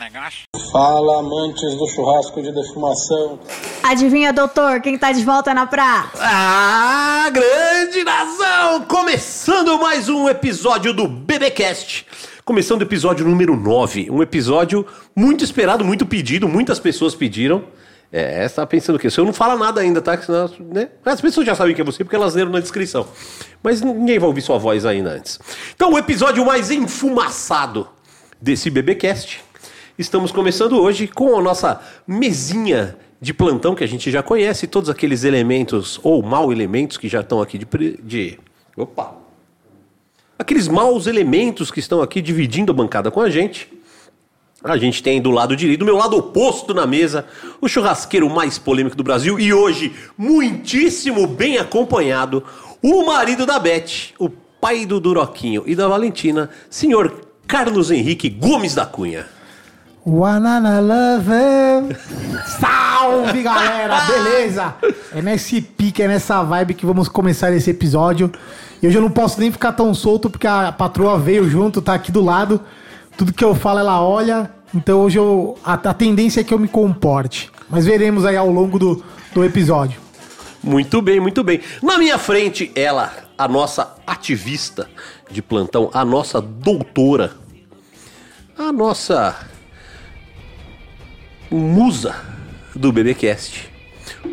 negócio? Fala, amantes do churrasco de defumação. Adivinha, doutor, quem tá de volta na praia? Ah, grande nação! Começando mais um episódio do BBcast. Começando o episódio número 9. Um episódio muito esperado, muito pedido, muitas pessoas pediram. É, você tá pensando o quê? O senhor não fala nada ainda, tá? Que senão, né? As pessoas já sabem que é você porque elas leram na descrição. Mas ninguém vai ouvir sua voz ainda antes. Então, o episódio mais enfumaçado desse BBcast. Estamos começando hoje com a nossa mesinha de plantão que a gente já conhece, todos aqueles elementos ou mal elementos que já estão aqui de, de opa. Aqueles maus elementos que estão aqui dividindo a bancada com a gente. A gente tem do lado direito, do meu lado oposto na mesa, o churrasqueiro mais polêmico do Brasil e hoje muitíssimo bem acompanhado, o marido da Beth, o pai do Duroquinho e da Valentina, senhor Carlos Henrique Gomes da Cunha. Wanna love. Salve galera, beleza? É nesse pique, é nessa vibe que vamos começar esse episódio. E hoje eu não posso nem ficar tão solto porque a patroa veio junto, tá aqui do lado. Tudo que eu falo ela olha. Então hoje eu, a, a tendência é que eu me comporte. Mas veremos aí ao longo do, do episódio. Muito bem, muito bem. Na minha frente, ela, a nossa ativista de plantão, a nossa doutora, a nossa musa do BBcast,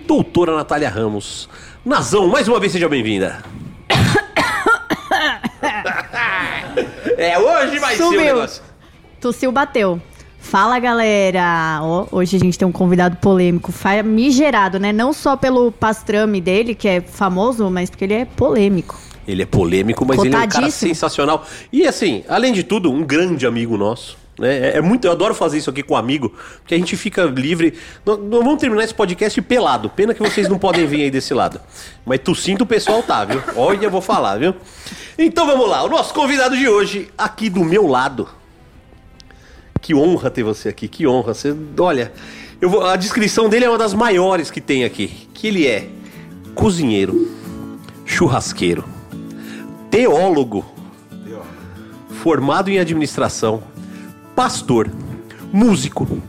doutora Natália Ramos. Nazão, mais uma vez seja bem-vinda. é, hoje vai ser o Sumiu. negócio. Tossiu, bateu. Fala, galera! Ó, hoje a gente tem um convidado polêmico, famigerado, né? Não só pelo pastrame dele, que é famoso, mas porque ele é polêmico. Ele é polêmico, mas ele é um cara sensacional. E assim, além de tudo, um grande amigo nosso. Né? É, é muito, eu adoro fazer isso aqui com amigo, porque a gente fica livre. Vamos terminar esse podcast pelado. Pena que vocês não podem vir aí desse lado. Mas tu sinto o pessoal tá, viu? Olha, eu vou falar, viu? Então vamos lá. O nosso convidado de hoje, aqui do meu lado. Que honra ter você aqui, que honra. Você, olha, eu vou, a descrição dele é uma das maiores que tem aqui. Que ele é cozinheiro, churrasqueiro, teólogo, formado em administração, pastor, músico,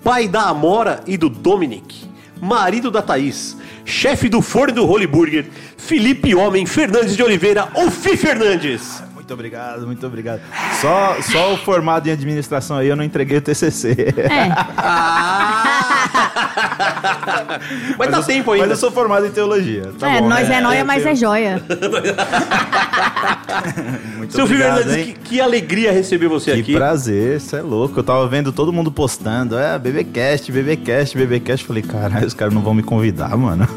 pai da Amora e do Dominic, marido da Thaís, chefe do forno do Holy Burger, Felipe Homem Fernandes de Oliveira, ou Fi Fernandes. Muito obrigado, muito obrigado. Só, só o formado em administração aí eu não entreguei o TCC. É. Ah! Mas dá eu- tempo ainda. Mas eu sou formado em teologia. Tá é, bom, nós é, né? nóia, mas eu- é joia. Muito Seu obrigado, Fernandes, hein? que, que alegria receber você Que aqui. prazer, você é louco. Eu tava vendo todo mundo postando. É, BBcast, BBcast, BBcast. Falei, caralho, os caras não vão me convidar, mano.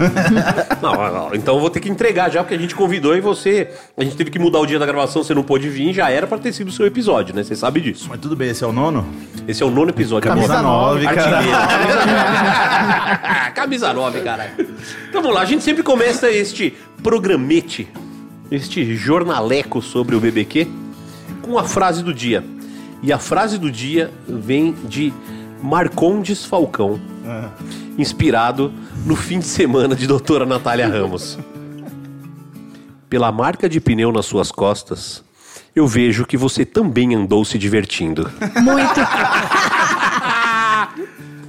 Não, não, então eu vou ter que entregar já, porque a gente convidou e você. A gente teve que mudar o dia da gravação, você não pôde vir, já era pra ter sido o seu episódio, né? Você sabe disso. Mas tudo bem, esse é o nono? Esse é o nono episódio. Camisa amor. nove, Artilheiro. Camisa 9, caralho. Então vamos lá, a gente sempre começa este programete, este jornaleco sobre o BBQ, com a frase do dia. E a frase do dia vem de Marcondes Falcão, inspirado no fim de semana de doutora Natália Ramos. Pela marca de pneu nas suas costas, eu vejo que você também andou se divertindo. Muito.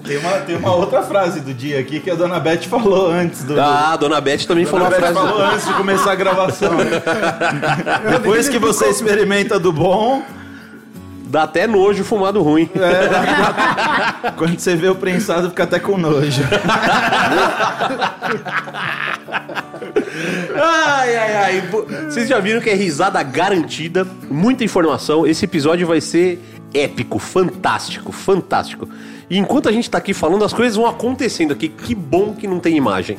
Tem uma, tem uma outra frase do dia aqui que a dona Beth falou antes do. Ah, a dona Beth também A falou dona a Beth frase. falou antes de começar a gravação. Depois que você experimenta do bom, Dá até nojo fumar do ruim. quando você vê o prensado, fica até com nojo. Ai, ai, ai. Vocês já viram que é risada garantida, muita informação. Esse episódio vai ser épico, fantástico, fantástico. E enquanto a gente tá aqui falando, as coisas vão acontecendo aqui. Que bom que não tem imagem.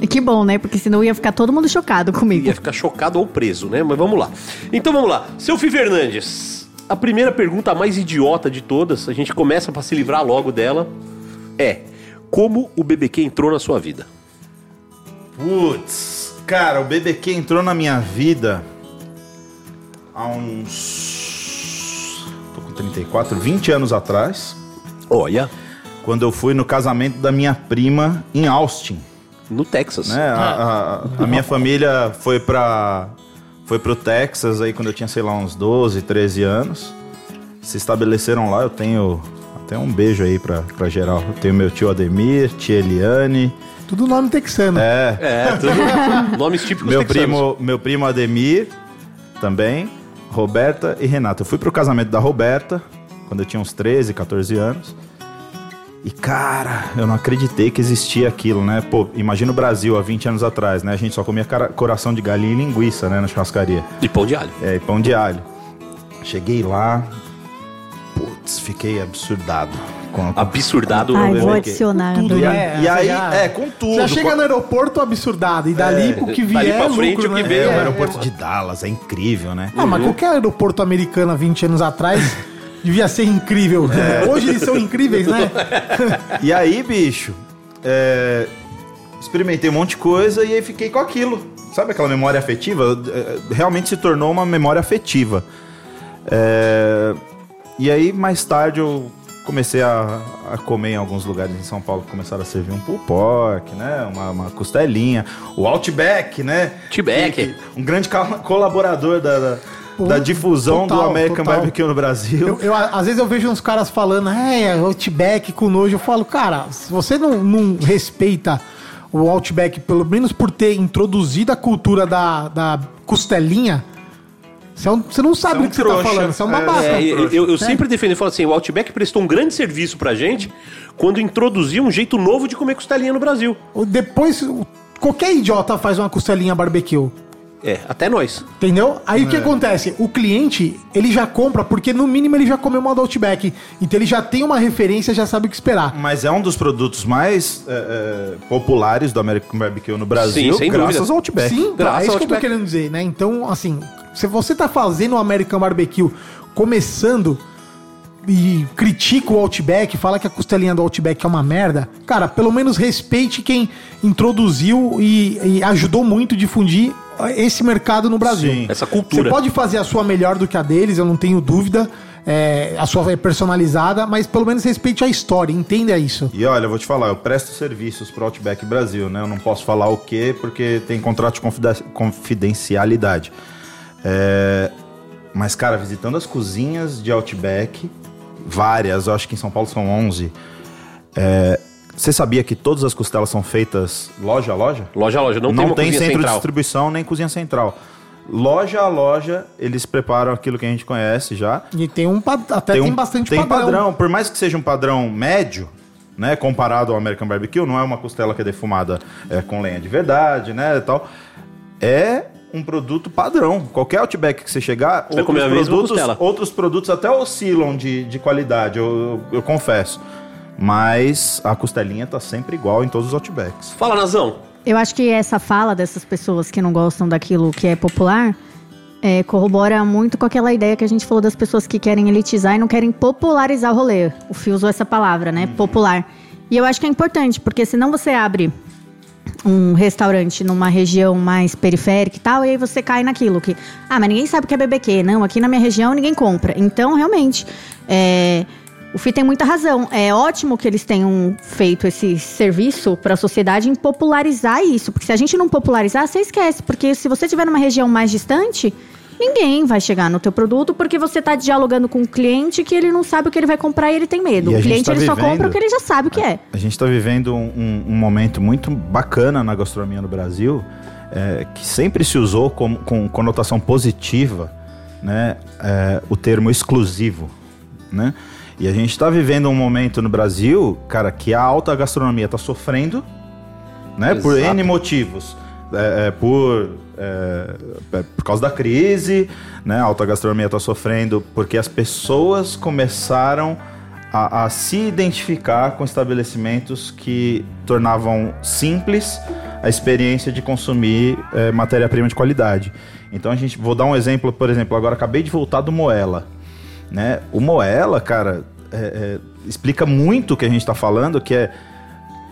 E que bom, né? Porque senão ia ficar todo mundo chocado comigo. Ia ficar chocado ou preso, né? Mas vamos lá. Então vamos lá. Seu Fi Fernandes, a primeira pergunta mais idiota de todas, a gente começa pra se livrar logo dela, é: como o BBQ entrou na sua vida? Putz, cara, o BBQ entrou na minha vida há uns. tô com 34, 20 anos atrás, Olha, quando eu fui no casamento da minha prima em Austin. no Texas. Né? A, a- a minha família foi pra. Foi pro Texas aí quando eu tinha, sei lá, uns 12, 13 anos. Se estabeleceram lá, eu tenho, Até um beijo aí pra, pra geral. Tem o meu tio Ademir, tia Eliane. Tudo nome texano. É, É, tudo nomes típicos meu texanos. primo, meu primo Ademir também, Roberta e Renata. Eu fui pro casamento da Roberta quando eu tinha uns 13, 14 anos. E cara, eu não acreditei que existia aquilo, né? Pô, imagina o Brasil há 20 anos atrás, né? A gente só comia cara- coração de galinha e linguiça, né, na churrascaria. De pão de alho. É, e pão de alho. Cheguei lá, putz, fiquei absurdado. Com, com Absurdado. Ai, vou adicionar. Tudo, né? E aí, já- é, com tudo. Já chega com- no aeroporto absurdado. E dali pro que vier dali pra é frente, lucro, o que né? vem, É, o É, aeroporto de Dallas, é incrível, né? Ah, mas qualquer aeroporto americano há 20 anos atrás devia ser incrível. Hoje eles são incríveis, né? E aí, bicho, é, experimentei um monte de coisa e aí fiquei com aquilo. Sabe aquela memória afetiva? É, Realmente se tornou uma memória afetiva. É, e aí, mais tarde, eu comecei a, a comer em alguns lugares em São Paulo que começaram a servir um pulled pork, né? Uma, uma costelinha. O Outback, né? Outback. Um grande colaborador da, da, Pô, da difusão total, do American total. Barbecue no Brasil. Eu, eu, às vezes eu vejo uns caras falando, é, Outback com nojo. Eu falo, cara, se você não, não respeita o Outback, pelo menos por ter introduzido a cultura da, da costelinha, você, é um- você não sabe Você é um o que você trouxa. tá falando. Você é um É, babaca. É, eu, eu- eu sempre defendo, eu falo assim, o Outback prestou um grande serviço pra gente quando introduziu um jeito novo de comer costelinha no Brasil. Depois, qualquer idiota faz uma costelinha barbecue. É, até nós. Entendeu? Aí o que acontece? O cliente, ele já compra, porque no mínimo ele já comeu uma do Outback. Então ele já tem uma referência, já sabe o que esperar. Mas é um dos produtos mais é, é, populares do American Barbecue no Brasil, Sim, sem graças dúvida. ao Outback. Sim, Graças é isso ao que eu tô querendo dizer, né? Então, assim, se você tá fazendo o American Barbecue começando e critica o Outback, fala que a costelinha do Outback é uma merda, cara, pelo menos respeite quem introduziu e, e ajudou muito a difundir esse mercado no Brasil. Sim. Essa cultura. Você pode fazer a sua melhor do que a deles, eu não tenho dúvida. é, a sua é personalizada, mas pelo menos respeite a história, entenda isso. E olha, eu vou te falar, eu presto serviços pro Outback Brasil, né? Eu não posso falar o quê, porque tem contrato de confidencialidade. É, Mas, cara, visitando as cozinhas de Outback, várias, eu acho que em São Paulo são 11. é, Você sabia que todas as costelas são feitas loja a loja? Loja a loja, não, Não, tem tem centro de central. distribuição nem cozinha central. Loja a loja, eles preparam aquilo que a gente conhece já. E tem um até tem, um- bastante tem padrão. padrão. Por mais que seja um padrão médio, né, comparado ao American Barbecue, não é uma costela que é defumada é, com lenha de verdade, né, tal. É um produto padrão. Qualquer Outback que você chegar, a mesma produtos, outros produtos até oscilam de, de qualidade, eu, eu- eu confesso. Mas a costelinha tá sempre igual em todos os Outbacks. Fala, Nazão. Eu acho que essa fala dessas pessoas que não gostam daquilo que é popular é, corrobora muito com aquela ideia que a gente falou das pessoas que querem elitizar e não querem popularizar o rolê. O Fio usou essa palavra, né? Popular. E eu acho que é importante, porque senão você abre um restaurante numa região mais periférica e tal, e aí você cai naquilo que, ah, mas ninguém sabe o que é BBQ. Não, aqui na minha região ninguém compra. Então, realmente, é, o Fih tem muita razão. É ótimo que eles tenham feito esse serviço para a sociedade em popularizar isso, porque se a gente não popularizar, você esquece, porque se você estiver numa região mais distante, ninguém vai chegar no teu produto porque você está dialogando com um cliente que ele não sabe o que ele vai comprar e ele tem medo. E O cliente tá ele só vivendo- compra o que ele já sabe o que é. A gente está vivendo um, um- momento muito bacana na gastronomia no Brasil, é, que sempre se usou com, com conotação positiva, né, é, o termo exclusivo, né? E a gente está vivendo um momento no Brasil, cara, que a alta gastronomia está sofrendo, né, por. N motivos. É, é, por, é, é, por causa da crise, né? A alta gastronomia está sofrendo porque as pessoas começaram a, a se identificar com estabelecimentos que tornavam simples a experiência de consumir é, matéria-prima de qualidade. Então a gente, vou dar um exemplo, por exemplo, agora acabei de voltar do Moela, né? O Moela, cara, é, é, explica muito o que a gente está falando, que é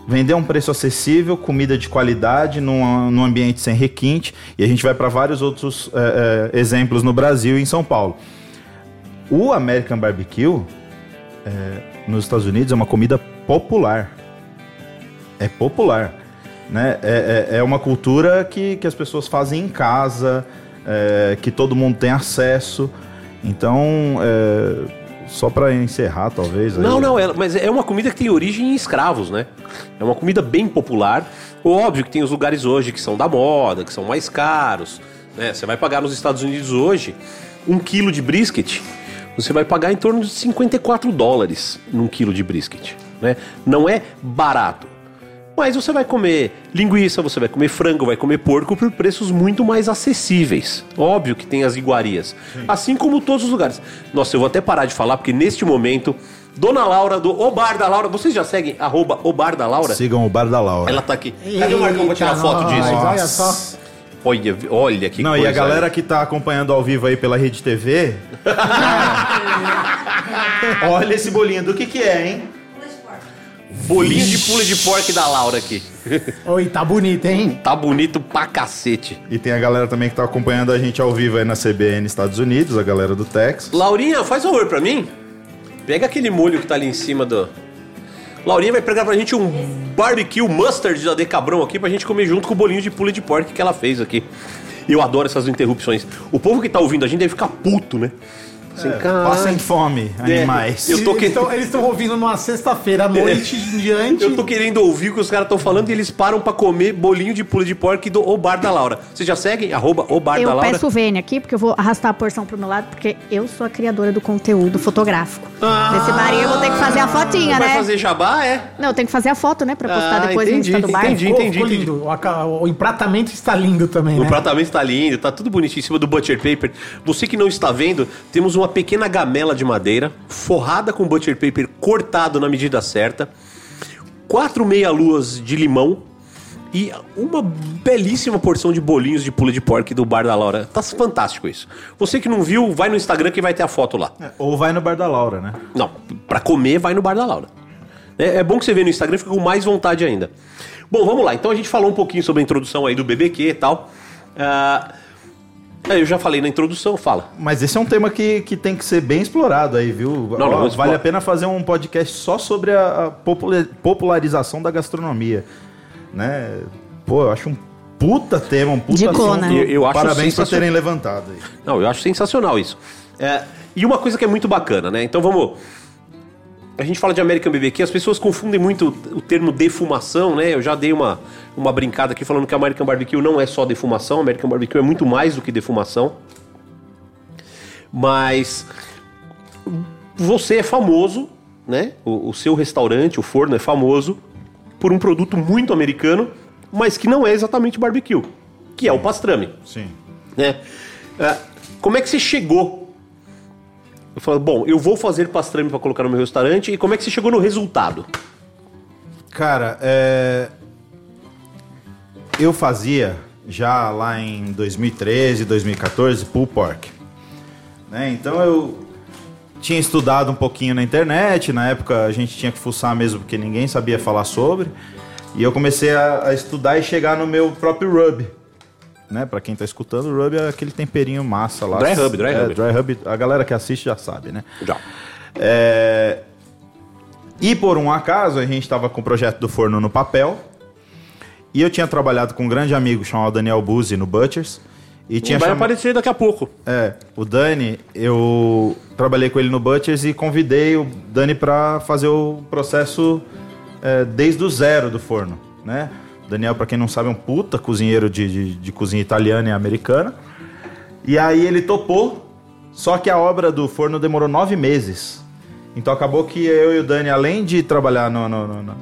vender um preço acessível, comida de qualidade, num, num ambiente sem requinte, e a gente vai para vários outros é, é, exemplos no Brasil e em São Paulo. O American Barbecue, é, nos Estados Unidos, é uma comida popular. É popular. Né? É, é, é uma cultura que, que as pessoas fazem em casa, é, que todo mundo tem acesso. Então, só pra encerrar, talvez. Não, não, é, mas é uma comida que tem origem em escravos, né? É uma comida bem popular. Óbvio que tem os lugares hoje que são da moda, que são mais caros. Né? Você vai pagar nos Estados Unidos hoje um quilo de brisket, você vai pagar em torno de 54 dólares num quilo de brisket. Né? Não é barato. Mas você vai comer linguiça, você vai comer frango, vai comer porco por preços muito mais acessíveis. Óbvio que tem as iguarias. Assim como todos os lugares. Nossa, eu vou até parar de falar, porque neste momento, Dona Laura do O Bar da Laura, vocês já seguem arroba O Bar da Laura? Sigam o Bar da Laura. Ela tá aqui. Cadê o Marcão pra tirar Eita, foto disso? Olha só. Olha, olha que Não, coisa. e a galera que tá acompanhando ao vivo aí pela Rede TV. Olha esse bolinho. Do que que é, hein? Bolinho de pule de porco da Laura aqui. Oi, tá bonito, hein? Tá bonito pra cacete. E tem a galera também que tá acompanhando a gente ao vivo aí na CBN Estados Unidos, a galera do Texas. Laurinha, faz favor pra mim. Pega aquele molho que tá ali em cima do. Laurinha vai pegar pra gente um barbecue mustard da Decabrão aqui pra gente comer junto com o bolinho de pule de porco que ela fez aqui. Eu adoro essas interrupções. O povo que tá ouvindo a gente deve ficar puto, né? Assim, caralho. Passem fome, animais. Eu tô Eles que- Eles estão ouvindo numa sexta-feira à noite em diante. Eu tô querendo ouvir o que os caras estão falando e eles param pra comer bolinho de pule de porco do O Bar da Laura. Vocês já seguem? Arroba O Bar da Eu Laura. peço o Vênia aqui, porque eu vou arrastar a porção pro meu lado, porque eu sou a criadora do conteúdo fotográfico. Nesse barinho eu vou ter que fazer a fotinha, Vai né? fazer jabá, é? Não, eu tenho que fazer a foto, né? Pra postar Ah, depois entendi, no Insta do bar. entendi. Entendi, ficou entendi. O, empratamento está lindo também, O né? tratamento tá lindo, tá tudo bonitinho em cima do butcher paper. Você que não está vendo, temos uma pequena gamela de madeira, forrada com butcher paper cortado na medida certa, quatro meia-luas de limão e uma belíssima porção de bolinhos de pula de porco do Bar da Laura. Tá fantástico isso. Você que não viu, vai no Instagram que vai ter a foto lá. Ou vai no Bar da Laura, né? Não, pra comer, vai no Bar da Laura. É, é bom que você vê no Instagram, fica com mais vontade ainda. Bom, vamos lá. Então a gente falou um pouquinho sobre a introdução aí do BBQ e tal. Ah, é, eu já falei na introdução, fala. Mas esse é um tema que, que tem que ser bem explorado aí, viu? não, Ó, vamos vale a pena fazer um podcast só sobre a, a popula- popularização da gastronomia, né? Pô, eu acho um puta tema, um puta Dicona. assunto. Eu- eu acho Parabéns por terem levantado aí. Não, eu acho sensacional isso. É, e uma coisa que é muito bacana, né? Então vamos. A gente fala de American BBQ, as pessoas confundem muito o termo defumação, né? Eu já dei uma, uma brincada aqui falando que American Barbecue não é só defumação, American Barbecue é muito mais do que defumação. Mas você é famoso, né? O, o seu restaurante, o forno é famoso por um produto muito americano, mas que não é exatamente barbecue, que é o pastrame Sim. né? É, como é que você chegou? Eu falo, bom, eu vou fazer pastrame para colocar no meu restaurante e como é que você chegou no resultado? Cara, é... eu fazia já lá em 2013, 2014 pull pork. Né? Então eu tinha estudado um pouquinho na internet, na época a gente tinha que fuçar mesmo porque ninguém sabia falar sobre. E eu comecei a, a estudar e chegar no meu próprio rub. Né? Pra quem tá escutando, o rub é aquele temperinho massa lá. Dry rub, dry É, rub. dry rub. A galera que assiste já sabe, né? Já. É, E por um acaso, a gente estava com o projeto do forno no papel. E eu tinha trabalhado com um grande amigo chamado Daniel Buzzi no Butchers. E tinha Vai chama- aparecer daqui a pouco. É, o Dani, eu trabalhei com ele no Butchers e convidei o Dani para fazer o processo é, desde o zero do forno, né? Daniel, para quem não sabe, é um puta cozinheiro de, de, de cozinha italiana e americana. E aí ele topou, só que a obra do forno demorou nove meses. Então acabou que eu e o Dani, além de trabalhar no- no- no,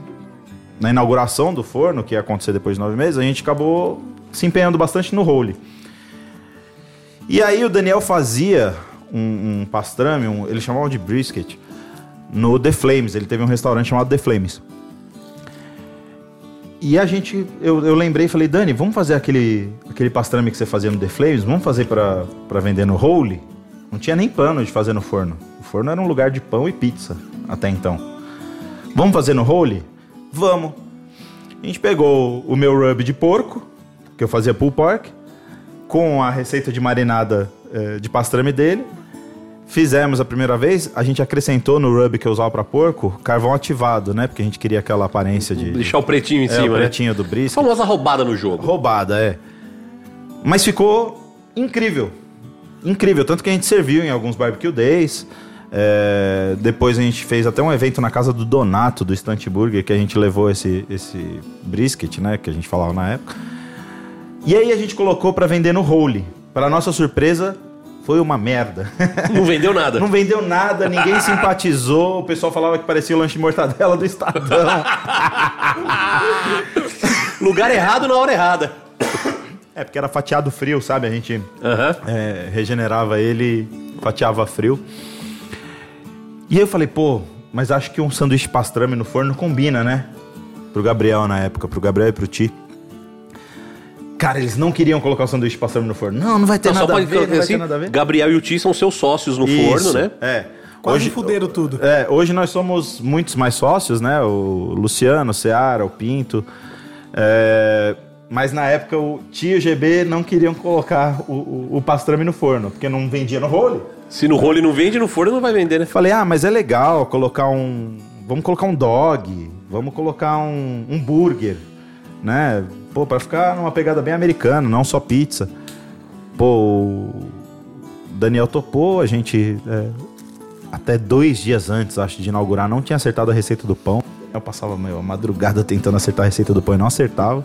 na inauguração do forno, que ia acontecer depois de nove meses, a gente acabou se empenhando bastante no role. E aí o Daniel fazia um, um pastrame, um- ele chamava de brisket, no The Flames. Ele teve um restaurante chamado The Flames. E a gente, eu, eu lembrei e falei, Dani, vamos fazer aquele, aquele pastrame que você fazia no The Flames? Vamos fazer pra vender no Holy? Não tinha nem pano de fazer no forno. O forno era um lugar de pão e pizza até então. Vamos fazer no Holy? Vamos. A gente pegou o meu rub de porco, que eu fazia pulled pork, com a receita de marinada eh, de pastrame dele. Fizemos a primeira vez, a gente acrescentou no rub que eu usava para porco carvão ativado, né? Porque a gente queria aquela aparência de. Deixar o pretinho em é, cima, o né? pretinho do brisket. Famosa roubada no jogo. Roubada, é. Mas ficou incrível. Incrível. Tanto que a gente serviu em alguns barbecue days. É, depois a gente fez até um evento na casa do Donato, do Stunt Burger, que a gente levou esse, esse brisket, né? Que a gente falava na época. E aí a gente colocou pra vender no Holy. Para nossa surpresa, foi uma merda. Não vendeu nada. Não vendeu nada, ninguém simpatizou. O pessoal falava que parecia o lanche de mortadela do Estadão. Lugar errado na hora errada. É, porque era fatiado frio, sabe? A gente Aham. é, regenerava ele, fatiava frio. E aí eu falei, pô, mas acho que um sanduíche pastrame no forno combina, né? Pro Gabriel na época, pro Gabriel e pro Ti. Cara, eles não queriam colocar o sanduíche pastrame no forno. Não, não vai ter Não, só nada a pode ver, não vai assim, ter nada a ver. Gabriel e o Ti são seus sócios no Isso, forno, né? É. Quase fuderam tudo. É, hoje nós somos muitos mais sócios, né? O Luciano, o Seara, o Pinto. É, mas na época o tio e o GB não queriam colocar o, o, o pastrame no forno, porque não vendia no role. Se no rolo não vende, no forno não vai vender, né? Falei, ah, mas é legal colocar um. Vamos colocar um dog, vamos colocar um, um burger, né? Pô, pra ficar numa pegada bem americana, não só pizza. Pô, o Daniel topou, a gente. é, até dois dias antes, acho, de inaugurar, não tinha acertado a receita do pão. Eu passava meu, a madrugada tentando acertar a receita do pão e não acertava.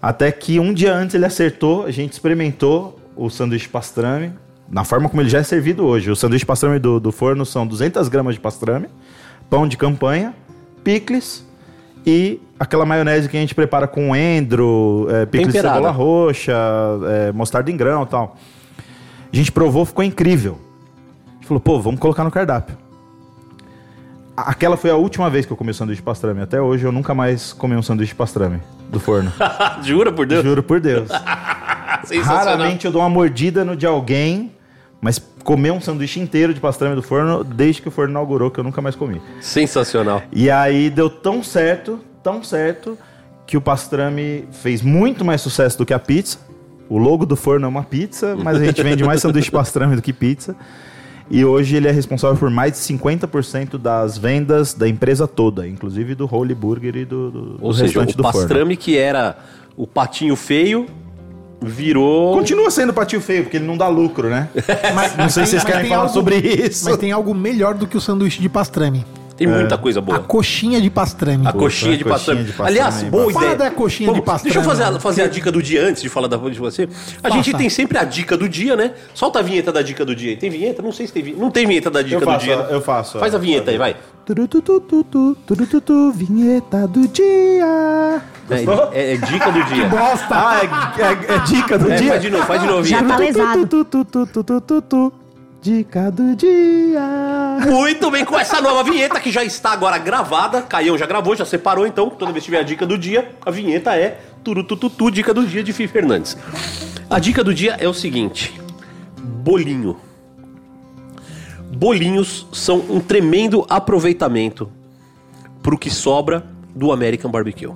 Até que um dia antes ele acertou, a gente experimentou o sanduíche pastrame, na forma como ele já é servido hoje. O sanduíche pastrame do, do forno são 200 gramas de pastrame, pão de campanha, picles e aquela maionese que a gente prepara com endro, é, picles de cebola roxa, é, mostarda em grão e tal. A gente provou, ficou incrível. A gente falou, pô, vamos colocar no cardápio. Aquela foi a última vez que eu comi o sanduíche pastrame. Até hoje eu nunca mais comi um sanduíche pastrame do forno. Jura por Deus? Juro por Deus. Raramente eu dou uma mordida no de alguém, mas comer um sanduíche inteiro de pastrame do forno desde que o forno inaugurou, que eu nunca mais comi. Sensacional. E aí deu tão certo, tão certo, que o pastrame fez muito mais sucesso do que a pizza. O logo do forno é uma pizza, mas a gente vende mais sanduíche pastrame do que pizza. E hoje ele é responsável por mais de 50% das vendas da empresa toda, inclusive do Holy Burger e do, do, Ou do seja, restante o do forno. pastrame que era o patinho feio virou. Continua sendo patinho feio, porque ele não dá lucro, né? Mas, Não sei se vocês querem tem falar algo- sobre isso. Mas tem algo melhor do que o sanduíche de pastrame. Tem muita coisa boa. A coxinha de pastrame. A coxinha de coxinha pastrame. de pastrame Aliás, é boa ideia. Fala da coxinha de pastrame, Deixa eu fazer, a, fazer a dica do dia antes de falar da, de você. A Faça. gente tem sempre a dica do dia, né? Solta a vinheta da dica do dia. Tem vinheta? Não sei se tem vinheta. Não tem vinheta da dica Eu do faço, dia. né? eu faço. Faz a vinheta aí, vai. Turututututu, turututu, vinheta do dia. É, é- é dica do dia. Bosta! Ah, é, é- é dica do É, dia? faz de novo, faz de novo. Já tá lesado. Dica do dia. Muito bem, com essa nova vinheta que já está agora gravada. Caião já gravou, já separou, então toda vez que tiver a dica do dia, a vinheta é Turutututu, dica do dia de Fih Fernandes. A dica do dia é o seguinte: bolinho. Bolinhos são um tremendo aproveitamento pro que sobra do American Barbecue.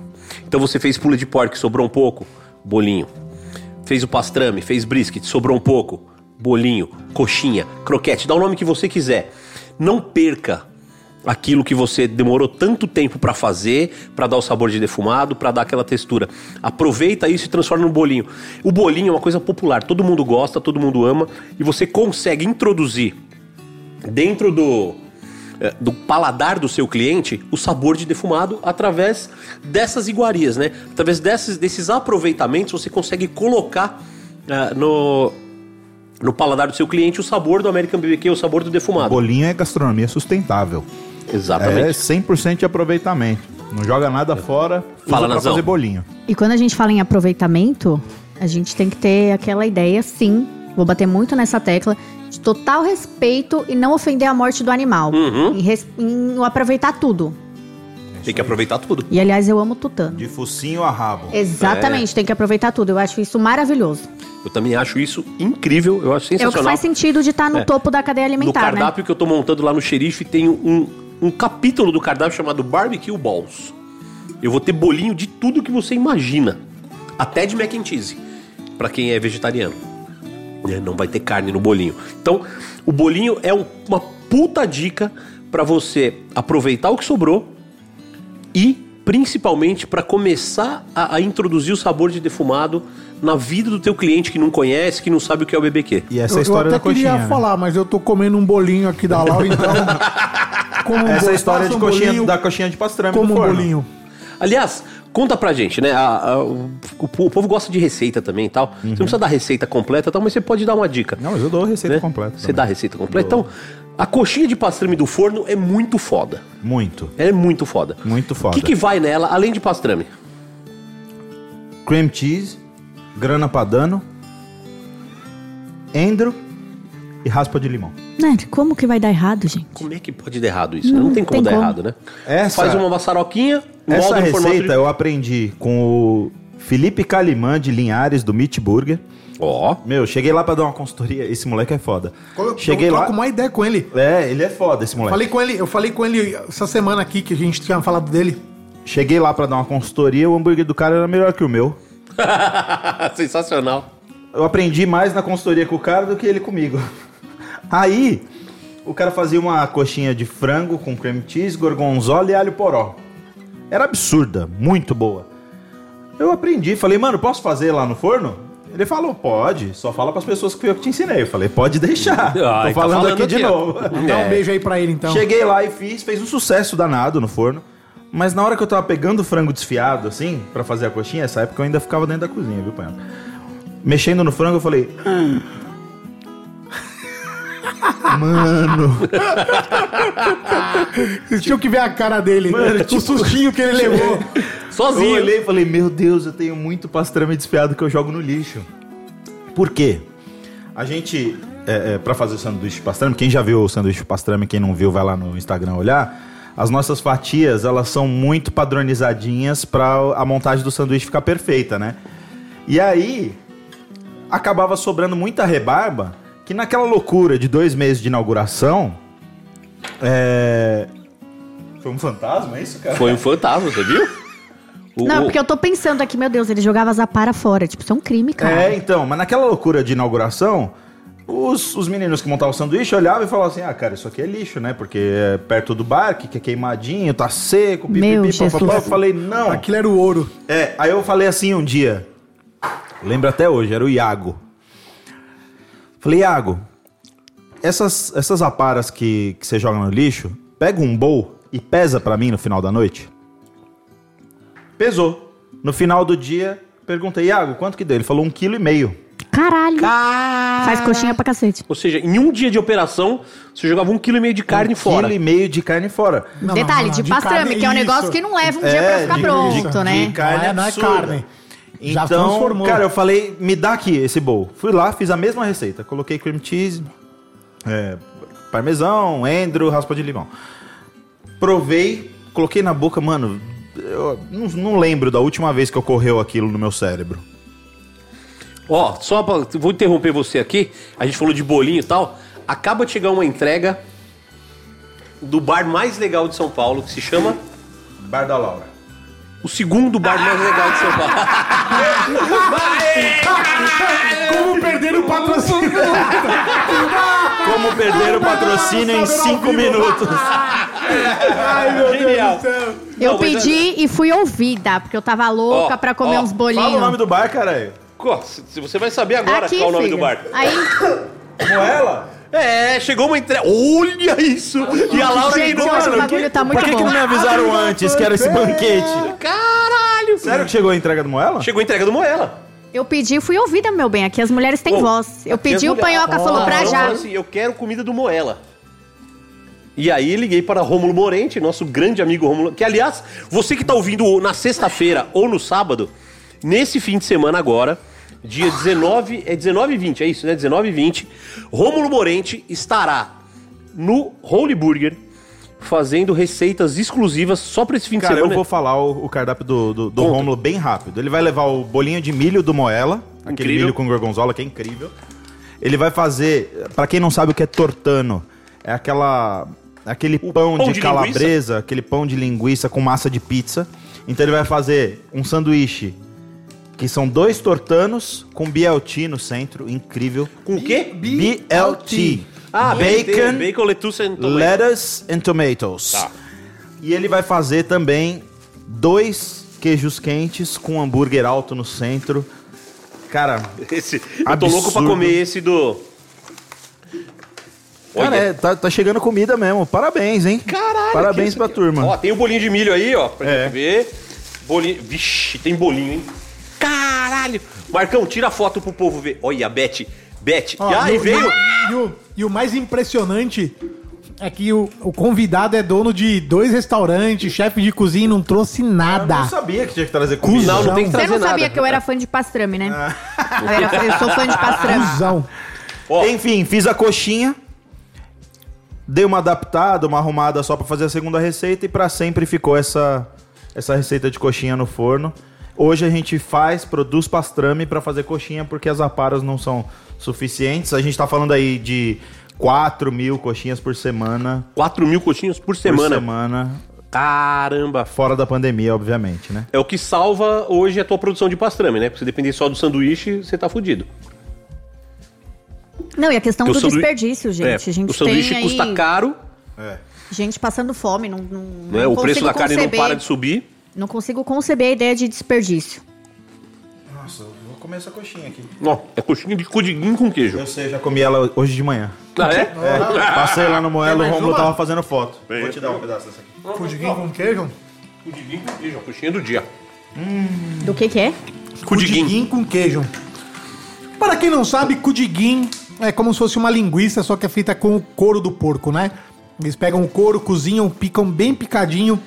Então você fez pula de porco, sobrou um pouco, bolinho. Fez o pastrame, fez brisket, sobrou um pouco, bolinho, coxinha, croquete, dá o nome que você quiser. Não perca aquilo que você demorou tanto tempo para fazer, para dar o sabor de defumado, para dar aquela textura. Aproveita isso e transforma no bolinho. O bolinho é uma coisa popular, todo mundo gosta, todo mundo ama e você consegue introduzir dentro do, eh, do paladar do seu cliente o sabor de defumado através dessas iguarias, né? Através desses, desses aproveitamentos você consegue colocar ah, no, no paladar do seu cliente o sabor do American BBQ, o sabor do defumado. Bolinho é gastronomia sustentável. É Exatamente. 100% de aproveitamento. Não joga nada fora, Fala, usa pra Nazão. fazer bolinho. E quando a gente fala em aproveitamento, a gente tem que ter aquela ideia, sim, vou bater muito nessa tecla, de total respeito e não ofender a morte do animal. Uhum. Em, res- em aproveitar tudo. Tem que aproveitar tudo. E aliás, eu amo tutano. De focinho a rabo. Exatamente, tem que aproveitar tudo. Eu acho isso maravilhoso. Eu também acho isso incrível, eu acho É o que sensacional. faz sentido de estar no É. topo da cadeia No alimentar, né? cardápio que eu tô montando lá no xerife tem um, um capítulo do cardápio chamado Barbecue Balls. Eu vou ter bolinho de tudo que você imagina. Até de mac and cheese. Pra quem é vegetariano. Né, Não vai ter carne no bolinho. Então, o bolinho é um- uma puta dica pra você aproveitar o que sobrou e principalmente para começar a, a introduzir o sabor de defumado na vida do teu cliente que não conhece, que não sabe o que é o BBQ. E essa é eu, a história eu da até queria coxinha. né? falar, mas eu tô comendo um bolinho aqui da Lau, então. como Essa é bol- história de um coxinha, bolinho, da coxinha de pastrame Como do um forno. bolinho. Aliás, conta pra gente, né? a- a- o, o povo gosta de receita também e tal. Você não precisa dar receita completa e tal, mas você pode dar uma dica. Não, mas eu dou a receita né? completa. Você também. dá a receita completa. Então, a coxinha de pastrame do forno é muito foda. Muito. Ela é muito foda. Muito O foda. que, que vai nela, além de pastrame? Cream cheese, grana padano, endro e raspa de limão. Né, como que vai dar errado, gente? Como é que pode dar errado isso? Não, tem como tem dar como. errado, né? Essa- Faz uma maçaroquinha, Essa receita de... eu aprendi com o Felipe Calimã de Linhares, do Meat Burger. Ó, Meu, cheguei lá pra dar uma consultoria. Esse moleque é foda. Eu- cheguei eu lá. troco uma ideia com ele. É, ele é foda, esse moleque. Falei com ele, eu falei com ele essa semana aqui que a gente tinha falado dele. Cheguei lá pra dar uma consultoria, o hambúrguer do cara era melhor que o meu. sensacional. Eu aprendi mais na consultoria com o cara do que ele comigo. Aí, o cara fazia uma coxinha de frango com cream cheese, gorgonzola e alho poró. Era absurda, muito boa. Eu aprendi, falei, mano, posso fazer lá no forno? Ele falou, pode, só fala pras pessoas que fui eu que te ensinei. Eu falei, pode deixar. Ah, Tô tá falando, falando aqui de novo. Dá um beijo aí pra ele então. Cheguei lá e fiz, fez um sucesso danado no forno. Mas na hora que eu tava pegando o frango desfiado, assim, pra fazer a coxinha, essa época eu ainda ficava dentro da cozinha, viu, Panhão? Mexendo no frango, eu falei. "Hum." Mano, Vocês tinham que ver a cara dele. o sustinho que ele levou. eu Sozinho. olhei e falei, meu Deus, eu tenho muito pastrame desfiado que eu jogo no lixo. Por quê? A gente, é, é, para fazer o sanduíche de pastrame, quem já viu o sanduíche de pastrame, quem não viu, vai lá no Instagram olhar. As nossas fatias, elas são muito padronizadinhas para a montagem do sanduíche ficar perfeita, né? E aí, acabava sobrando muita rebarba, que naquela loucura de dois meses de inauguração, é... Foi um fantasma, é isso, cara? Foi um fantasma, você viu? O- Não, o- porque eu tô pensando aqui, meu Deus, ele jogava Zapara fora. Tipo, isso é um crime, cara. É, então, mas naquela loucura de inauguração, os, os meninos que montavam o sanduíche olhavam e falavam assim: ah, cara, isso aqui é lixo, né? Porque é perto do bar, que é queimadinho, tá seco, Meu pipipi, papapá. Eu falei: não. Aquilo era o ouro. É, aí eu falei assim um dia, lembro até hoje, era o Iago. Falei, Iago, essas, essas aparas que, que você joga no lixo, pega um bowl e pesa pra mim no final da noite. Pesou. No final do dia, perguntei, Iago, quanto que deu? Ele falou um quilo e meio. Caralho. Faz coxinha pra cacete. Ou seja, em um dia de operação, você jogava um quilo e meio de carne um fora. quilo e meio de carne fora. Não, Detalhe, não, não, de, de pastrame, que é um negócio isso. que não leva um dia É, pra ficar de- pronto, de- né? de carne Não é- não é carne. Já Então, transformou. cara, eu falei, me dá aqui esse bowl. Fui lá, fiz a mesma receita. Coloquei cream cheese, é, parmesão, endro, raspa de limão. Provei, coloquei na boca, mano. Eu não, não lembro da última vez que ocorreu aquilo no meu cérebro. Ó, só pra, vou interromper você aqui. A gente falou de bolinho e tal. Acaba de chegar uma entrega do bar mais legal de São Paulo, que se chama Bar da Laura. O segundo bar mais legal de São Paulo. Como perder o patrocínio? Como perder o patrocínio em cinco minutos. Ai, meu Genial. Deus do céu. Eu Não, mas pedi e fui ouvida, porque eu tava louca Ó, pra comer ó, uns bolinhos. Fala o nome do bar, caralho. Se- se Você vai saber agora Aqui, qual é o nome filho. do bar. Aí, Moela? É, chegou uma entrega. Olha isso! E a Laura gente, ligou, hoje o mano. bagulho tá muito Por que, que bom. não me avisaram antes que era esse banquete? Caralho! Sério que chegou a entrega do Moela? Chegou a entrega do Moela. Eu pedi e fui ouvida, meu bem. Aqui as mulheres têm Ô, voz. Eu as pedi, o Panhoca falou Ah, pra ela já. falou assim, eu quero comida do Moela. E aí liguei para Rômulo Morente, nosso grande amigo Rômulo, que aliás, você que tá ouvindo na sexta-feira ou no sábado, nesse fim de semana agora, dia 19, é 19 e 20, é isso, né? 19 e 20, Rômulo Morente estará no Holy Burger fazendo receitas exclusivas só para esse fim Cara, de eu semana. vou falar o, o cardápio do, do, do. Rômulo bem rápido. Ele vai levar o bolinho de milho do Moela, aquele Incrível. milho com gorgonzola, que é incrível. Ele vai fazer, pra quem não sabe o que é tortano, é aquela aquele pão, pão de, de calabresa, aquele pão de linguiça com massa de pizza. Então ele vai fazer um sanduíche que são dois tortanos com BLT no centro, incrível. Com o quê? BLT. Ah, BLT, bacon, bacon, lettuce and tomato. lettuce and tomatoes. Tá. E ele vai fazer também dois queijos quentes com hambúrguer alto no centro. Cara, Esse, eu tô louco pra comer esse do. cara é, tá, tá chegando comida mesmo. Parabéns, hein? Caralho. Parabéns pra turma. Ó, tem o bolinho de milho aí, ó, pra É. gente ver. Bolinho. Vixe, tem bolinho, hein? Caralho. Marcão, tira a foto pro povo ver. Olha, a Beth. Beth. Ó, e aí e veio. E o, e o mais impressionante é que o, o convidado é dono de dois restaurantes, chefe de cozinha e não trouxe Eu nada. não sabia que tinha que trazer comida. Não, não tem que Você trazer não sabia nada. que eu era fã de pastrame, né? Eu, era- eu sou fã de pastrame. Cusão. Ó, Enfim, fiz a coxinha. Dei uma adaptada, uma arrumada só pra fazer a segunda receita e pra sempre ficou essa essa receita de coxinha no forno. Hoje a gente faz, produz pastrame pra fazer coxinha porque as aparas não são suficientes. A gente tá falando aí de 4 mil coxinhas por semana. 4 mil coxinhas por Por semana. semana. Caramba. Fora da pandemia, obviamente, né? É o que salva hoje a tua produção de pastrame, né? Porque se depender só do sanduíche, você tá fudido. Não, e a questão Porque do o sandu- desperdício, gente. É, a gente o sanduíche tem custa aí caro, gente passando fome. Não, não, né? não O preço da carne não para de subir. Não consigo conceber a ideia de desperdício. Nossa, eu vou comer essa coxinha aqui. Ó, é coxinha de cudiguinho com queijo. Eu sei, já comi ela hoje de manhã. Ah, é? É, passei lá no Moelo, o mais Romulo uma? tava fazendo foto. Vou te dar um pedaço dessa aqui. Cudiguinho com queijo? Cudiguinho com queijo, a coxinha do dia. Do que que é? Cudiguinho. com queijo. Para quem não sabe, cudiguinho é como se fosse uma linguiça, só que é feita com o couro do porco, né? Eles pegam o couro, cozinham, picam bem picadinho,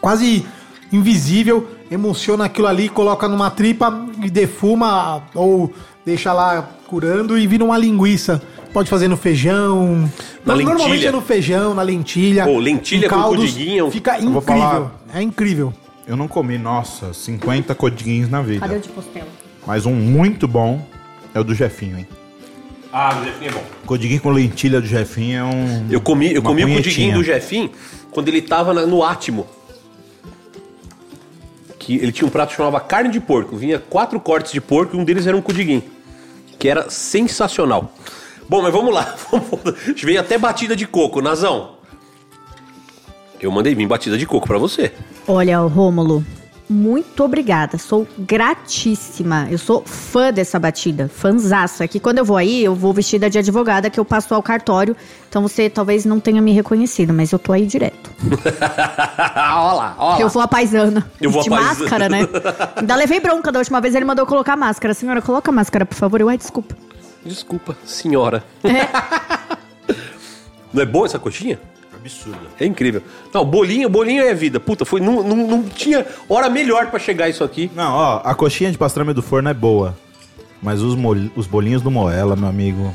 quase invisível, emociona aquilo ali, coloca numa tripa e defuma ou deixa lá curando e vira uma linguiça. Pode fazer no feijão. Na Normalmente lentilha. é no feijão, na lentilha. Pô, lentilha com caldos. cudiguinho. Fica incrível. falar- É incrível. Eu não comi, nossa, 50 codiguinhos na vida. Cadê o de costela? Mas um muito bom é o do Jefinho, hein? Ah, o Jefinho é bom. Codiguinho com lentilha do Jefinho é um. Eu comi, eu comi o cudiguinho do Jefim quando ele tava na- no Átimo. Que ele tinha um prato que chamava carne de porco. Vinha quatro cortes de porco e um deles era um cudiguinho. Que era sensacional. Bom, mas vamos lá. Veio até batida de coco. Nazão. Eu mandei vir batida de coco pra você. Olha, Rômulo, muito obrigada. Sou gratíssima. Eu sou fã dessa batida. Fãzaça. É que quando eu vou aí, eu vou vestida de advogada que eu passo ao cartório. Então você talvez não tenha me reconhecido, mas eu tô aí direto. olha lá, olha Eu vou a paisana. Eu vou de a paisana. máscara, né? Ainda levei bronca da última vez, ele mandou eu colocar máscara. Senhora, coloca a máscara, por favor. Eu, ai, desculpa. Desculpa, senhora. Não é boa essa coxinha? Absurdo. É incrível. Não, bolinho, bolinho é vida. Puta, foi, não, não, não tinha hora melhor pra chegar isso aqui. Não, ó, a coxinha de pastrame do forno é boa. Mas os, mol- os bolinhos do Moela, meu amigo.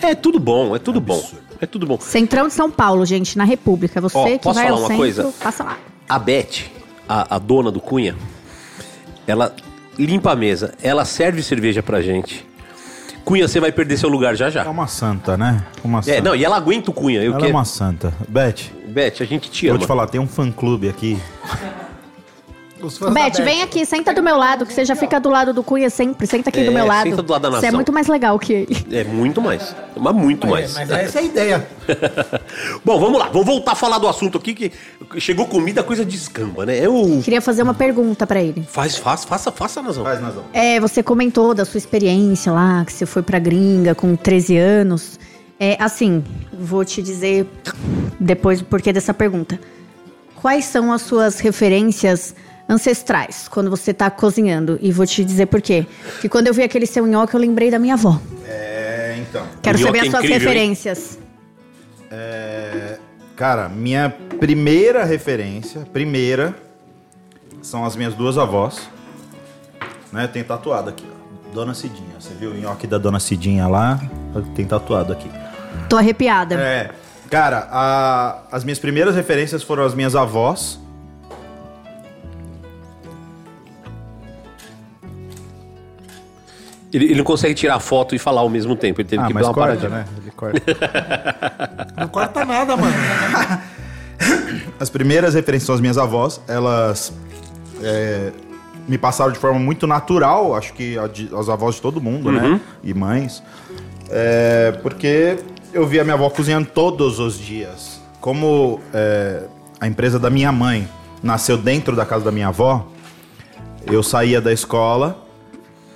É tudo bom, é tudo bom. É tudo bom. Centrão de São Paulo, gente, na República. Você Ó, que posso vai falar ao uma centro, coisa? passa lá. A Beth, a, a dona do Cunha, ela limpa a mesa, ela serve cerveja pra gente. Cunha, você vai perder seu lugar já É já. uma santa, né? Uma santa. É, não, e ela aguenta o Cunha. Eu Ela que... é uma santa. Beth, Beth, a gente te vou ama. te falar, tem um fã-clube aqui. Os fãs Beth, vem aqui, senta do meu lado, que você já fica do lado do Cunha sempre. Senta aqui É, do meu lado. senta do lado da Você é nação. muito mais legal que ele. É muito mais. Mas muito É, mais. mas essa é a ideia. Bom, vamos lá. Vamos voltar a falar do assunto aqui que chegou comida, coisa descamba, né? Eu... Queria fazer uma pergunta pra ele. Faz, faz, faça, faça, Nazão. Faz, Nazão. É, você comentou da sua experiência lá, que você foi pra gringa com 13 anos. É, assim, vou te dizer depois o porquê dessa pergunta. Quais são as suas referências ancestrais quando você tá cozinhando? E vou te dizer por quê. Que quando eu vi aquele seu nhoque, eu lembrei da minha avó. É, então. Quero saber as é suas incrível, referências. Cara, minha primeira referência, primeira, são as minhas duas avós. Né? Tem tatuado aqui, ó. Dona Cidinha. Você viu o nhoque da Dona Cidinha lá? Tem tatuado aqui. Tô arrepiada. É. Cara, a- as minhas primeiras referências foram as minhas avós. Ele, ele não consegue tirar foto e falar ao mesmo tempo. Ele teve Ah, que mas dar uma corta, paradinha. né? Ele corta. Não corta nada, mano. As primeiras referências são as minhas avós. Elas é, me passaram de forma muito natural, acho que a de- as avós de todo mundo, né? E mães. É, porque eu via minha avó cozinhando todos os dias. Como é, a empresa da minha mãe nasceu dentro da casa da minha avó, eu saía da escola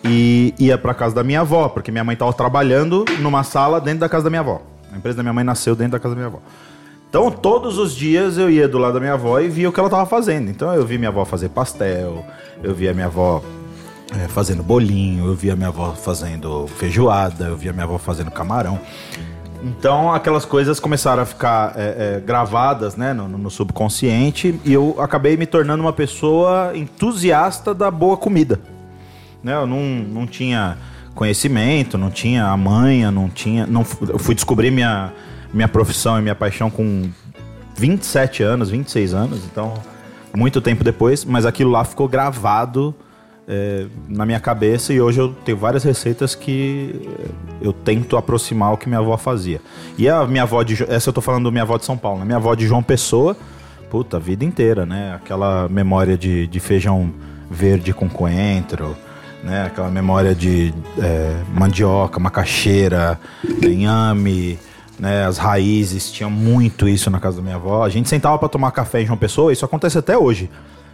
e ia pra casa da minha avó, porque minha mãe tava trabalhando numa sala dentro da casa da minha avó. A empresa da minha mãe nasceu dentro da casa da minha avó. Então, todos os dias eu ia do lado da minha avó e via o que ela tava fazendo. Então, eu vi minha avó fazer pastel, eu via minha avó é, fazendo bolinho, eu via minha avó fazendo feijoada, eu via minha avó fazendo camarão. Então, aquelas coisas começaram a ficar é, é, gravadas né, no, no subconsciente e eu acabei me tornando uma pessoa entusiasta da boa comida. Né, eu não, não tinha conhecimento, não tinha a manha, não tinha. Não, eu fui descobrir minha, minha profissão e minha paixão com 27 anos, 26 anos, então muito tempo depois, mas aquilo lá ficou gravado é, na minha cabeça e hoje eu tenho várias receitas que eu tento aproximar o que minha avó fazia. E a minha avó de. Essa eu tô falando da minha avó de São Paulo, né? Minha avó de João Pessoa, puta, a vida inteira, né? Aquela memória de, de feijão verde com coentro, né? Aquela memória de é, mandioca, macaxeira, inhame, né? As raízes, tinha muito isso na casa da minha avó. A gente sentava pra tomar café em João Pessoa, isso acontece até hoje.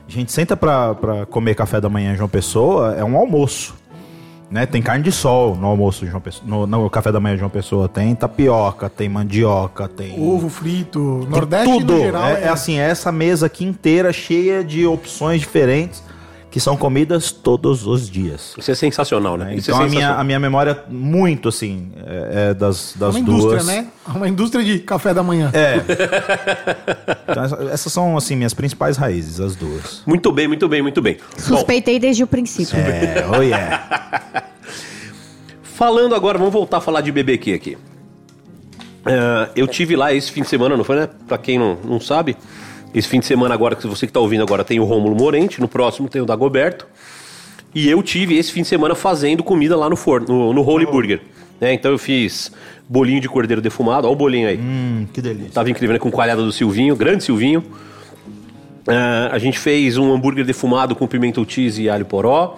A gente senta pra, pra comer café da manhã em João Pessoa, é um almoço. Né? Tem carne de sol no almoço de João Pessoa, no, no café da manhã de João Pessoa. Tem tapioca, tem mandioca, tem. Ovo frito, tem Nordeste tudo. geral. é, é assim, é essa mesa aqui inteira cheia de opções diferentes que são comidas todos os dias. Isso é sensacional, né? né? Isso Então é a minha, sensacional. a minha memória muito assim é, é das, das uma indústria, duas. né? Uma indústria de café da manhã. É. Então, essa- essas são assim minhas principais raízes, as duas. Muito bem, muito bem, muito bem. Bom, Suspeitei desde o princípio. É, oh yeah. falando agora, vamos voltar a falar de BBQ aqui. É, eu tive lá esse fim de semana, não foi, né? Pra quem não, não sabe, esse fim de semana agora, que você que tá ouvindo agora, tem o Rômulo Morente, no próximo tem o Dagoberto. E eu tive esse fim de semana fazendo comida lá no forno, no, no Holy Burger. né? Então eu fiz bolinho de cordeiro defumado, olha o bolinho aí. Hum, que delícia. Tava incrível, né? Com coalhada do Silvinho, grande Silvinho. Ah, a gente fez um hambúrguer defumado com pimento cheese e alho poró.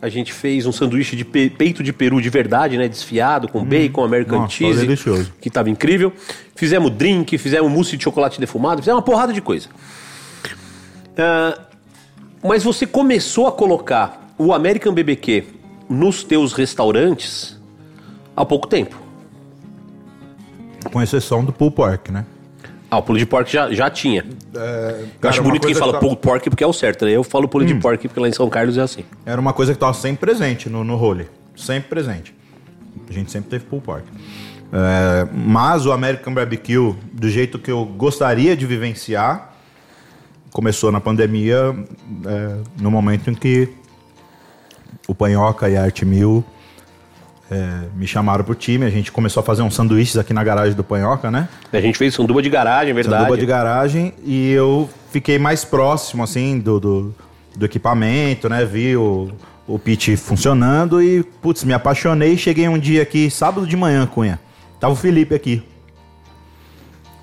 A gente fez um sanduíche de pe- peito de peru de verdade, né? Desfiado, com bacon, American nossa, cheese. delicioso. Que tava incrível. Fizemos drink, fizemos mousse de chocolate defumado, fizemos uma porrada de coisa. Ah, mas você começou a colocar o American BBQ nos teus restaurantes há pouco tempo. Com exceção do pulled pork, né? Ah, o pulo de porco já, já tinha. eu cara, acho bonito quem fala que tá- pulled pork porque é o certo, né? Eu falo pulo de porco porque lá em São Carlos é assim. Era uma coisa que estava sempre presente no, no role. Sempre presente. A gente sempre teve pulled pork. É, mas o American Barbecue, do jeito que eu gostaria de vivenciar, começou na pandemia, é, no momento em que o Panhoca e a Arte Mil é, me chamaram pro time. A gente começou a fazer uns sanduíches aqui na garagem do Panhoca, né? A gente fez sanduba de garagem, é verdade. Sanduba de garagem e eu fiquei mais próximo, assim, do, do, do equipamento, né? Vi o, o pit funcionando e, putz, me apaixonei. Cheguei um dia aqui, sábado de manhã, Cunha. Tava o Felipe aqui.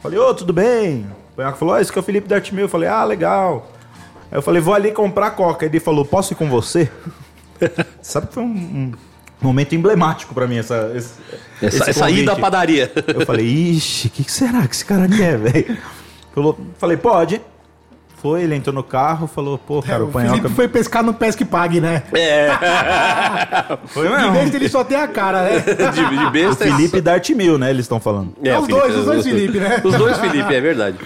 Falei, ô, tudo bem? O Panhoca falou, ah, esse aqui é o Felipe da Arte Mil. Eu falei, ah, legal. Aí eu falei, vou ali comprar coca. Ele falou, posso ir com você? Sabe que foi um, um momento emblemático pra mim, essa, esse, Essa, esse essa ida à convite. padaria. Eu falei, ixi, o que, que será que esse cara quer, velho? Falei, pode. Foi, ele entrou no carro, falou, pô, cara, É, o o Panhoca... Felipe foi pescar no Pesque Pague, né? Foi De vez ele só tem a cara, né? de, de O besta. Felipe Dart Mil, né, eles estão falando. É, os o Felipe, dois, os dois Felipe, né? Os dois Felipe, é verdade.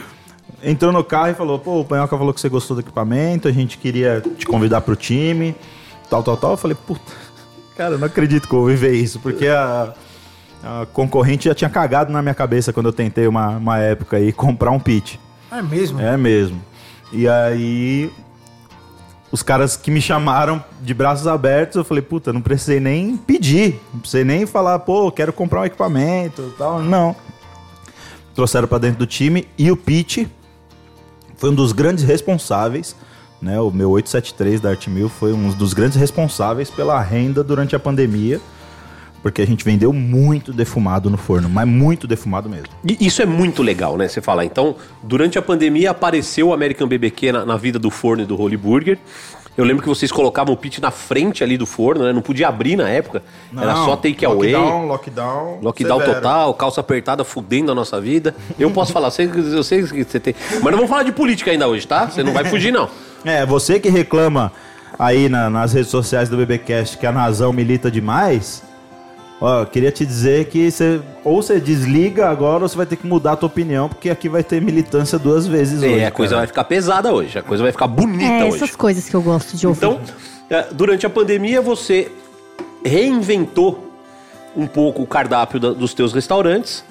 Entrou no carro e falou, pô, o Panhoca falou que você gostou do equipamento, a gente queria te convidar pro time, tal, tal, tal. Eu falei, puta, cara, eu não acredito que eu viver isso, porque a, a concorrente já tinha cagado na minha cabeça quando eu tentei uma, uma época aí comprar um pit. É mesmo. É mesmo. E aí, os caras que me chamaram de braços abertos, eu falei, puta, não precisei nem pedir. Não precisei nem falar, pô, quero comprar um equipamento e tal. Não. Trouxeram pra dentro do time e o Pete foi um dos grandes responsáveis, né? O meu 873 da Artmil foi um dos grandes responsáveis pela renda durante a pandemia. Porque a gente vendeu muito defumado no forno, mas muito defumado mesmo. E isso é muito legal, né? Você falar. Então, durante a pandemia apareceu o American BBQ na, na vida do forno e do Holy Burger. Eu lembro que vocês colocavam o pit na frente ali do forno, né? Não podia abrir na época. Era Não, só take away. Lockdown, lockdown. Lockdown severo. total, calça apertada fudendo a nossa vida. Eu posso falar, sei- eu sei que você tem. Mas não vamos falar de política ainda hoje, tá? Você não vai fugir, não. É, você que reclama aí na- nas redes sociais do BBcast que a Nazão milita demais, ó, eu queria te dizer que você ou você desliga agora ou você vai ter que mudar a tua opinião, porque aqui vai ter militância duas vezes hoje. É, a coisa cara. vai ficar pesada hoje, a coisa vai ficar bonita É, hoje. essas coisas que eu gosto de ouvir. Então, eh, durante a pandemia, você reinventou um pouco o cardápio da- dos teus restaurantes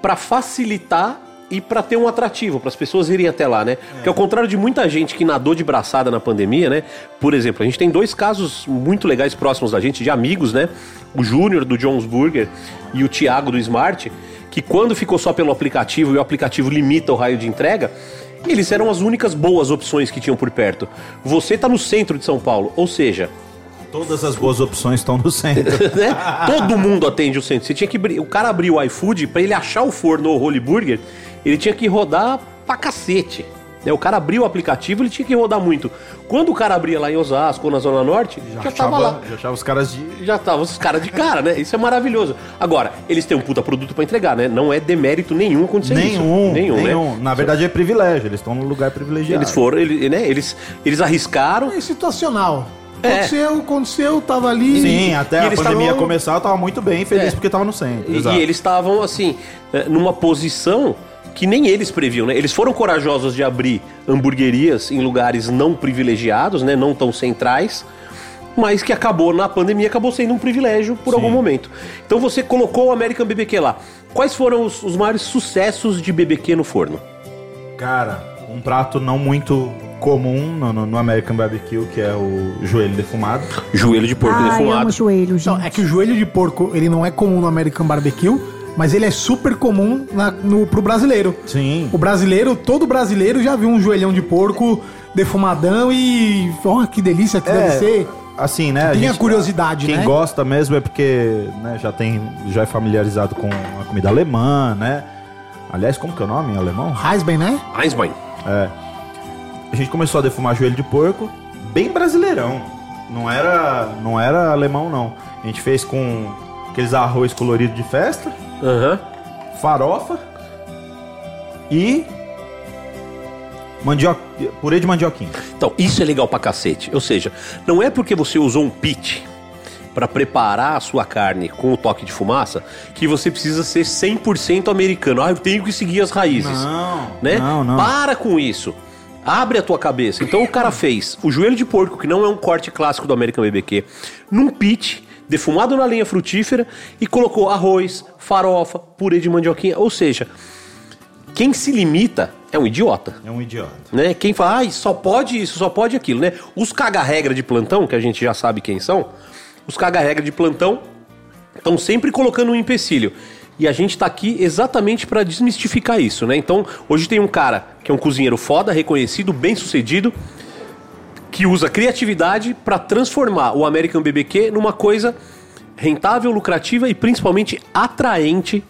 para facilitar e para ter um atrativo, para as pessoas irem até lá, né? Porque ao contrário de muita gente que nadou de braçada na pandemia, né? Por exemplo, a gente tem dois casos muito legais próximos da gente, de amigos, né? O Júnior do Jones Burger e o Thiago do Smart, que quando ficou só pelo aplicativo e o aplicativo limita o raio de entrega, eles eram as únicas boas opções que tinham por perto. Você tá no centro de São Paulo, ou seja, Todas as boas opções estão no centro. né? Todo mundo atende o centro. Você tinha que o cara abriu o iFood para ele achar o forno ou o Holy Burger, ele tinha que rodar pra cacete. né? O cara abriu o aplicativo, ele tinha que rodar muito. Quando o cara abria lá em Osasco ou na Zona Norte, já, tava lá. já achava os caras de. Já tava os caras de cara, né? Isso é maravilhoso. Agora, eles têm um puta produto pra entregar, né? Não é demérito nenhum acontecer Nenhum, isso. Nenhum, nenhum. né? Na verdade é privilégio, eles estão num lugar privilegiado. Eles foram, ele- né? Eles, eles arriscaram. É situacional. É. Aconteceu, aconteceu, tava ali. Sim, até E a eles pandemia tavam- começar, eu tava muito bem feliz É. porque tava no centro. E, e eles estavam, assim, eh, numa posição que nem eles previam, né? Eles foram corajosos de abrir hamburguerias em lugares não privilegiados, né? Não tão centrais, mas que acabou, na pandemia, acabou sendo um privilégio por algum momento. Então você colocou o American BBQ lá. Quais foram os, os maiores sucessos de BBQ no forno? Cara, um prato não muito comum no, no- no American Barbecue, que é o joelho defumado. Joelho de porco amo defumado. joelho, gente. Então, é que o joelho de porco, ele não é comum no American Barbecue, mas ele é super comum na, no, pro brasileiro. Sim. O brasileiro, todo brasileiro já viu um joelhão de porco defumadão e. Oh, que delícia que deve ser. Assim, né? Tem a curiosidade, quem né? gosta mesmo é porque né, já tem, já é familiarizado com a comida alemã, né? Aliás, como que é o nome em alemão? Heisbein, né? Einsbein. A gente começou a defumar joelho de porco, bem brasileirão. Não era, não era alemão não. A gente fez com aqueles arroz colorido de festa, Aham. farofa e mandioca, purê de mandioquinha. Então, isso é legal pra cacete. Ou seja, não é porque você usou um pit pra preparar a sua carne com o toque de fumaça que você precisa ser 100% americano. Ah, eu tenho que seguir as raízes. Não, né? não, não. Para com isso. Abre a tua cabeça. Então o cara fez o joelho de porco, que não é um corte clássico do American BBQ, num pit defumado na lenha frutífera e colocou arroz, farofa, purê de mandioquinha. Ou seja, quem se limita é um idiota É um idiota. né? Quem fala, ai, só pode isso, só pode aquilo, né? Os caga-regra de plantão, que a gente já sabe quem são, os caga-regra de plantão estão sempre colocando um empecilho. E a gente tá aqui exatamente para desmistificar isso, né? Então, hoje tem um cara que é um cozinheiro foda, reconhecido, bem-sucedido, que usa criatividade para transformar o American BBQ numa coisa rentável, lucrativa e principalmente atraente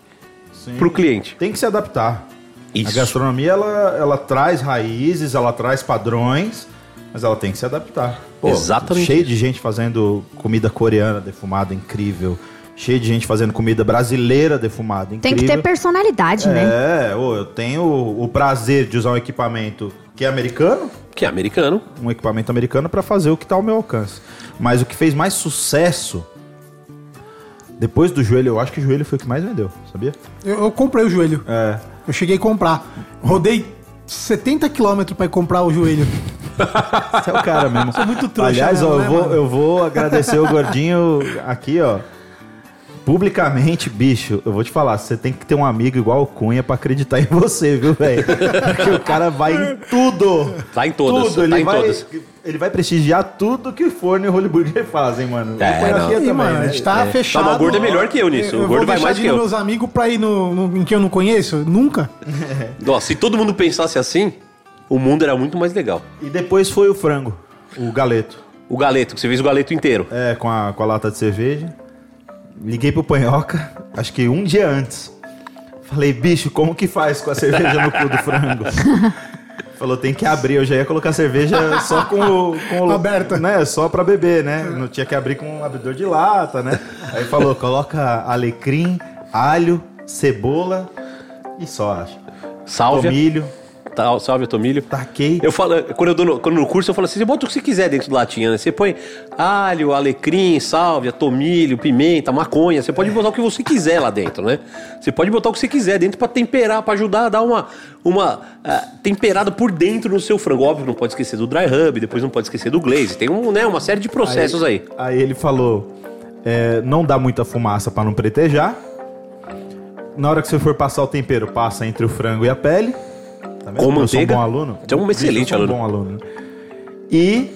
pro cliente. Tem que se adaptar. Isso. A gastronomia ela, ela traz raízes, ela traz padrões, mas ela tem que se adaptar. Exatamente Cheio de gente fazendo comida coreana defumada incrível. Cheio de gente fazendo comida brasileira defumada incrível. Tem que ter personalidade, né? É, eu tenho o prazer de usar um equipamento que é americano, Que é americano. um equipamento americano para fazer o que tá ao meu alcance. Mas o que fez mais sucesso depois do joelho, eu acho que o joelho foi o que mais vendeu, sabia? Eu, eu comprei o joelho. É. Eu cheguei a comprar. Rodei 70 quilômetros pra ir comprar o joelho. Você é o cara mesmo. Sou muito trouxa Aliás, ó, né, eu, vou, eu vou agradecer o gordinho aqui, ó. Publicamente, bicho, eu vou te falar, você tem que ter um amigo igual o Cunha pra acreditar em você, viu, velho? Porque o cara vai em tudo. Tá em todas, Tudo, tá ele em vai, todas. Ele vai prestigiar tudo que o Forno e o Holy Burger fazem, mano. É, O não. E, mano, né? a gente tá É. fechado. Tá, mas o gordo é melhor que eu nisso. O Eu, gordo vou vai mais de que eu. meus amigos pra ir no, no- em que eu não conheço? Nunca. Nossa, se todo mundo pensasse assim, o mundo era muito mais legal. E depois foi o frango, o galeto. O galeto, que você fez o galeto inteiro. É, com a, com a lata de cerveja. Liguei pro Panhoca, acho que um dia antes. Falei, bicho, como que faz com a cerveja no cu do frango? Falou, tem que abrir. Eu já ia colocar cerveja só com o. Com o Aberta. Né? Só pra beber, né? Não tinha que abrir com um abridor de lata, né? Aí falou, coloca alecrim, alho, cebola e só, acho. Sálvia. Tomilho. Tal, salve, Tomilho. Taquei. Eu falo, quando eu dou no, quando no curso, eu falo assim: você bota o que você quiser dentro da latinha, né? Você põe alho, alecrim, sálvia, tomilho, pimenta, maconha. Você pode botar o que você quiser lá dentro, né? Você pode botar o que você quiser dentro pra temperar, pra ajudar a dar uma, uma ah, temperada por dentro no seu frango. Óbvio, não pode esquecer do dry rub, depois não pode esquecer do glaze. Tem um, né, uma série de processos aí. Aí ele falou: é, não dá muita fumaça pra não pretejar. Na hora que você for passar o tempero, passa entre o frango e a pele. Tá vendo? Com Eu sou um manteiga? bom aluno. Você é um eu excelente sou um aluno. bom aluno. E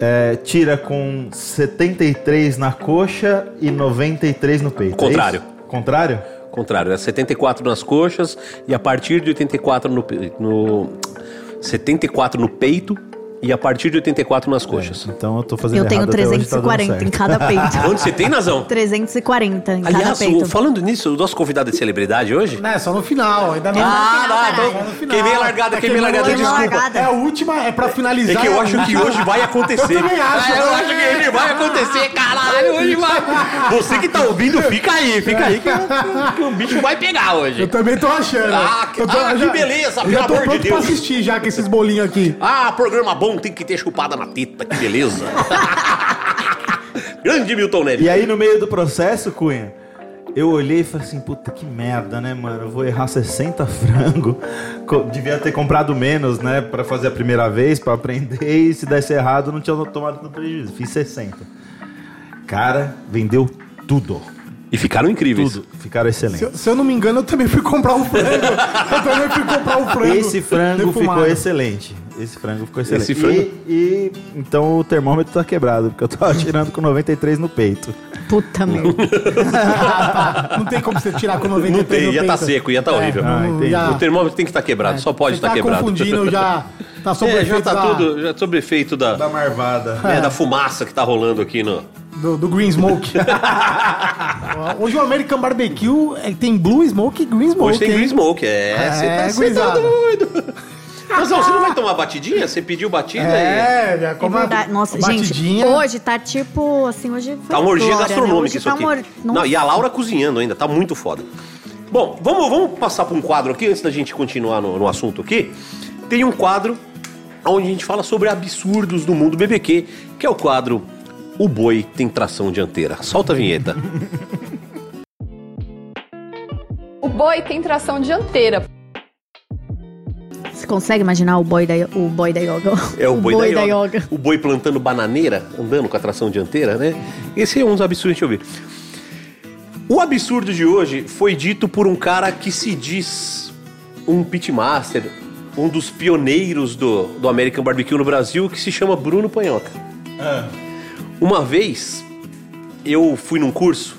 é, tira com 73 na coxa e 93 no peito. é Contrário. isso? Contrário? Contrário, é 74 nas coxas e a partir de 84 no, no 74 no peito e a partir de 84 nas coxas. Então eu tô fazendo Eu tenho errado até hoje, tá dando 340 em cada peito. Onde você tem, Nazão? 340 em cada Aliás, o- peito. falando nisso, o nosso convidado é celebridade hoje? Né, só no final. Ainda não. Ah, final, tá, caralho. então, queimei a largada, É queimei a largada, desculpa. largada. É a última, é pra É finalizar. que eu acho que hoje vai acontecer. Eu também acho, É, eu acho que hoje vai acontecer, caralho, hoje vai. Você que tá ouvindo, fica aí, fica aí que, que- que o bicho vai pegar hoje. Eu também tô achando. Ah, que- Eu tô- ah, eu que beleza, eu pelo já tô amor de pronto pra Deus. assistir já com esses bolinhos aqui. Ah, programa bom tem que ter chupada na teta, que beleza. Grande Milton Nery. E aí, no meio do processo, Cunha, eu olhei e falei assim, puta que merda, né, mano? Eu vou errar 60 frango. Devia ter comprado menos, né, pra fazer a primeira vez, pra aprender. E se desse errado, não tinha tomado tanto prejuízo. Fiz 60. Cara, vendeu tudo. E ficaram incríveis. Tudo. Ficaram Se, excelentes. eu- se eu não me engano, eu também fui comprar um frango. eu também fui comprar um frango. Esse frango defumado. ficou excelente. Esse frango ficou excelente. Esse frango- E, e- então o termômetro tá quebrado, porque eu tava tirando com 93 no peito. Puta merda. Ah, tá. Não tem como você tirar com 93 Não tem, no ia tá seco, ia tá horrível. Ah, entendi. já- O termômetro tem que estar quebrado, só pode estar tá quebrado. confundindo, já tá sob É, já tá da- tudo, já sob efeito da, Da marvada. é, da fumaça que tá rolando aqui no. do, do Green Smoke. Hoje o American Barbecue é, tem Blue Smoke e Green Smoke. Hoje tem hein? Green Smoke, é. É, Você tá, cê tá gurizada. doido. Mas não, você não vai tomar batidinha? Você pediu batida e. É, já É como a- verdade. Nossa, a gente, batidinha. hoje tá tipo, assim, hoje foi Tá uma orgia glória, né? gastronômica Hoje isso tá aqui. uma or- Não, e a Laura cozinhando ainda, tá muito foda. Bom, vamos, vamos passar para um quadro aqui, antes da gente continuar no, no assunto aqui. Tem um quadro onde a gente fala sobre absurdos do mundo BBQ, que é o quadro O Boi Tem Tração Dianteira. Solta a vinheta. O boi tem tração dianteira. Você consegue imaginar o boy da, o boy da yoga? É o, boi, da, yoga. yoga. O boi plantando bananeira, andando com a tração dianteira, né? Esse é um dos absurdos que a gente ouviu. O absurdo de hoje foi dito por um cara que se diz um pitmaster, um dos pioneiros do, do American Barbecue no Brasil, que se chama Bruno Panhoca. Uma vez, eu fui num curso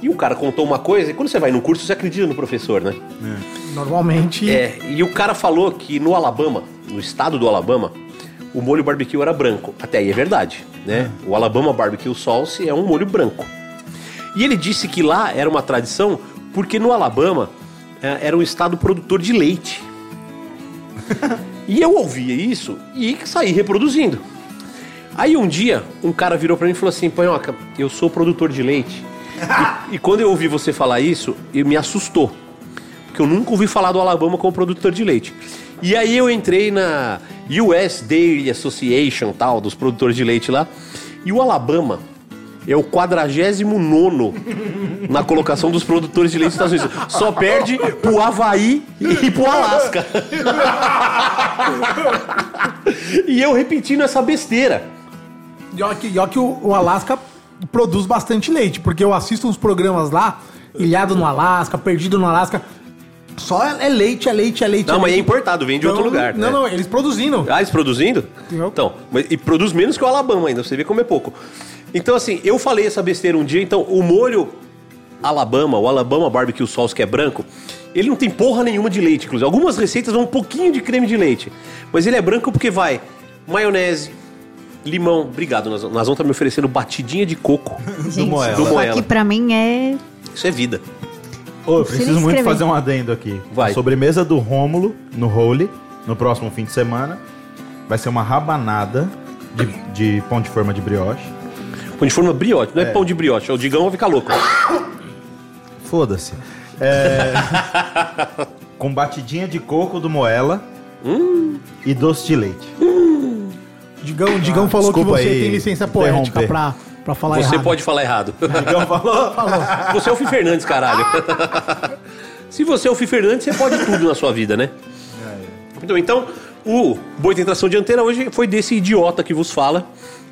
e o cara contou uma coisa, e quando você vai num curso, você acredita no professor, né? Normalmente. É, e o cara falou que no Alabama, no estado do Alabama, o molho barbecue era branco. Até aí é verdade, né? O Alabama Barbecue Sauce é um molho branco. E ele disse que lá era uma tradição porque no Alabama é, era um estado produtor de leite. e eu ouvia isso e saí reproduzindo. Aí um dia, um cara virou pra mim e falou assim: Panhoca, eu sou produtor de leite. e, e quando eu ouvi você falar isso, eu me assustou. Porque eu nunca ouvi falar do Alabama como produtor de leite. E aí eu entrei na US Dairy Association, tal, dos produtores de leite lá. E o Alabama é o 49 na colocação dos produtores de leite dos Estados Unidos. Só perde pro Havaí e pro Alasca. e eu repetindo essa besteira. E olha que, que o, o Alasca produz bastante leite, porque eu assisto uns programas lá, Ilhado no Alasca, Perdido no Alasca. Só é, é leite, é leite, é leite. Não, é mas é leite. importado, vem de outro Então, lugar. Não, né? não, eles produzindo. Ah, eles produzindo? Eu- Então, mas- e produz menos que o Alabama ainda, você vê como é pouco. Então, assim, eu falei essa besteira um dia, então, o molho Alabama, o Alabama Barbecue Sauce, que é branco, ele não tem porra nenhuma de leite, inclusive. Algumas receitas vão um pouquinho de creme de leite, mas ele é branco porque vai maionese, limão. Obrigado, Nazão. Nazão tá me oferecendo batidinha de coco. Gente, Moela. Do isso Moela. aqui pra mim é... Isso é vida. Ô, eu preciso muito fazer um adendo aqui. Vai. A sobremesa do Rômulo, no Holy, no próximo fim de semana. Vai ser uma rabanada de, de pão de forma de brioche. Pão de forma brioche, não é, pão de brioche. O Digão vai ficar louco. Foda-se. É, com batidinha de coco do Moela e doce de leite. Digão, Digão falou que você aí tem licença poética pra, pra falar Você errado. pode falar errado. Digão falou? Você é o Fih Fernandes, caralho. Se você é o Fih Fernandes, você pode tudo na sua vida, né? Então, então, o Boi tem tração dianteira hoje foi desse idiota que vos fala,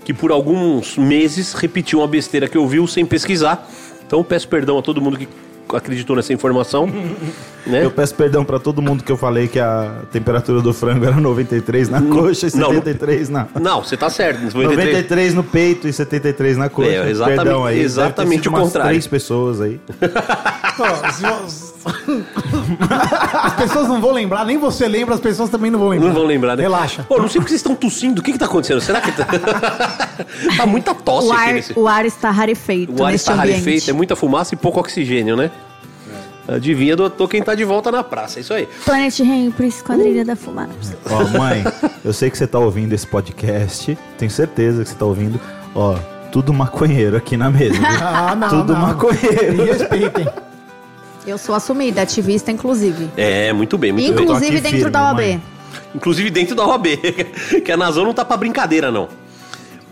que por alguns meses repetiu uma besteira que ouviu sem pesquisar. Então, peço perdão a todo mundo que acreditou nessa informação. né? Eu peço perdão pra todo mundo que eu falei que a temperatura do frango era 93 na coxa e não, não. 73 na... Não, você tá certo. 93. 93 no peito e 73 na coxa. É, exatamente- Perdão aí. exatamente o umas contrário. três pessoas aí. Ó, As pessoas não vão lembrar, nem você lembra, as pessoas também não vão lembrar. Não vão lembrar, né? Relaxa. Pô, não sei porque vocês estão tossindo. O que que tá acontecendo? Será que tá... tá muita tosse O aqui ar, nesse... o ar está rarefeito O ar está ambiente. rarefeito, é muita fumaça e pouco oxigênio, né? Adivinha, doutor, quem tá de volta na praça, é isso aí. Planet Ramp, Esquadrilha da Fumaça. Ó, mãe, eu sei que você tá ouvindo esse podcast. Tenho certeza que você tá ouvindo. Ó, tudo maconheiro aqui na mesa. Ah, não, Tudo não. maconheiro. Me respeitem. Eu sou assumida, ativista, inclusive. É, muito bem, muito bem. Inclusive aqui dentro firme, da OAB. mãe. Inclusive dentro da OAB, que a Nazão não tá pra brincadeira, não.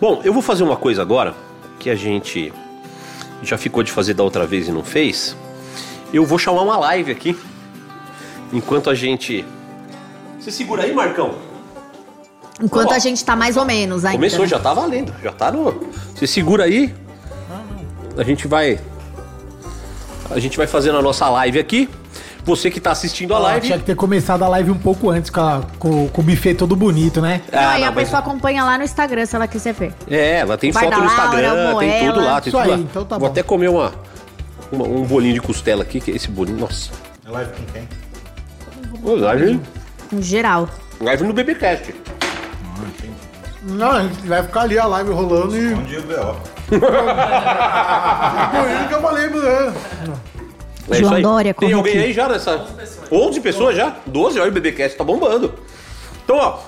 Bom, eu vou fazer uma coisa agora, que a gente já ficou de fazer da outra vez e não fez. Eu vou chamar uma live aqui, enquanto a gente... Você segura aí, Marcão? Enquanto Ó, a gente tá mais ou menos ainda. Começou, né? já tá valendo, já tá no... Você segura aí, a gente vai... A gente vai fazendo a nossa live aqui. Você que tá assistindo a Ah, live... Tinha que ter começado a live um pouco antes, com, a- com- com o buffet todo bonito, né? Não, Ah, e não, a mas- pessoa acompanha lá no Instagram se ela quiser ver. É, ela tem Vai foto no Laura, Instagram, tem Moela. tudo lá, tem Isso tudo aí, lá. então tá Vou bom. até comer uma, uma- um bolinho de costela aqui, que é esse bolinho. Nossa. Live com quem? Ô, Live, Em geral. live no BBcast. Não, a gente vai ficar ali a live rolando e. Bom dia, B.O. Por isso que eu falei, mano. É João isso aí. Dória, Tem corre alguém aqui. aí já nessa? 11 pessoas já? 12, olha o BBcast, tá bombando. Então, ó,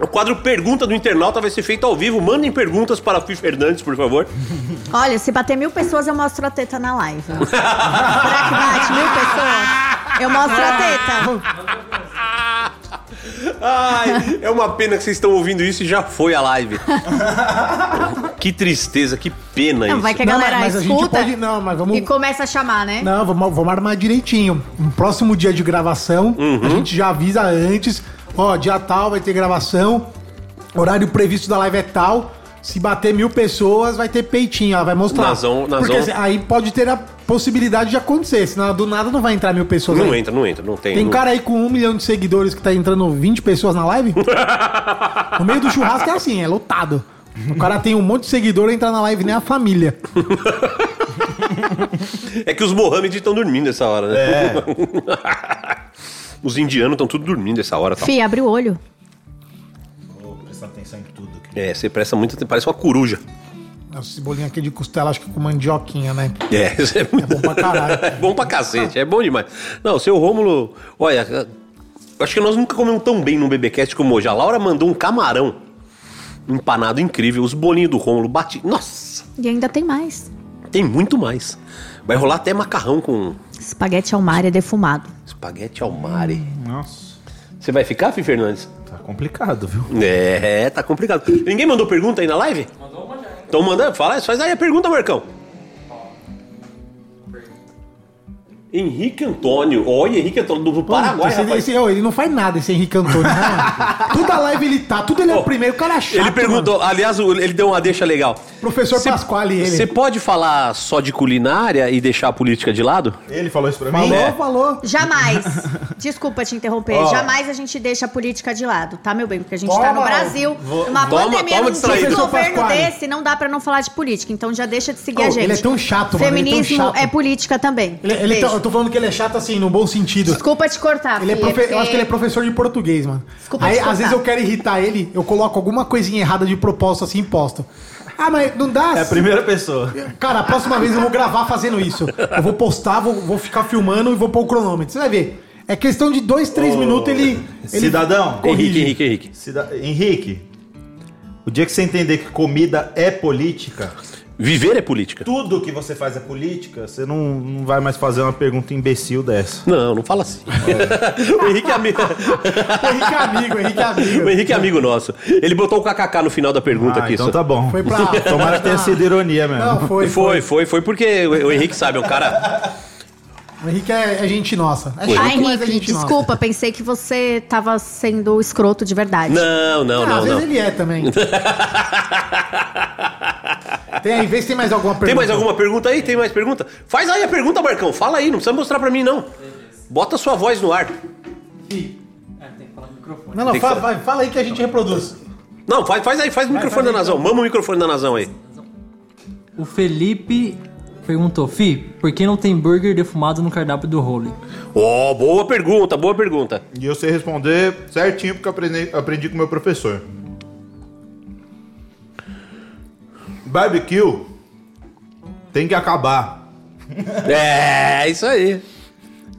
o quadro Pergunta do Internauta vai ser feito ao vivo. Mandem perguntas para Fih Fernandes, por favor. Olha, se bater mil pessoas, eu mostro a teta na live. Será que bate mil pessoas? Eu mostro a teta. Ai, é uma pena que vocês estão ouvindo isso e já foi a live. que tristeza, que pena Não, isso. vai que a Não, galera mas a gente escuta pode- não, mas vamos- e começa a chamar, né? Não, vamos, vamos armar direitinho. No próximo dia de gravação, Uhum. a gente já avisa antes. Ó, dia tal vai ter gravação. Horário previsto da live é tal. Se bater mil pessoas, vai ter peitinho, ela vai mostrar. Nazão- Nazão- Porque assim, aí pode ter a possibilidade de acontecer, senão do nada não vai entrar mil pessoas Não aí. entra, não entra, não tem. Tem não- cara aí com um milhão de seguidores que tá entrando 20 pessoas na live? no meio do churrasco é assim, é lotado. O cara tem um monte de seguidor, entra na live nem a família. É que os Mohamed estão dormindo essa hora, né? É. os indianos estão tudo dormindo essa hora. Tal. Fih, abre o olho. É, você presta muito, parece uma coruja. Esse bolinho aqui de costela, acho que com mandioquinha, né? É, isso é, muito bom pra caralho. É bom pra cacete, é bom demais. Não, o seu Rômulo, olha, eu acho que nós nunca comemos tão bem no BBcast como hoje. A Laura mandou um camarão empanado incrível, os bolinhos do Rômulo, bati. Nossa, E ainda tem mais. tem muito mais. Vai rolar até macarrão com Espaguete ao mar é defumado. espaguete ao mare. Nossa, Você vai ficar, Fih Fernandes? Tá complicado, viu? É, tá complicado. Ninguém mandou pergunta aí na live? Mandou uma já. Então manda, fala, faz aí a pergunta, Marcão. Henrique Antônio. Olha, Henrique Antônio do Paraguai, esse, rapaz. esse- ele não faz nada, esse Henrique Antônio, né? Toda live ele tá, tudo ele é o primeiro, o cara é chato. Ele perguntou, aliás, o- ele deu uma deixa legal. Professor Cê- Pasquale, ele. Você pode falar só de culinária e deixar a política de lado? Ele falou isso pra mim? Falou, É. falou. Jamais. Desculpa te interromper. Ó. Jamais a gente deixa a política de lado, tá, meu bem? Porque a gente tá Toma. no Brasil, numa Toma, pandemia, toma num distraído. desgoverno Pasquale. desse, não dá pra não falar de política. Então já deixa de seguir Ô, a gente. ele é tão chato, mano, é Feminismo chato. é política também. Ele, ele tá- tô falando que ele é chato assim, no bom sentido. Desculpa te cortar, Ele é profe- Eu porque- acho que ele é professor de português, mano. Desculpa Aí, te às cortar. vezes eu quero irritar ele, eu coloco alguma coisinha errada de propósito assim, imposto. Ah, mas não dá. É a primeira pessoa. Cara, a próxima vez eu vou gravar fazendo isso. Eu vou postar, vou, vou ficar filmando e vou pôr o cronômetro. Você vai ver. É questão de dois, três minutos ele. ele Cidadão, Henrique, Henrique, Henrique. Cida- Henrique, o dia que você entender que comida é política, Viver é política. tudo que você faz é política, você não, não vai mais fazer uma pergunta imbecil dessa. Não, não fala assim. o Henrique é amigo. Henrique é amigo, Henrique é O amigo. Henrique é amigo nosso. Ele botou o kkk no final da pergunta Ah, aqui. então só. tá bom. Foi pra. Tomara que tenha sido ironia mesmo. Não, foi, Foi, foi, foi porque o o Henrique sabe, é um cara. O Henrique é, é gente nossa. É Ai, é Henrique, gente nossa. desculpa, pensei que você tava sendo escroto de verdade. Não, não, Ah, não, às vezes não. ele é também. tem aí, vê se tem mais alguma pergunta. Tem mais alguma pergunta aí? Tem mais pergunta? Faz aí a pergunta, Marcão. Fala aí, não precisa mostrar pra mim, não. Bota sua voz no ar. Não, não, Tem que fala, falar. vai, fala aí que a gente reproduz. Não, faz, faz aí, faz o microfone faz da Nazão. então. Mama o microfone da Nazão aí. O Felipe perguntou, Fi, por que não tem burger defumado no cardápio do Holy? Ó, boa pergunta, boa pergunta. E eu sei responder certinho porque eu aprendi, aprendi com meu professor. Barbecue tem que acabar. É, isso aí.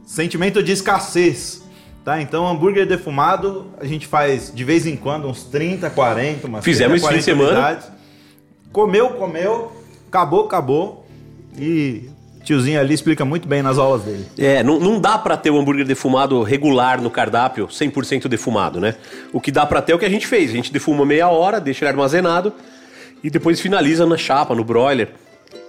Sentimento de escassez. Tá? Então, hambúrguer defumado, a gente faz de vez em quando uns 30, 40, umas Fizemos 30, esse fim de 40 semana. Comeu, comeu, acabou, acabou. E tiozinho ali explica muito bem nas aulas dele. É, não, não dá pra ter o hambúrguer defumado regular no cardápio, 100% defumado, né? O que dá pra ter é o que a gente fez. A gente defuma meia hora, deixa ele armazenado e depois finaliza na chapa, no broiler.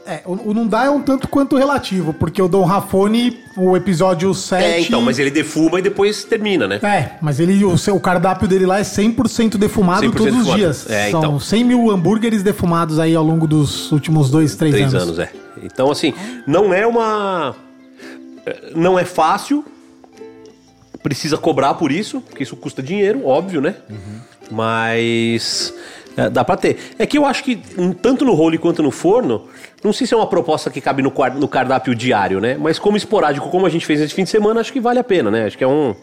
É, o, o não dá é um tanto quanto relativo, porque o Dom Rafone, o episódio 7. É, então, mas ele defuma e depois termina, né? É, mas ele, o, seu, o cardápio dele lá é 100% defumado 100% todos os dias. É, São então. 100 mil hambúrgueres defumados aí ao longo dos últimos dois, três, Três anos. anos, é. Então, assim, não é uma. é, Não é fácil. Precisa cobrar por isso, porque isso custa dinheiro, óbvio, né? Mas. É, dá pra ter. É que eu acho que, tanto no role quanto no forno, não sei se é uma proposta que cabe no, no cardápio diário, né? Mas como esporádico, como a gente fez esse fim de semana, acho que vale a pena, né? Acho que é um.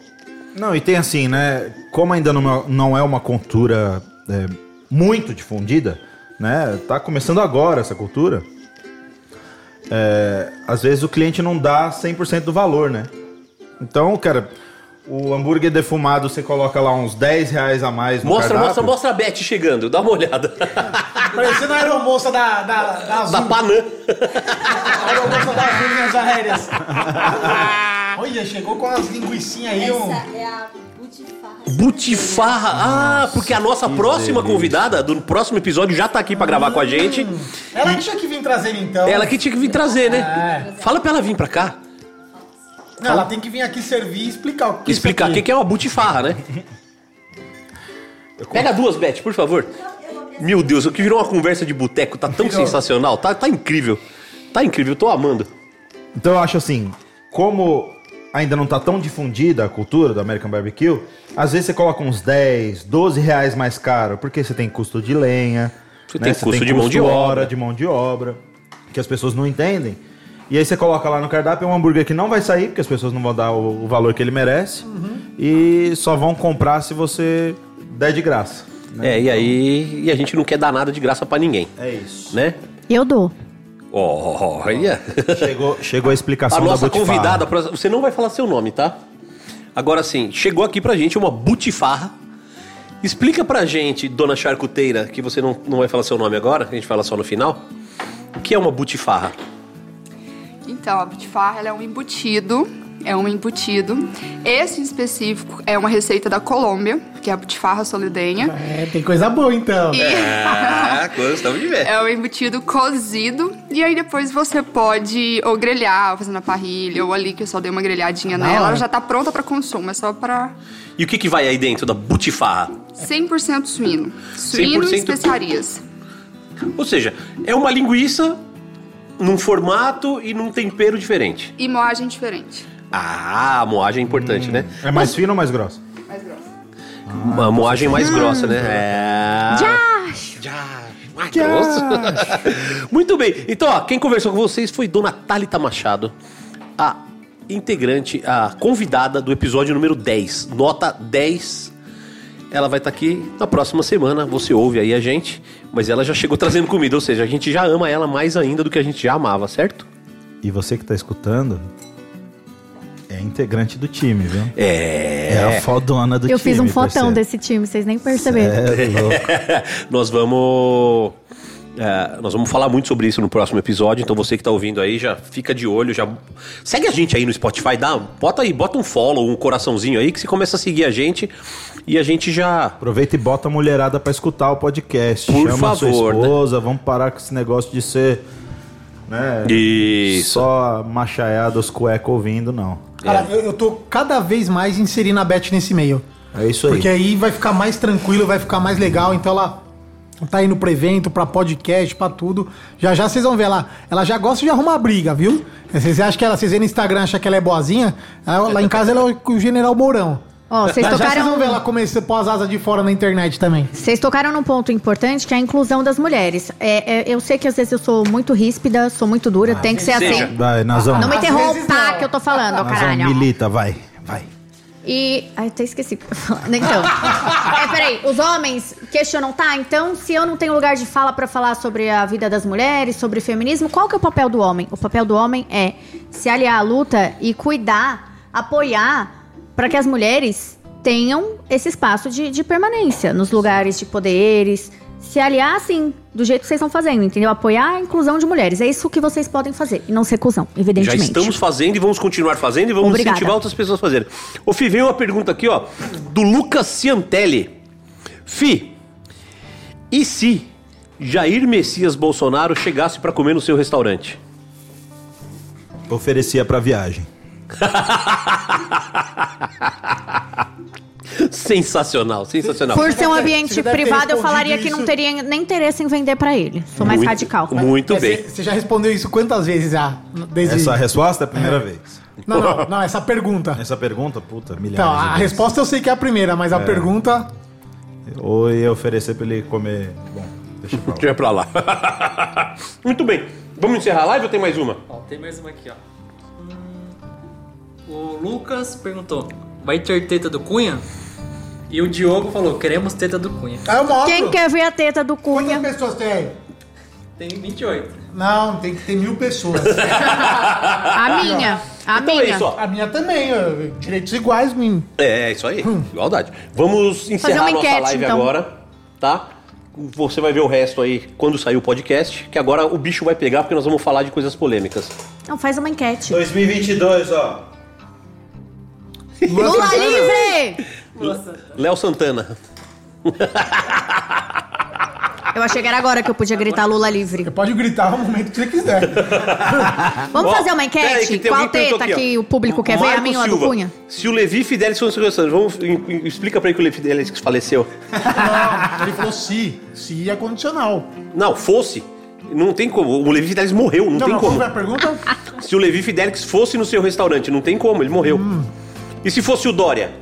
Não, e tem assim, né? Como ainda não, não é uma cultura é, muito difundida, né? Tá começando agora essa cultura. É, às vezes o cliente não dá 100% do valor, né? Então, cara, o hambúrguer defumado você coloca lá uns 10 reais a mais no Mostra, cardápio. mostra, mostra a Beth chegando, dá uma olhada. Parecendo a aeromoça da, da, da Azul. da Panã. A aeromoça das linhas aéreas. Olha, chegou com as linguicinhas aí. Um... Essa é a Butifarra. Butifarra. Ah, porque a nossa próxima convidada do próximo episódio já tá aqui pra gravar com a gente. Ela que tinha que vir trazer então. Ela que tinha que vir trazer, né? Fala pra ela vir pra cá. Não, ela tem que vir aqui servir e explicar o que Explicar o que que é uma butifarra, né? Pega duas, Beth, por favor. Meu Deus, o que virou uma conversa de boteco tá tão Virou. sensacional, tá, tá incrível. Tá incrível, eu tô amando. Então eu acho assim, como ainda não tá tão difundida a cultura do American Barbecue, às vezes você coloca uns 10, 12 reais mais caro, porque você tem custo de lenha, Você tem custo de mão de hora obra. de mão de obra, que as pessoas não entendem. E aí você coloca lá no cardápio um hambúrguer que não vai sair, porque as pessoas não vão dar o, o valor que ele merece, e só vão comprar se você der de graça. É, e aí e a gente não quer dar nada de graça pra ninguém, É isso. né? Eu dou. Olha. Chegou, chegou a explicação A nossa da Botifarra. convidada, pra- você não vai falar seu nome, tá? Agora sim, chegou aqui pra gente uma butifarra. Explica pra gente, dona charcuteira, que você não, não vai falar seu nome agora, a gente fala só no final. O que é uma butifarra? Então, a butifarra ela é um embutido. É um embutido. Esse em específico é uma receita da Colômbia, que é a butifarra solidenha. É, tem coisa boa então. E Ah, gostamos de ver. é um embutido cozido. E aí depois você pode ou grelhar, ou fazer na parrilha, ou ali que eu só dei uma grelhadinha Da nela. hora. Ela já tá pronta pra consumo. É só pra E o que, que vai aí dentro da butifarra? 100% suíno. Suíno 100% e especiarias. Ou seja, é uma linguiça num formato e num tempero diferente. E moagem diferente. Ah, a moagem é importante, né? É mais fino ou mais grosso? Mais grossa. Uma moagem mais grossa, né? É. Já. Mais grosso. Muito bem. Então, ó, quem conversou com vocês foi Dona Thalita Machado, a integrante, a convidada do episódio número 10. Nota 10. Ela vai estar aqui na próxima semana. Você ouve aí a gente. Mas ela já chegou trazendo comida, ou seja, a gente já ama ela mais ainda do que a gente já amava, certo? E você que tá escutando, é integrante do time, viu? É. É a fodona do Eu time. fiz um fotão parceiro. desse time, vocês nem perceberam. É, louco. nós vamos. É, nós vamos falar muito sobre isso no próximo episódio, então você que tá ouvindo aí já fica de olho, já segue a gente aí no Spotify, dá, bota aí, bota um follow, um coraçãozinho aí que você começa a seguir a gente e a gente já Aproveita e bota a mulherada pra escutar o podcast. Por Chama a sua favor, né? esposa, vamos parar com esse negócio de ser. Né, Isso. Só machaiada os cuecos ouvindo, não. Cara, eu, eu tô cada vez mais inserindo a Beth nesse meio. É isso aí. Porque aí vai ficar mais tranquilo, vai ficar mais legal. Então ela tá indo pro evento, pra podcast, pra tudo. Já já vocês vão ver ela. Ela já gosta de arrumar briga, viu? Vocês acham que ela, vocês vêem no Instagram, acham que ela é boazinha? Ela- lá em casa ela é o General Mourão. Ó, vocês já já vocês tocaram. vão ver ela começar a pôr as asas de fora na internet também. Vocês tocaram num ponto importante que é a inclusão das mulheres. É, é, eu sei que às vezes eu sou muito ríspida, sou muito dura, tem que ser seja. assim. Vai, Nazão. Não me interrompa não. que eu tô falando, ó, caralho. milita, vai, vai. E. Ai, até esqueci. Então. é, peraí, os homens questionam, tá? Então, se eu não tenho lugar de fala pra falar sobre a vida das mulheres, sobre feminismo, qual que é o papel do homem? O papel do homem é se aliar à luta e cuidar, apoiar pra que as mulheres tenham esse espaço de, de permanência nos lugares de poderes. Se aliar, assim, do jeito que vocês estão fazendo, entendeu? Apoiar a inclusão de mulheres. É isso que vocês podem fazer. E não ser cuzão, Já evidentemente. estamos fazendo e vamos continuar fazendo e vamos Obrigada. incentivar outras pessoas a fazerem. Ô, Fi, veio uma pergunta aqui, ó, do Lucas Ciantelli. Fi, e se Jair Messias Bolsonaro chegasse pra comer no seu restaurante? Oferecia pra viagem. Sensacional, sensacional. Por ser um ambiente privado, eu falaria que isso. não teria nem interesse em vender pra ele. Sou mais Muito- radical. Muito É, bem. Você já respondeu isso quantas vezes já? Desde... Essa resposta é a primeira vez. Não, não, não, essa pergunta. Essa pergunta, puta, milhares Então, de a vezes. resposta eu sei que é a primeira, mas a pergunta. Ou ia oferecer pra ele comer... Bom, deixa pra lá. Deixa pra lá. Muito bem. Vamos encerrar a live ou tem mais uma? Ó, tem mais uma aqui, ó. Hum, o Lucas perguntou: vai ter teta do Cunha? E o Diogo falou: queremos teta do Cunha. Ah, eu mostro. Quem quer ver a teta do Quantas Cunha? pessoas tem aí? Tem 28. Não, tem que ter mil pessoas. A minha. A Então é minha. isso, ó. a minha também, ó, direitos iguais, menino. É, isso aí. Igualdade. Vamos encerrar uma a nossa enquete, live então. agora, tá? Você vai ver o resto aí quando sair o podcast, que agora o bicho vai pegar porque nós vamos falar de coisas polêmicas. Não, faz uma enquete. 2022, ó. Lula livre! Léo Santana. Eu achei que era agora que eu podia gritar Lula livre. Você pode gritar no momento que você quiser. Vamos Ó, fazer uma enquete? tem Qual alguém que perguntou teta aqui, ó. que o público quer ver? A Marco minha ou a do Silva, Cunha? Se o Levi Fidelis fosse seu restaurante, vamos em- em- explica pra ele que o Levi Fidelis faleceu. Não, ele falou se. Se é condicional. Não, fosse. Não tem como. O Levi Fidelis morreu, não, Não, tem não, como. qual foi a pergunta? Se o Levi Fidelix fosse no seu restaurante, não tem como, ele morreu. E se fosse o Dória?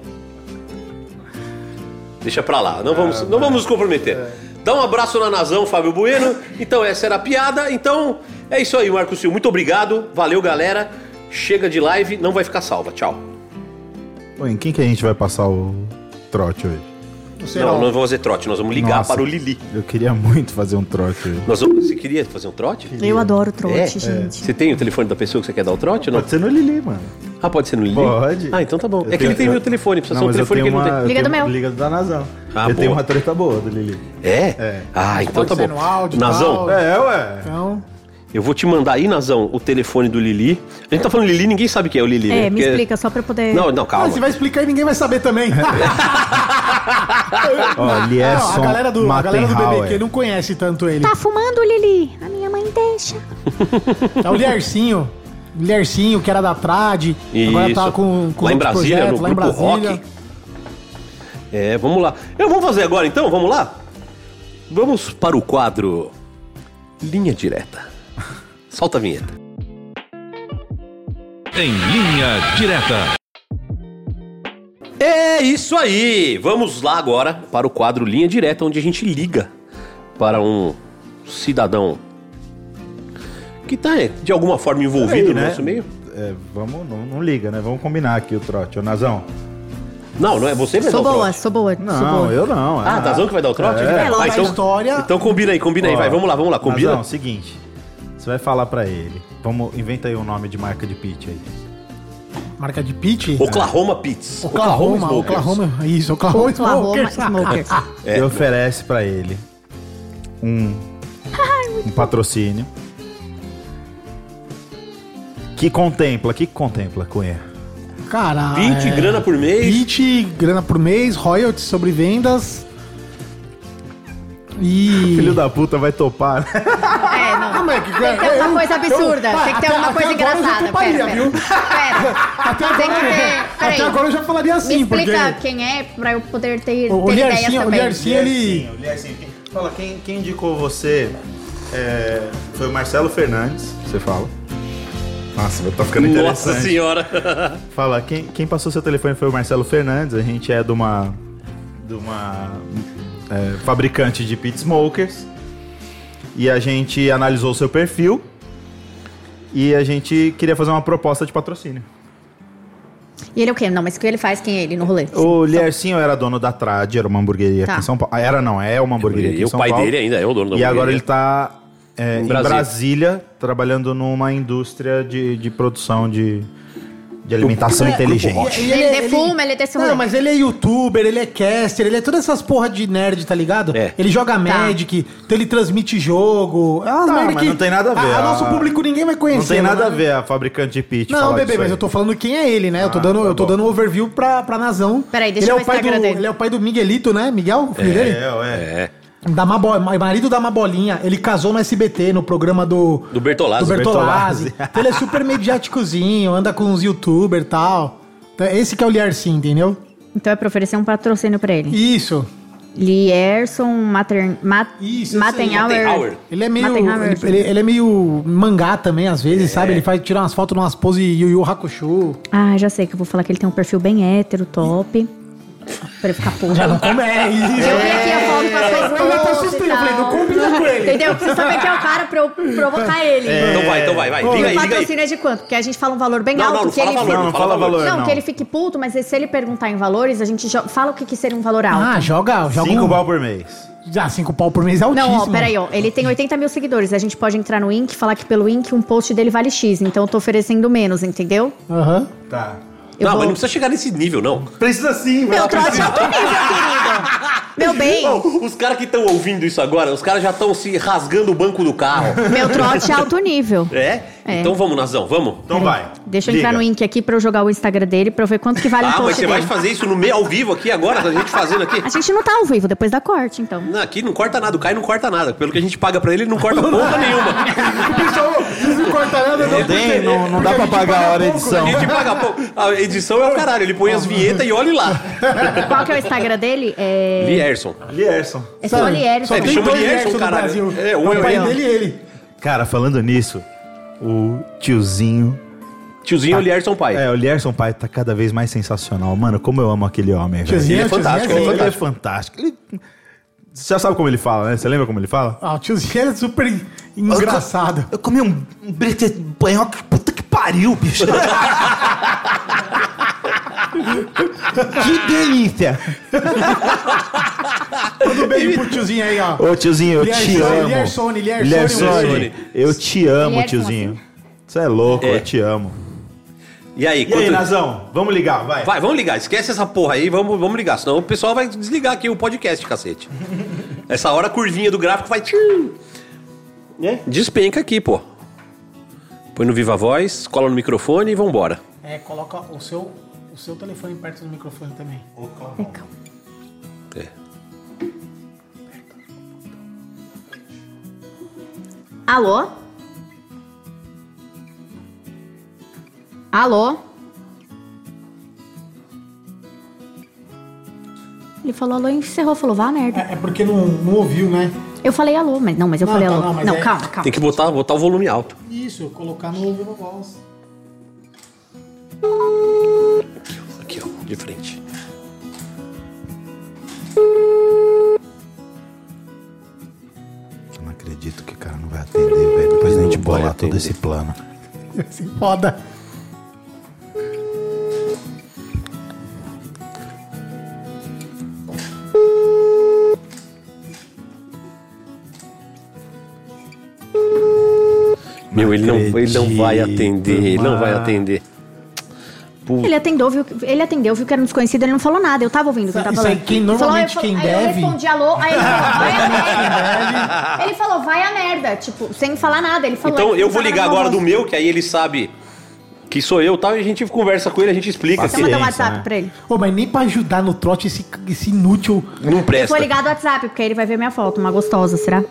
Deixa pra lá, não vamos, Ah, não vamos nos comprometer. Dá um abraço na Nazão, Fábio Bueno. Então, essa era a piada. Então, é isso aí, Marco Silva. Muito obrigado. Valeu, galera. Chega de live, não vai ficar salva. Tchau. Pô, em quem que a gente vai passar o trote hoje? Você Não, não vamos fazer trote, nós vamos ligar Nossa. para o Lili. Eu queria muito fazer um trote. Nós vamos... Você queria fazer um trote? Eu adoro trote, É? gente. Você tem o telefone da pessoa que você quer dar o trote ou não? Pode ser no Lili, mano. Ah, pode ser no Lili? Pode. Ah, então tá bom. Eu é que ele tenho- tem eu- meu telefone, precisa ser um mas eu telefone que ele tenho não tem. uma- Liga do tenho- meu. Liga do da Nazão. Ah, eu boa. tenho uma treta boa do Lili. É? É. Ah, então Pode tá ser bom. no áudio Nazão, tal. É, ué. Então, eu vou te mandar aí, Nazão, o telefone do Lili. A gente tá falando Lili, ninguém sabe quem é o Lili, né? É, me Porque- explica, só pra eu poder. Não, não, calma. você vai explicar e ninguém vai saber também. Ó, Não, Lieson a galera do, a galera do. BBQ não conhece tanto ele. Tá fumando, Lili? A minha mãe deixa. É o Liercinho. Liercinho, que era da Trad. Agora tá com, com lá em Brasília, projetos, no lá em grupo Brasília. Rock. É, vamos lá. Eu vou fazer agora então, vamos lá? Vamos para o quadro Linha Direta. Solta a vinheta. Em linha direta. É isso aí! Vamos lá agora para o quadro Linha Direta, onde a gente liga para um cidadão que tá de alguma forma envolvido Aí, no né? nosso meio. É, vamos, não, não liga, né? Vamos combinar aqui o trote. Ô, Nazão. Não, não é você que vai Sou dar o boa, trote. sou boa, sou Não, boa. eu não. Ah, Tazão que vai dar o trote? É. É, Ah, então, história. então combina aí, combina aí, Ó, vai, vamos lá, vamos lá, combina. Nazão, seguinte. Você vai falar pra ele. Vamos, inventa aí um nome de marca de pitch aí. marca de pit. Oklahoma Pits. Oklahoma, Smokers. Oklahoma, isso, Oklahoma, Oklahoma Smokers. Smokers. É. E oferece pra ele um, um patrocínio que contempla, que contempla, Cunha? Cara, 20 é, grana por mês. 20 grana por mês, royalties sobre vendas. E. Filho da puta vai topar, É, não. Ah, mas que- Tem que ter eu- uma coisa absurda. eu- tem que ter até- uma até coisa engraçada. Pera, viu? pera. Até Tem agora, que ter. Peraí. até agora eu já falaria assim, Me explica porque. quem é pra eu poder ter, ter ideias Liercinho, o também. Liercinho, ele. Fala, quem, quem indicou você é, foi o Marcelo Fernandes, você fala. Nossa, tá ficando Nossa interessante. senhora. Fala, quem, quem passou seu telefone foi o Marcelo Fernandes, a gente é de uma, de uma é, fabricante de pit smokers e a gente analisou o seu perfil e a gente queria fazer uma proposta de patrocínio. E ele é o quê? Não, mas o que ele faz? Quem é ele no rolê? O Liercinho era dono da Trad, era uma hamburgueria Tá. aqui em São Paulo. Ah, Era não, é uma hamburgueria aqui E em o São pai Paulo. dele ainda é o dono da E agora hamburgueria. ele tá é, Em em Brasília. Brasília. trabalhando numa indústria de, de produção de, de alimentação É, inteligente. e- e Ele defuma, ele desse rolê. Não, mas ele é youtuber, ele é caster, ele é todas essas porra de nerd, tá ligado? É. Ele joga Magic, então ele transmite jogo. É umas Tá, merda que não tem nada a ver, A, a- nosso público ninguém vai conhecer. Não tem nada a né? ver a fabricante de pitch Não, falar bebê, disso mas eu tô falando quem é ele, né? eu tô dando, tá eu tô dando um overview pra, pra Nazão. Peraí, deixa ele eu é ver o pai do, dele. Ele é o pai do Miguelito, né? Miguel, o filho dele? É, é. É. Da Mabo, marido da Mabolinha. Ele casou no SBT, no programa do... Do Bertolazzi. do Bertolazzi. Bertolazzi. Então ele é super mediáticozinho, anda com uns youtubers e tal. Então, esse que é o Liercin, entendeu? Então é pra oferecer um patrocínio pra ele. Isso. Lierson Mater, Mat, Isso, Mattenhauer. Ele é meio. Ele, ele- ele é meio mangá também, às vezes, sabe? Ele faz tirar umas fotos numas poses Yu Yu Hakusho. Ah, já sei que eu vou falar que ele tem um perfil bem hétero, top. Pra ele ficar porra. Já não come. É, isso. Eu vi aqui a foto com as coisas Eu até assustei, eu falei, não combina com ele. Entendeu? Eu preciso saber quem é o cara pra eu provocar ele. Então vai, então vai, vai. Liga o aí, liga aí. patrocínio é de quanto? Porque a gente fala um valor bem Não, alto. não, não que fala ele valor, fique- não fala valor. Não, não. que ele fique puto, mas se ele perguntar em valores, a gente fala o que, que seria um valor alto. Ah, joga. joga Cinco um... pau por mês. Já, cinco pau por mês é altíssimo. Não, ó, peraí, ó. Ele tem 80 mil seguidores. A gente pode entrar no Ink e falar que pelo Ink um post dele vale X. Então eu tô oferecendo menos, entendeu? Aham. Tá. Eu não, vou- mas não precisa chegar nesse nível, não. Precisa sim, Meu trote é alto nível, querido. Meu bem, Ô, os caras que estão ouvindo isso agora, os caras já estão se rasgando o banco do carro. meu trote é alto nível. É? É. Então vamos, Nazão, vamos. Então vai. Deixa eu Liga. entrar no Ink aqui pra eu jogar o Instagram dele pra eu ver quanto que vale um Ah, post mas você dele. vai fazer isso no meio ao vivo aqui agora, a gente fazendo aqui? A gente não tá ao vivo, depois da corte, então. Não, aqui não corta nada, o Caio não corta nada. Pelo que a gente paga pra ele, ele não corta porra nenhuma. O pessoal, vocês não cortam nada, não. Não tem, não, não dá a pra pagar paga a hora de pouco, edição. A gente paga pouco. A edição é o caralho, ele põe as vinhetas e olha lá. Qual que é o Instagram dele? É, Lierson. Lierson. é só? Lierson. Só É, ele tem chama dois Lierson, Lierson no caralho. Brasil. É, É, um o é pai dele e ele. Cara, falando nisso, o tiozinho. Tiozinho é o Lierson pai. É, o Lierson pai tá cada vez mais sensacional. Mano, como eu amo aquele homem, velho. Tiozinho, Ele é fantástico, tiozinho, Ele é é fantástico. Ele... Você já sabe como ele fala, né? Você lembra como ele fala? Ah, o tiozinho é super engraçado. Eu comi um, um brete espanhol que puta que pariu, bicho. que delícia. Um beijo pro tiozinho aí, ó. Ô, tiozinho, eu te amo. Lierson, Lierson, Lierson, Lierson. eu te amo, Lierson, tiozinho. Você é louco, É. eu te amo. E aí, E aí, quanto- Nazão? Vamos ligar, vai. Vai, vamos ligar. Esquece essa porra aí, vamos, vamos ligar. Senão o pessoal vai desligar aqui o podcast, cacete. Essa hora a curvinha do gráfico vai. tchum. É? Despenca aqui, pô. Põe no Viva Voz, cola no microfone e vambora. É, coloca o seu, o seu telefone perto do microfone também. É. Alô? Alô? Ele falou alô e encerrou, falou, vá merda. É, é porque não, não ouviu, né? Eu falei alô, mas não, mas eu Não, falei tá, alô. não, Não, é- calma, calma. Tem que botar, botar o volume alto. Isso, colocar no ouvido a voz. De frente. Eu não acredito que o cara não vai atender, velho. Depois a gente bolar todo esse plano. Assim, foda. Meu, ele não, ele não vai atender, ele não vai atender. Puta. Ele atendeu, viu, ele atendeu, viu que era um desconhecido, ele não falou nada. Eu tava ouvindo quem tava Isso aí, falando. quem Ele falou, normalmente eu quem falo- aí deve- eu respondi alô, aí ele falou, vai a merda. Ele falou, vai a merda, tipo, sem falar nada. Ele falou, Então ele eu vou tava ligar agora do meu, que aí ele sabe que sou eu e tal, e a gente conversa com ele, a gente explica. Eu que mandar um Paciência, WhatsApp né? pra ele. Ô, mas nem pra ajudar no trote esse, esse inútil. não Eu presta. vou ligar do WhatsApp, porque aí ele vai ver minha foto, uma gostosa, será?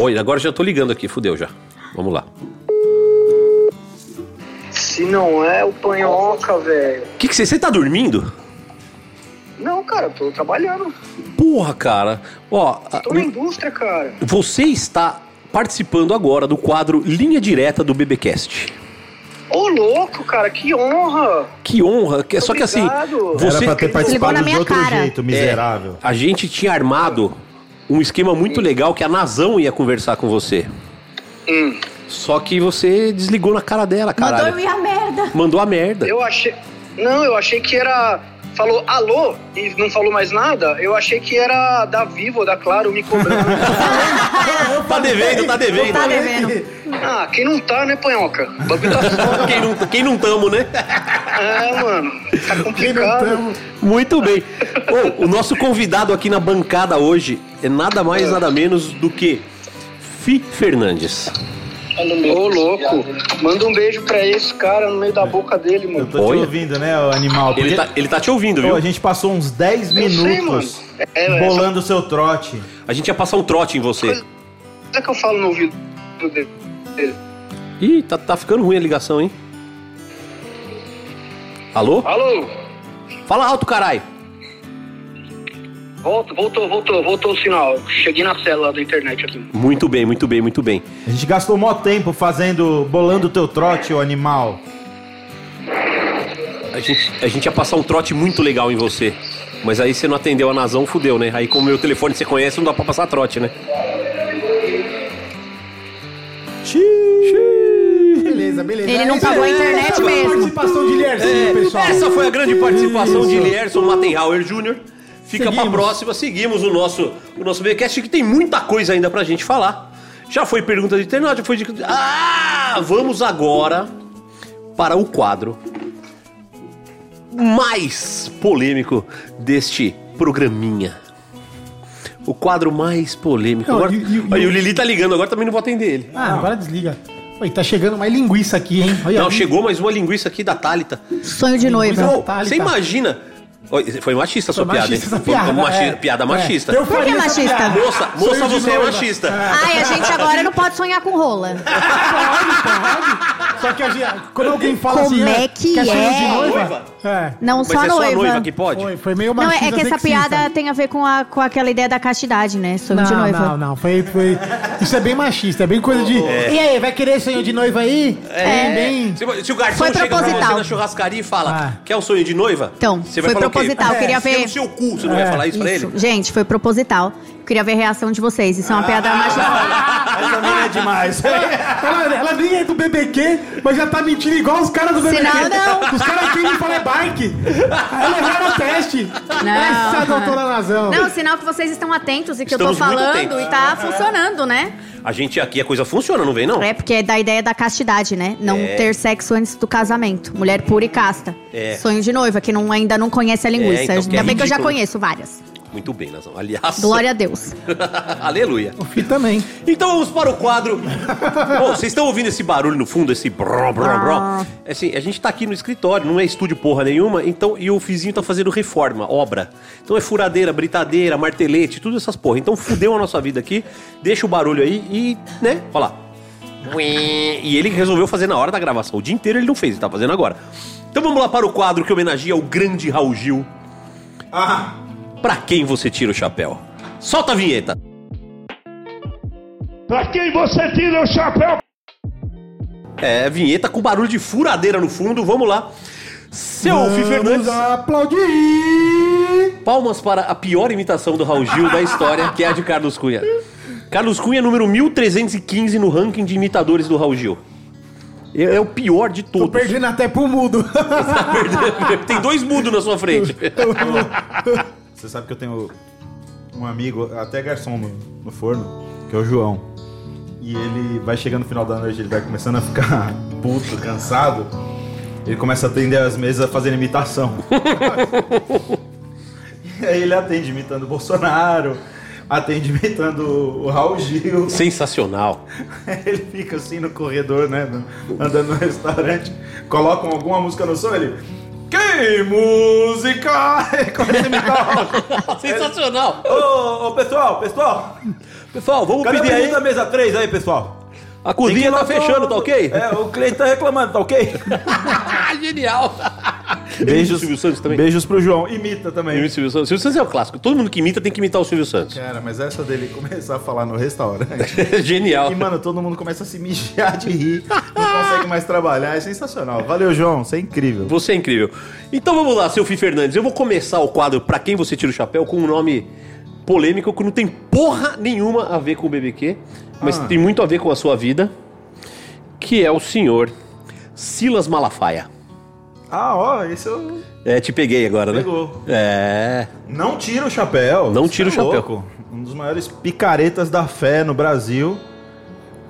Oi, agora já tô ligando aqui, fudeu já. Vamos lá. Se não é o panhoca, velho. O que você... Você tá dormindo? Não, cara, eu tô trabalhando. Porra, cara. Ó, Tô na indústria, cara. você está participando agora do quadro Linha Direta do BBcast. Ô, louco, cara, que honra. Que honra. que- Só que assim, Obrigado. Era você... pra ter participado de outro cara. jeito, miserável. A gente tinha armado um esquema muito legal que a Nazão ia conversar com você. Hum, Só que você desligou na cara dela, Mandou caralho. eu ir a merda. Mandou a merda. eu achei. Não, eu achei que era. Falou alô e não falou mais nada. Eu achei que era da Vivo, da Claro, me cobrando. Tá devendo, tá devendo. Tá devendo. ah, quem não tá, né, panhoca? Tá. Quem não, quem não tamo, né? É, mano. Tá complicado. Muito bem. Ô, o nosso convidado aqui na bancada hoje é nada mais, nada menos do que Fi Fernandes. Ô, louco. Manda um beijo pra esse cara no meio da boca dele, Eu mano. tô te ouvindo, né, animal? Ele Porque- tá, ele tá te ouvindo, Pô, viu? a gente passou uns 10 Eu sei, minutos mano. É, é, bolando o seu trote. A gente ia passar um trote em você. Coisa que eu falo no ouvido dele. Ih, tá, tá ficando ruim a ligação, hein? Alô? Alô? Fala alto, caralho. Volta, voltou, voltou, voltou o sinal. Cheguei na célula da internet aqui. Muito bem, muito bem, muito bem. A gente gastou mó tempo fazendo, bolando o teu trote, ô animal. A gente, a gente ia passar um trote muito legal em você. Mas aí você não atendeu a Nazão, fudeu, né? Aí como meu telefone você conhece, não dá pra passar trote, né? Beleza, beleza. Ele não Essa- pagou a internet essa foi mesmo. participação de Liercinho, pessoal. Essa foi a grande participação de. Lierson Mattenhauer Jr. Fica pra Seguimos. próxima, seguimos o nosso, o nosso BCast que tem muita coisa ainda pra gente falar. Já foi pergunta de internauta, já foi de. Ah! Vamos agora para o quadro mais polêmico deste programinha. O quadro mais polêmico. Não, Agora, e- e- aí e- o Lili tá ligando, agora também não vou atender ele. Ah, agora desliga. Oi, tá chegando mais linguiça aqui, hein? Olha Não, aí. chegou mais uma linguiça aqui da Thalita. Sonho de noiva. Thalita. Você imagina. Oi, Foi machista a sua Foi piada, machista hein? essa piada. Foi uma machi- é. piada É. machista. Eu Por que machista? piada. Moça, moça, você é machista. Ai, a gente agora não pode sonhar com rola. Pode, pode. Só que a gente, quando alguém fala Como assim, é que quer sonho é? de noiva? Noiva? É. Não Mas só é só a noiva. noiva que pode? Foi, foi meio Não, machista é que essa sexista. piada tem a ver com, a, com aquela ideia da castidade, né? Sonho de Não, noiva. não, não. Foi, foi... Isso é bem machista, é bem coisa de. E aí, vai querer sonho de noiva aí? É. Bem. Se, se o garçom Foi chega pra você proposital. na churrascaria e fala, Ah. quer um sonho de noiva? Então, você vai foi falar o quê? proposital, eu queria É, ver- seu cu, você não vai É. falar isso, pra Isso. ele? Gente, foi proposital. Eu queria ver a reação de vocês. Isso é uma piada machista. Essa mina é demais. Ela, ela nem é do BBQ, mas já tá mentindo igual os caras do BBQ. Sinal não. Os caras aqui me falam é bike. Ela erraram o teste. Não. Essa doutora Nazão. Não, sinal que vocês estão atentos e que Estamos eu tô falando e tá funcionando, né? A gente aqui, a coisa funciona, não vem não? É porque é da ideia da castidade, né? Não É. ter sexo antes do casamento. Mulher pura e casta. É. Sonho de noiva, que não, ainda não conhece a linguiça. É, então, que é ainda bem que eu já conheço várias. Muito bem, Nazão. Aliás... Glória a Deus. Aleluia. O Fih também. Então vamos para o quadro. Bom, vocês estão ouvindo esse barulho no fundo, esse bró, bró, bró. Assim, a gente tá aqui no escritório, não é estúdio porra nenhuma, então, e o Fizinho tá fazendo reforma, obra. Então é furadeira, britadeira, martelete, tudo essas porra. Então fudeu a nossa vida aqui, deixa o barulho aí e, né, olha lá. E ele resolveu fazer na hora da gravação. O dia inteiro ele não fez, ele tá fazendo agora. Então vamos lá para o quadro que homenageia o grande Raul Gil. Ah, Pra quem você tira o chapéu? Solta a vinheta. Pra quem você tira o chapéu? É, vinheta com barulho de furadeira no fundo, vamos lá. Seu Fih Fernandes, Vamos aplaudir. palmas para a pior imitação do Raul Gil da história, que é a de Carlos Cunha. Carlos Cunha é número 1315 no ranking de imitadores do Raul Gil. É, é o pior de Tô todos. perdendo até pro mudo. Tá perdendo. Tem dois mudos na sua frente. Você sabe que eu tenho um amigo, até garçom no, no forno, que é o João. E ele vai chegando no final da noite, ele vai começando a ficar puto, cansado. Ele começa a atender as mesas fazendo imitação. e aí ele atende imitando o Bolsonaro, atende imitando o Raul Gil. Sensacional. Ele fica assim no corredor, né? Andando no restaurante, colocam alguma música no som, ele. Que música! A imitar. Sensacional. Ô, ô, pessoal, pessoal! Pessoal, vamos Cadê pedir aí. da mesa 3 aí, pessoal? A cozinha tá fechando, tá ok? É, o cliente tá reclamando, tá ok? Genial. Beijos, Silvio Santos também. beijos pro João. Imita também. Imita o Silvio Santos. Silvio Santos é o clássico. Todo mundo que imita tem que imitar o Silvio Santos. Cara, mas essa dele começar a falar no restaurante. Genial. E, mano, todo mundo começa a se mijar de rir, não consegue mais trabalhar, é sensacional. Valeu, João, você é incrível. Você é incrível. Então vamos lá, seu Fih Fernandes. Eu vou começar o quadro Pra Quem Você Tira o Chapéu com um nome polêmico que não tem porra nenhuma a ver com o BBQ, mas Ah. tem muito a ver com a sua vida, que é o senhor Silas Malafaia. Ah, ó, esse eu É, te peguei agora, né? Pegou. É. não tira o chapéu. Não tira o é chapéu. louco. Um dos maiores picaretas da fé no Brasil.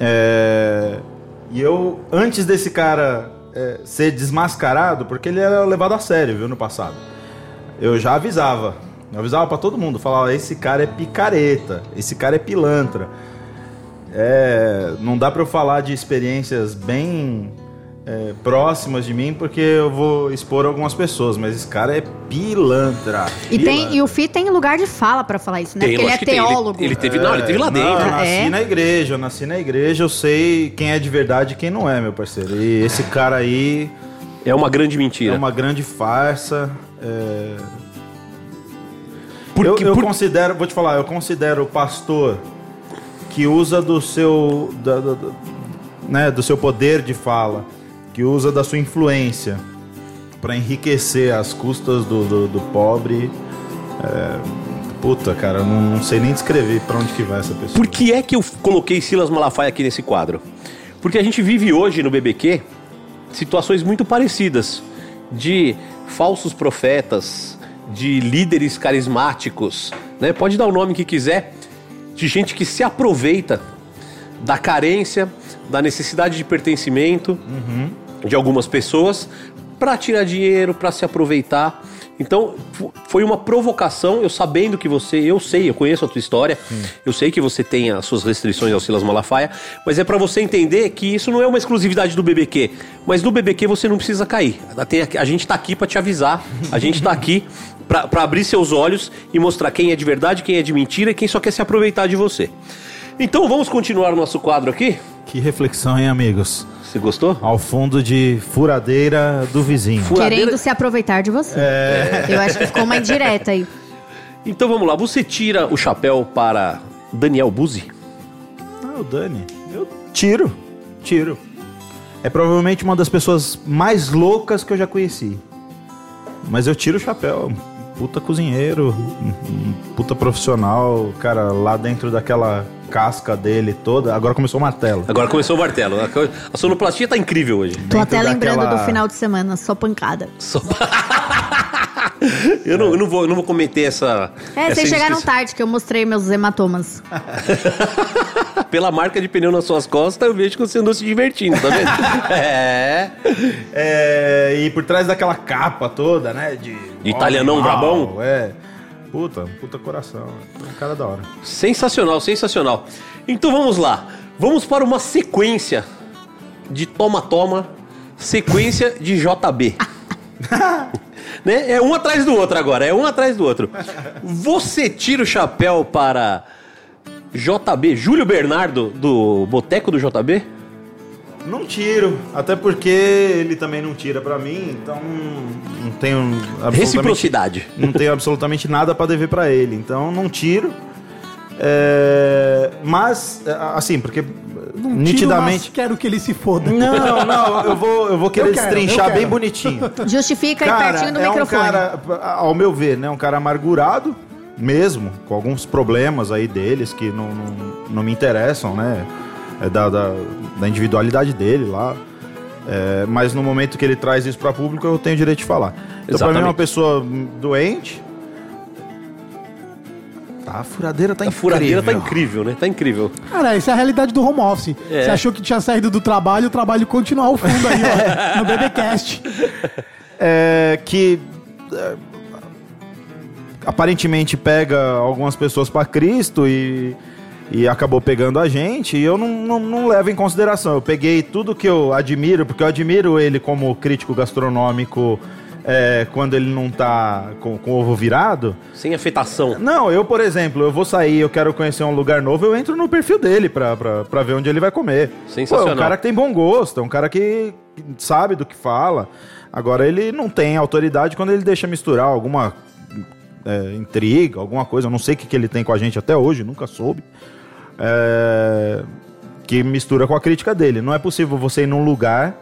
É, E eu, antes desse cara é, ser desmascarado, porque ele era levado a sério, viu, no passado. Eu já avisava. Eu avisava pra todo mundo. Falava, esse cara é picareta. Esse cara é pilantra. É, não dá pra eu falar de experiências bem é, próximas de mim, porque eu vou expor algumas pessoas, mas esse cara é pilantra. E, tem, pilantra. e o Fi tem lugar de fala pra falar isso, né? Tem, Porque ele é tem. Ele- teólogo. ele teve- não, ele teve lá Não, dentro. eu nasci É. na igreja, eu nasci na igreja, eu sei quem é de verdade e quem não é, meu parceiro. E esse cara aí É uma grande mentira. é uma grande farsa. é, Por eu eu por- considero, vou te falar, eu considero o pastor que usa do seu, da- da- da- né, do seu poder de fala, que usa da sua influência para enriquecer às custas do, do, do pobre. é, puta, cara, eu não, não sei nem descrever para onde que vai essa pessoa. Por que é que eu coloquei Silas Malafaia aqui nesse quadro? Porque a gente vive hoje no BBQ situações muito parecidas de falsos profetas, de líderes carismáticos, né? Pode dar o nome que quiser, de gente que se aproveita da carência, da necessidade de pertencimento de algumas pessoas para tirar dinheiro, para se aproveitar. Então, fo- foi uma provocação, eu sabendo que você, eu sei, eu conheço a tua história, eu sei que você tem as suas restrições ao Silas Malafaia, mas é para você entender que isso não é uma exclusividade do BBQ, mas no BBQ você não precisa cair. A gente tá aqui para te avisar, a gente tá aqui para abrir seus olhos e mostrar quem é de verdade, quem é de mentira e quem só quer se aproveitar de você. Então, vamos continuar o nosso quadro aqui? Que reflexão, hein, amigos? Você gostou? Ao fundo de furadeira do vizinho. Querendo se aproveitar de você. É. Eu acho que ficou uma indireta aí. Então vamos lá, você tira o chapéu para Daniel Buzzi? Ah, o Dani. Eu tiro. Tiro. É provavelmente uma das pessoas mais loucas que eu já conheci. Mas eu tiro o chapéu. Puta cozinheiro, puta profissional, cara, lá dentro daquela casca dele toda. Agora começou o martelo. Agora começou o martelo. A sonoplastia tá incrível hoje. Tô até lembrando daquela- do final de semana, só pancada. Só- eu, não, eu não vou, eu não vou cometer essa. É, essa vocês chegaram tarde que eu mostrei meus hematomas. Pela marca de pneu nas suas costas, eu vejo que você andou se divertindo, tá vendo? é. É, e por trás daquela capa toda, né? De, De brabão? É. Puta, puta coração. É um cara da hora. Sensacional, sensacional. Então vamos lá. Vamos para uma sequência de toma-toma, sequência de JB. né? É um atrás do outro agora, é um atrás do outro. Você tira o chapéu para JB, Júlio Bernardo, do Boteco do JB? Não tiro, até porque ele também não tira pra mim, então não tenho absolutamente, Reciprocidade. não tenho absolutamente nada pra dever pra ele, então não tiro. É, mas é, assim, porque Não tiro, nitidamente mas quero que ele se foda. não, não, eu vou, eu vou querer Eu quero, destrinchar bem bonitinho. Justifica aí Cara, pertinho do é um microfone. cara, ao meu ver, né, um cara amargurado mesmo, com alguns problemas aí deles que não, não, não me interessam, né? É da, da, da individualidade dele lá. É, mas no momento que ele traz isso para público, eu tenho direito de falar. Então, pra mim, é uma pessoa doente. A furadeira tá A incrível. furadeira tá incrível, né? Tá incrível. Cara, essa é a realidade do home office. É. Você achou que tinha saído do trabalho, o trabalho continua ao fundo aí, ó, no BBcast. é, que é, aparentemente pega algumas pessoas pra Cristo e, e acabou pegando a gente, e eu não, não, não levo em consideração. Eu peguei tudo que eu admiro, porque eu admiro ele como crítico gastronômico é, quando ele não tá com, com o ovo virado. Sem afetação. Não, eu, por exemplo, eu vou sair, eu quero conhecer um lugar novo, eu entro no perfil dele pra, pra, pra ver onde ele vai comer. Sensacional. Pô, é um cara que tem bom gosto, é um cara que que sabe do que fala. Agora, ele não tem autoridade quando ele deixa misturar alguma é, intriga, alguma coisa. Eu não sei o que, que ele tem com a gente até hoje, nunca soube. É, que mistura com a crítica dele. Não é possível você ir num lugar.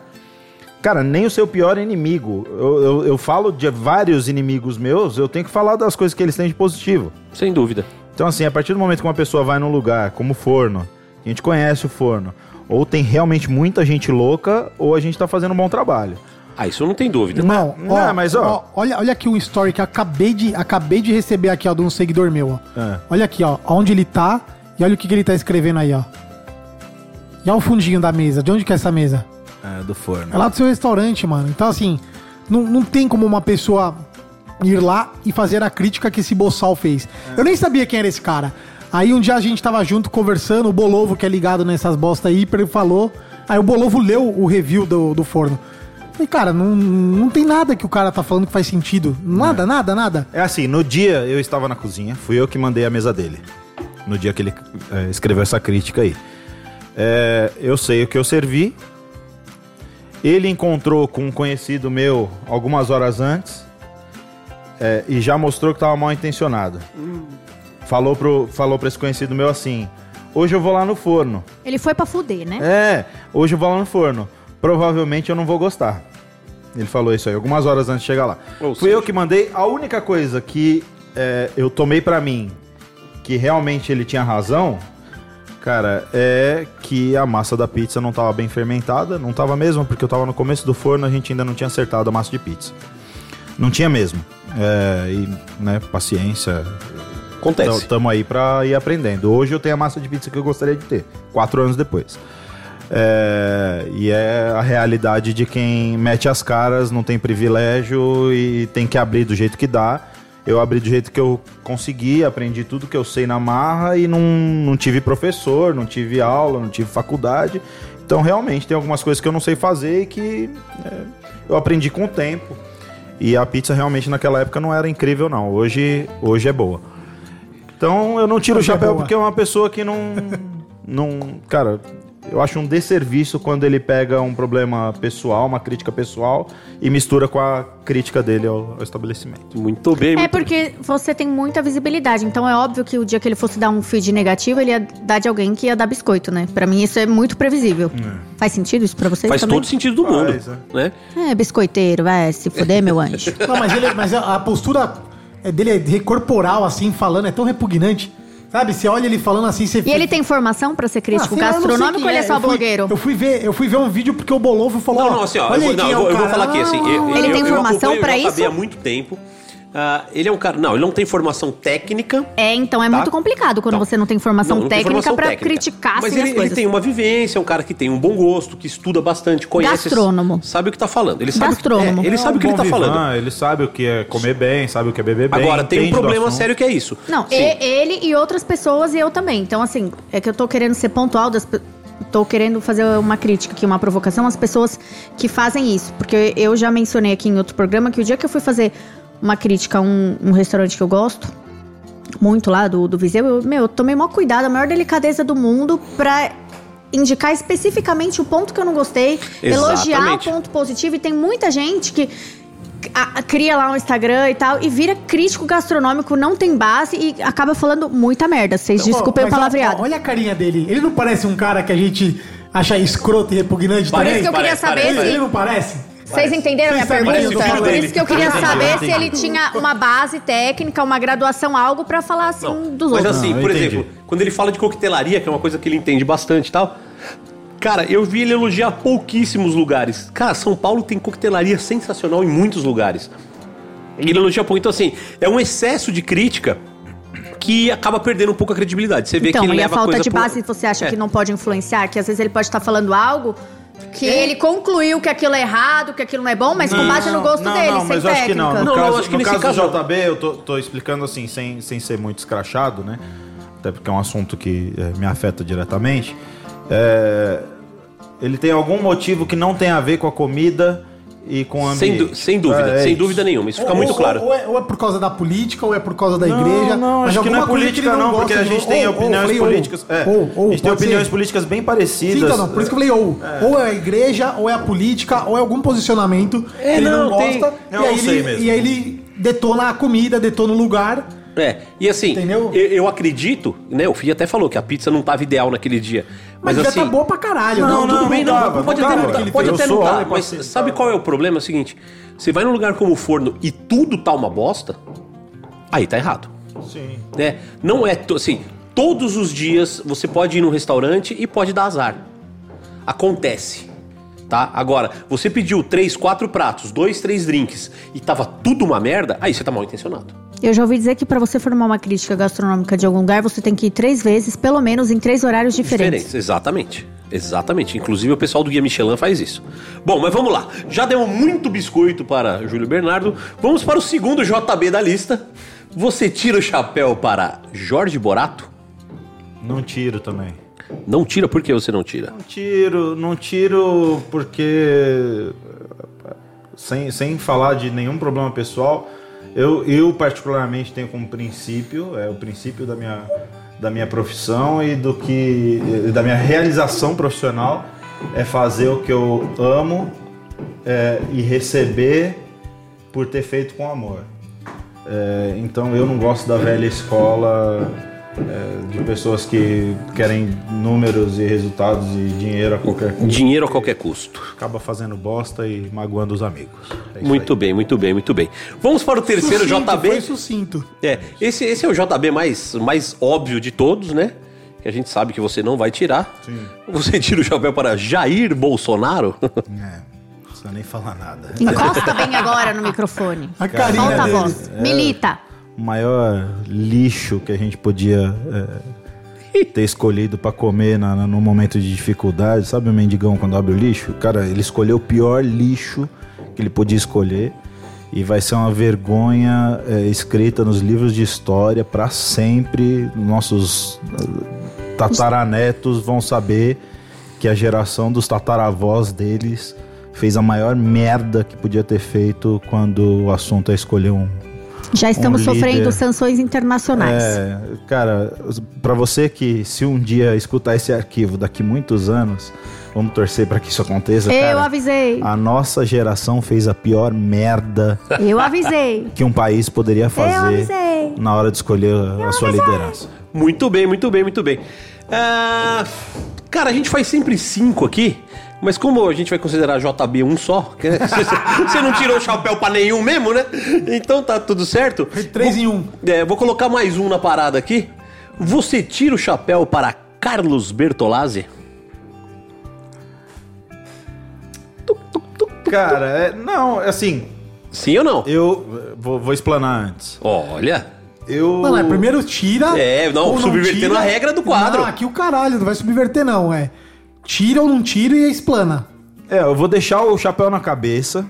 Cara, nem o seu pior inimigo. Eu, eu, eu falo de vários inimigos meus, eu tenho que falar das coisas que eles têm de positivo. Sem dúvida. Então, assim, a partir do momento que uma pessoa vai num lugar como forno, que a gente conhece o forno, ou tem realmente muita gente louca, ou a gente tá fazendo um bom trabalho. Ah, isso não tem dúvida. Não, ó, Não, mas, ó. olha, olha aqui um story que eu acabei de, acabei de receber aqui, ó, de um seguidor meu, ó. É. Olha aqui, ó, onde ele tá e olha o que, que ele tá escrevendo aí, ó. E olha o fundinho da mesa. De onde que é essa mesa? É, do forno. É lá do seu restaurante, mano. Então, assim, não, não tem como uma pessoa ir lá e fazer a crítica que esse boçal fez. Eu nem sabia quem era esse cara. Aí um dia a gente tava junto conversando, o Bolovo, que é ligado nessas bosta aí, falou. Aí o Bolovo leu o review do, do forno. Falei, cara, não, não tem nada que o cara tá falando que faz sentido. Nada, nada, nada. É assim, no dia eu estava na cozinha, fui eu que mandei a mesa dele. No dia que ele é, escreveu essa crítica aí. É, eu sei o que eu servi. Ele encontrou com um conhecido meu algumas horas antes é, e já mostrou que estava mal intencionado. Falou, pro, falou pra esse conhecido meu assim: Hoje eu vou lá no forno. Ele foi pra fuder, né? É, hoje eu vou lá no forno. Provavelmente eu não vou gostar. Ele falou isso aí, algumas horas antes de chegar lá. Ou Fui seja- eu que mandei. A única coisa que é, eu tomei pra mim, que realmente ele tinha razão, cara, é que a massa da pizza não tava bem fermentada. Não tava mesmo, porque eu tava no começo do forno, a gente ainda não tinha acertado a massa de pizza. Não tinha mesmo. É, e, né, paciência. Acontece. Estamos aí pra ir aprendendo. Hoje eu tenho a massa de pizza que eu gostaria de ter, quatro anos depois. É, e é a realidade de quem mete as caras, não tem privilégio e tem que abrir do jeito que dá. Eu abri do jeito que eu consegui, aprendi tudo que eu sei na marra e não, não tive professor, não tive aula, não tive faculdade. Então realmente tem algumas coisas que eu não sei fazer e que é, eu aprendi com o tempo. E a pizza realmente naquela época não era incrível, não. Hoje, hoje é boa. Então eu não tiro Hoje o é chapéu boa. porque é uma pessoa que não. não cara, eu acho um desserviço quando ele pega um problema pessoal, uma crítica pessoal, e mistura com a crítica dele ao, ao estabelecimento. Muito bem. É muito porque você tem muita visibilidade, então é óbvio que o dia que ele fosse dar um feed negativo, ele ia dar de alguém que ia dar biscoito, né? Pra mim isso é muito previsível. Faz sentido isso pra vocês Faz também? todo sentido do mundo. Faz, né? É, biscoiteiro, vai se fuder, meu anjo. Não, mas, ele, mas a a postura é dele é corporal, assim, falando, é tão repugnante. Sabe? Você olha ele falando assim, você E ele tem formação pra ser crítico Ah, eu gastronômico ou ele é só Eu fui- blogueiro? Eu fui, ver, eu fui ver um vídeo porque o Bolovo falou. Não, não, assim, ó, eu olha vou, aí não, eu é o vou, eu vou falar aqui, assim. eu- Ele eu- tem eu formação pra o JB isso? há muito tempo. Ah, ele é um cara. Não, ele não tem formação técnica. É, então é Tá. muito complicado quando Não. você não tem formação Não, não técnica técnica. criticar Mas assim, ele, as coisas. ele tem uma vivência, é um cara que tem um bom gosto, que estuda bastante, conhece. Gastrônomo. Sabe o que tá falando. Ele sabe, Gastrônomo. é, ele sabe o que ele tá falando. Ele sabe o que é comer bem, sabe o que é beber bem. Agora, tem um problema sério que é isso. Não, Sim. e- ele e outras pessoas e eu também. Então, assim, é que eu tô querendo ser pontual das Tô querendo fazer uma crítica aqui, uma provocação às pessoas que fazem isso. Porque eu já mencionei aqui em outro programa que o dia que eu fui fazer uma crítica a um, um restaurante que eu gosto, muito lá do, do Viseu, eu, meu, eu tomei maior cuidado, a maior delicadeza do mundo pra indicar especificamente o ponto que eu não gostei, elogiar o Exatamente. ponto positivo. E tem muita gente que a- a- cria lá um Instagram e tal e vira crítico gastronômico, não tem base e acaba falando muita merda. Vocês desculpem o palavreado. ó, Olha a carinha dele. Ele não parece um cara que a gente acha escroto e repugnante Por também? isso que eu queria Parece, saber parece, se. Ele não parece? Vocês entenderam a minha Vocês sabem pergunta? filho Por dele. isso que eu queria Entendi, saber entendi. se ele tinha uma base técnica, uma graduação, algo pra falar assim Não, dos Mas outros. assim, Não, eu por entendi. exemplo, quando ele fala de coquetelaria, que é uma coisa que ele entende bastante e tal. Cara, eu vi ele elogiar pouquíssimos lugares. Cara, São Paulo tem coquetelaria sensacional em muitos lugares. E ele elogia pouco. Então, assim, é um excesso de crítica que acaba perdendo um pouco a credibilidade. Você vê Então, que ele e a leva falta coisa de pro- base você acha É. que não pode influenciar? Que às vezes ele pode estar falando algo que ele concluiu que aquilo é errado, que aquilo não é bom, mas com base no gosto não, dele, não, sem mas eu acho que técnica. não. No Não, não, caso, acho que no caso- do JB, eu tô, tô explicando assim, sem, sem ser muito escrachado, né? Até porque é um assunto que é, me afeta diretamente. É, ele tem algum motivo que não tem a ver com a comida e com o Sem, ambiente. sem dúvida, É, é sem isso. dúvida nenhuma. Isso fica Ou- muito ou- claro. Ou é, ou é por causa da política, ou é por causa da Não, igreja. não, mas acho que não é que política não, gosta porque a de- gente tem opiniões políticas. é, a gente tem pode ser. opiniões políticas bem parecidas. Sim, então não, por isso que eu falei ou. Ou é a igreja, ou é a política, ou é algum posicionamento que É, ele não, não, tem- gosta. Eu e, aí não sei ele, mesmo. e aí ele detona a comida, detona o lugar. É, e assim, Entendeu? Eu, eu acredito, né? O Fih até falou que a pizza não tava ideal naquele dia. Mas, Mas, já assim. tá boa pra caralho. Não, tudo não, bem, não não, tava, pode não até não tá, pode até não tá, mas sabe qual é o problema? É o seguinte, você vai num lugar como o forno e tudo tá uma bosta, aí tá errado. Sim. Né? Não é, assim, todos os dias você pode ir num restaurante e pode dar azar. Acontece. Tá? Agora, você pediu três, quatro pratos, dois, três drinks e tava tudo uma merda, aí você tá mal intencionado. Eu já ouvi dizer que pra você formar uma crítica gastronômica de algum lugar, você tem que ir três vezes, pelo menos em três horários diferentes. exatamente. Exatamente. Inclusive o pessoal do Guia Michelin faz isso. Bom, mas vamos lá. Já deu muito biscoito para Júlio Bernardo. Vamos para o segundo JB da lista. Você tira o chapéu para Jorge Borato? Não tiro também. Não tira, por que você não tira? Não tiro, não tiro porque. Sem, sem falar de nenhum problema pessoal, eu, eu particularmente tenho como princípio, é o princípio da minha, da minha profissão e do que. da minha realização profissional é fazer o que eu amo é, e receber por ter feito com amor. É, então eu não gosto da velha escola é, de pessoas que querem números e resultados e dinheiro a qualquer custo. Dinheiro a qualquer custo. Acaba fazendo bosta e magoando os amigos. É Muito bem, muito bem, muito bem. Vamos para o terceiro Sucinto, JB. Foi sucinto. É, esse, esse é o JB mais, mais óbvio de todos, né? Que a gente sabe que você não vai tirar. Sim. Você tira o chapéu para Jair Bolsonaro? É, não precisa nem falar nada. Encosta bem agora no microfone. A carinha Solta a voz. Milita. Maior lixo que a gente podia é, ter escolhido pra comer na, na- num momento de dificuldade. Sabe o mendigão quando abre o lixo? Cara, ele escolheu o pior lixo que ele podia escolher. E vai ser uma vergonha é, escrita nos livros de história pra sempre. Nossos eh, tataranetos vão saber que a geração dos tataravós deles fez a maior merda que podia ter feito quando o assunto é escolher um, Já estamos Um sofrendo sanções internacionais. é, cara, pra você que se um dia escutar esse arquivo daqui muitos anos, vamos torcer pra que isso aconteça, Eu cara. avisei. A nossa geração fez a pior merda Eu avisei. que um país poderia fazer avisei. na hora de escolher a sua liderança. Muito bem, muito bem, muito bem. Ah, cara, a gente faz sempre cinco aqui, mas como a gente vai considerar JB um só, que você não tirou o chapéu pra nenhum mesmo, né? Então tá tudo certo. Três em um. É, vou colocar mais um na parada aqui. Você tira o chapéu para Carlos Bertolazzi? Cara, é, não, assim, Sim ou não? eu vou, vou explanar antes. Olha. Eu. Mano, é, primeiro tira. É, não, ou subvertendo a regra do quadro. Não, aqui o caralho, não vai subverter, não. É. Tira ou não tira e explana. É, eu vou deixar o chapéu na cabeça.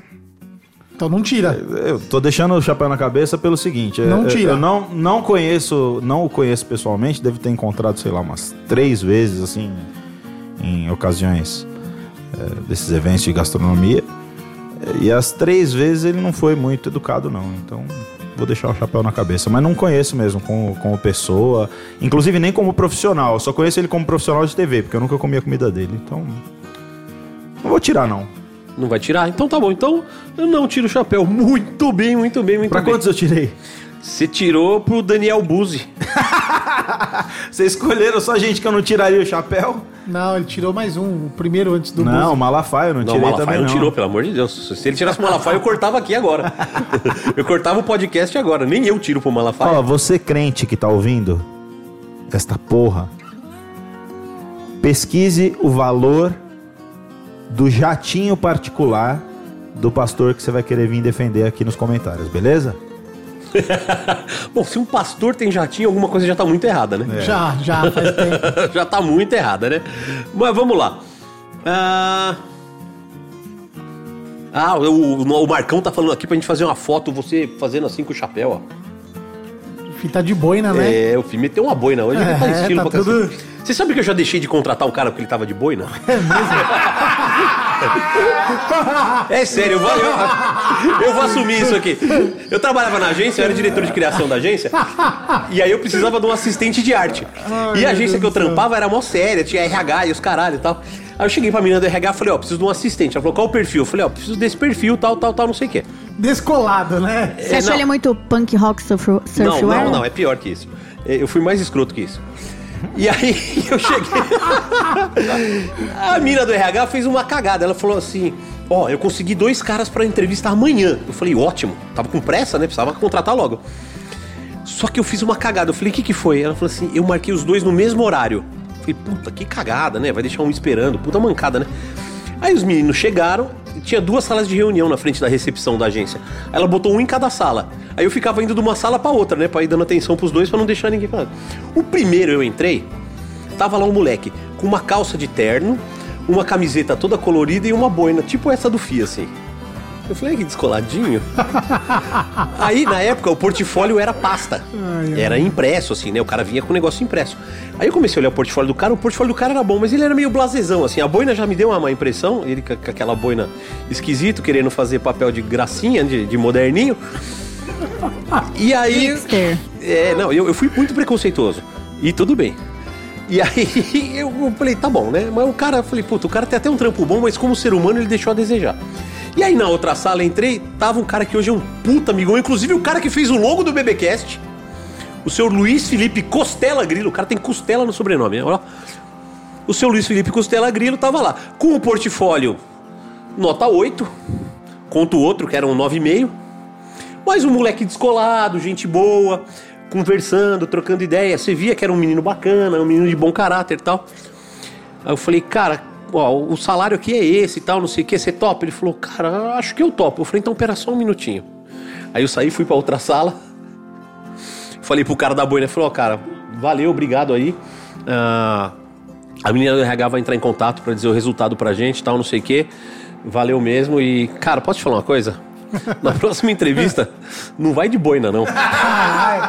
Então não tira. Eu tô deixando o chapéu na cabeça pelo seguinte. é, Não é, tira. Eu não, não conheço, não o conheço pessoalmente, deve ter encontrado, sei lá, umas três vezes, assim, em ocasiões é, desses eventos de gastronomia. É, E as três vezes ele não foi muito educado, não. Então, vou deixar o chapéu na cabeça. Mas não conheço mesmo como, como pessoa, inclusive nem como profissional. Eu só conheço ele como profissional de TV, porque eu nunca comi a comida dele. Então, não vou tirar, não. Não vai tirar? Então tá bom. Então eu não tiro o chapéu. Muito bem, muito bem, muito Pra bem. quantos eu tirei? Você tirou pro Daniel Buzzi. Vocês escolheram só gente que eu não tiraria o chapéu? Não, ele tirou mais um. O primeiro antes do Não, o. Malafaia eu não, Não, o tirei Malafaia também não não. tirou, pelo amor de Deus. Se ele tirasse o Malafaia, eu cortava aqui agora. eu cortava o podcast agora. Nem eu tiro pro Malafaia. Ó, você crente que tá ouvindo esta porra, pesquise o valor do jatinho particular do pastor que você vai querer vir defender aqui nos comentários, beleza? Bom, se um pastor tem jatinho, alguma coisa já tá muito errada, né? Já, já, faz tempo. já tá muito errada, né? Mas vamos lá. Ah, ah o, o Marcão tá falando aqui pra gente fazer uma foto, você fazendo assim com o chapéu, ó. Fita de boina, né? É, o filme tem uma boina hoje, ele tá É, estilo tá pra tudo-. Você sabe que eu já deixei de contratar um cara porque ele tava de boina? É sério, eu vou, eu, eu vou assumir isso aqui. Eu trabalhava na agência, eu era diretor de criação da agência, e aí eu precisava de um assistente de arte. e a agência que eu trampava era mó séria, tinha RH e os caralho e tal. Aí eu cheguei pra menina do RH e falei, ó, preciso de um assistente. Ela falou, qual o perfil? Eu falei, ó, preciso desse perfil, tal, tal, tal, não sei o quê. Descolado, né? Você É, achou não. ele muito punk rock surf, Não, surfwear? não, não, é pior que isso. É, Eu fui mais escroto que isso. E aí eu cheguei. A mina do RH fez uma cagada. Ela falou assim: Ó, eu consegui dois caras pra entrevista amanhã. Eu falei, ótimo. Tava com pressa, né? Precisava contratar logo. Só que eu fiz uma cagada. Eu falei, o que, que foi? Ela falou assim: eu marquei os dois no mesmo horário. Eu falei, puta, que cagada, né? Vai deixar um esperando. Puta mancada, né? Aí os meninos chegaram, tinha duas salas de reunião na frente da recepção da agência. Ela botou um em cada sala. Aí eu ficava indo de uma sala pra outra, né? Pra ir dando atenção pros dois, pra não deixar ninguém falando. O primeiro eu entrei, tava lá um moleque com uma calça de terno, uma camiseta toda colorida e uma boina, tipo essa do Fia, assim. Eu falei, que descoladinho. Aí, na época, o portfólio era pasta. Era impresso, assim, né? O cara vinha com o negócio impresso. Aí eu comecei a olhar o portfólio do cara, o portfólio do cara era bom, mas ele era meio blasezão, assim. A boina já me deu uma má impressão, ele com aquela boina esquisito, querendo fazer papel de gracinha, de, de moderninho. E aí. Hipster. É, não, eu, eu fui muito preconceituoso. E tudo bem. E aí eu eu falei, tá bom, né? Mas o cara, eu falei, puta, o cara tem até um trampo bom, mas como ser humano ele deixou a desejar. E aí na outra sala entrei, tava um cara que hoje é um puta amigão, inclusive o cara que fez o logo do BBcast, o senhor Luiz Felipe Costela Grilo, o cara tem costela no sobrenome, né? Olha lá. O seu Luiz Felipe Costela Grilo tava lá, com o portfólio nota 8, contra o outro que era um 9,5. Mas um moleque descolado, gente boa, conversando, trocando ideia. Você via que era um menino bacana, um menino de bom caráter e tal. Aí eu falei, cara, ó, o salário aqui é esse e tal, não sei o que, você topa? Ele falou, cara, acho que eu topo. Eu falei, então pera só um minutinho. Aí eu saí, fui pra outra sala. Falei pro cara da boina, falou, ó, cara, valeu, obrigado aí. Ah, a menina do RH vai entrar em contato pra dizer o resultado pra gente, tal, não sei o que. Valeu mesmo e, cara, posso te falar uma coisa? Na próxima entrevista, não vai de boina, não.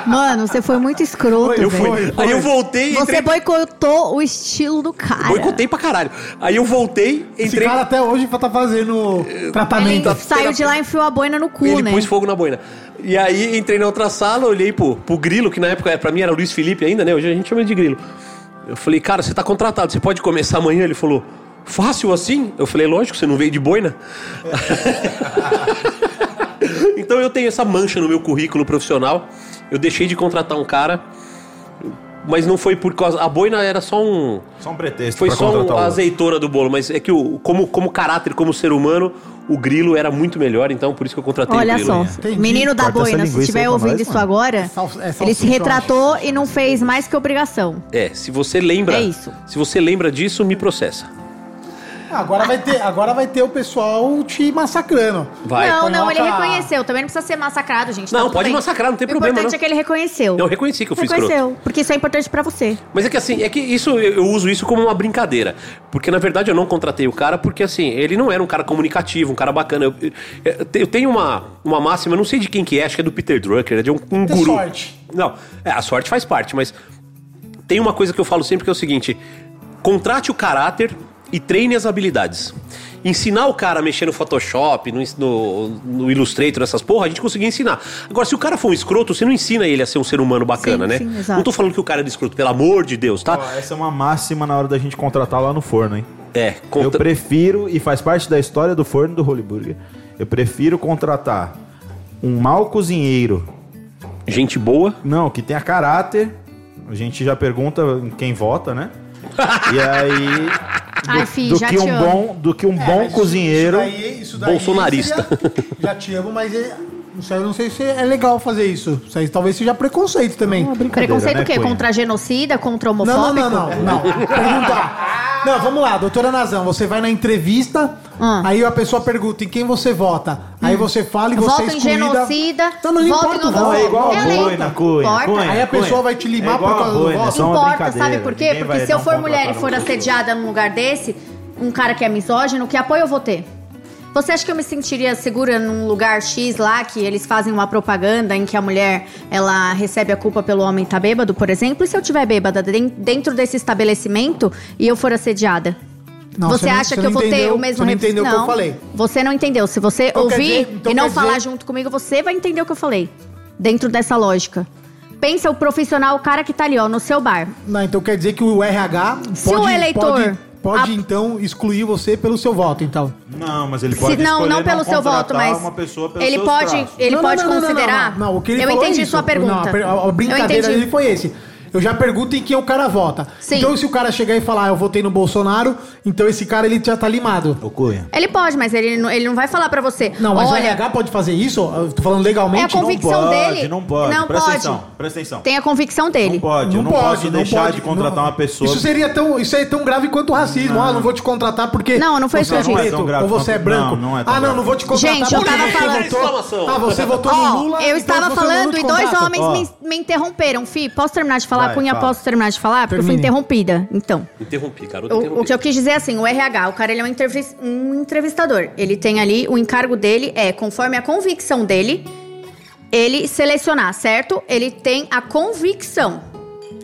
Mano, você foi muito escroto, Eu velho. fui. Aí eu voltei e Você entrei. boicotou o estilo do cara. Boicotei pra caralho. Aí eu voltei, Esse entrei. cara até hoje tá fazendo tratamento. Ele saiu de lá e enfiou a boina no cu, Ele né? pôs fogo na boina. E aí entrei na outra sala, olhei pro, pro Grilo, que na época pra mim era Luiz Felipe ainda, né? Hoje a gente chama ele de Grilo. Eu falei, cara, você tá contratado, você pode começar amanhã? Ele falou, fácil assim? Eu falei, lógico, você não veio de boina. então eu tenho essa mancha no meu currículo profissional. Eu deixei de contratar um cara, mas não foi por causa. A boina era só um. Só um pretexto Foi só um, a azeitona do bolo, mas é que o, como, como caráter, como ser humano, o grilo era muito melhor, então por isso que eu contratei Olha o grilo. só, Entendi. menino da Corta boina, se estiver ouvindo nós, isso mano. agora, É sal- é ele se retratou e não fez mais que obrigação. É, se você lembra. É isso. Se você lembra disso, me processa. Agora vai ter, agora vai ter o pessoal te massacrando. Vai. não, não, ele reconheceu. Também não precisa ser massacrado, gente. tá Não, tudo pode bem. massacrar, não tem o problema, importante não. é que ele reconheceu. Eu reconheci que eu fui escroto. reconheceu, porque isso é importante pra você. Mas é que assim, é que isso eu uso isso como uma brincadeira. Porque na verdade eu não contratei o cara porque assim, ele não era um cara comunicativo, um cara bacana. Eu, eu- eu tenho uma, uma máxima, eu não sei de quem que é, acho que é do Peter Drucker, é de um, um Ter guru. sorte. Não, é, a sorte faz parte, mas tem uma coisa que eu falo sempre que é o seguinte: contrate o caráter e treine as habilidades. Ensinar o cara a mexer no Photoshop, no, no, no Illustrator, essas porra, a gente conseguia ensinar. Agora, se o cara for um escroto, você não ensina ele a ser um ser humano bacana, Sim, né? sim, exato. não tô falando que o cara é de escroto, pelo amor de Deus, tá? Ó, essa é uma máxima na hora da gente contratar lá no forno, hein? É, Eu conta... prefiro, e faz parte da história do forno do Holy Burger, eu prefiro contratar um mau cozinheiro, gente boa. não, que tenha caráter, a gente já pergunta em quem vota, né? E aí... Ai, fi, do já que um bom, do que um É, bom cozinheiro. Isso daí, isso daí Bolsonarista. seria- já te amo, mas é, isso aí eu não sei se é legal fazer isso. Isso aí talvez seja preconceito também. Preconceito né, o quê? Cunha? Contra genocida? Contra Não, homofóbico? não, não, não, não. Perguntar. Não, vamos lá, doutora Nazão, você vai na entrevista, Ah. aí a pessoa pergunta em quem você vota. Aí você fala e você Voto é em excluída. genocida. Não, não, não voto importa em o voto. É igual a É boina, cunha, Importa. cunha, Aí a pessoa cunha. vai te limar É igual por causa do boina, voto. só uma Importa, brincadeira. sabe por quê? Ninguém Porque se eu um for ponto mulher e for assediada num lugar desse, um cara que é misógino, que apoio eu vou ter? Você acha que eu me sentiria segura num lugar X lá, que eles fazem uma propaganda em que a mulher ela recebe a culpa pelo homem estar bêbado, por exemplo? E se eu tiver bêbada den- dentro desse estabelecimento e eu for assediada? Não, você, você não- acha você que não eu vou ter entendeu- o mesmo você não entendeu o que eu falei. Você não entendeu. Se você Então ouvir dizer- então e não falar dizer- junto comigo, você vai entender o que eu falei. Dentro dessa lógica. Pensa o profissional, o cara que tá ali, ó, no seu bar. Não, então quer dizer que o RH Se pode, o eleitor- pode, pode a- então excluir você pelo seu voto, então. Não, mas ele Se- pode não, escolher não pelo seu voto, mas uma pessoa pelos ele pode, traços. ele Não, pode não, não, não, considerar. Não, não, não. O que ele eu falou é entendi isso. sua pergunta. Não, a, a- brincadeira entendi. dele foi esse. Eu já pergunto em quem o cara vota. Sim. Então, se o cara chegar e falar, ah, eu votei no Bolsonaro, então esse cara ele já tá limado. Ô, Cunha. Ele pode, mas ele, não- ele não vai falar pra você. Não, mas o olha, RH pode fazer isso? Eu tô falando legalmente. É a convicção não pode, dele. Não pode, Não presta pode. atenção, presta atenção. tem a convicção dele. Não pode, eu não posso deixar de contratar uma pessoa... Isso seria tão, isso é tão grave quanto o racismo. Ah, não vou te contratar porque Não, não foi você isso que eu é disse. preto Não é tão grave ou você é quanto- branco. não, não é tão ah, não, grave. não vou te contratar Gente, eu porque tava você falando- votou. Ah, você votou Ó, no Lula. eu então estava você não falando te e dois contrata. homens Ó. me, me interromperam. Fih, posso terminar de falar? Vai, Cunha, fala. posso terminar de falar? Porque eu fui Termine. interrompida. Então. Interrompi, garoto. O, o que eu quis dizer é assim, o RH, o cara ele é um, entrevis- um entrevistador. Ele tem ali, o encargo dele é, conforme a convicção dele, ele selecionar, certo? Ele tem a convicção.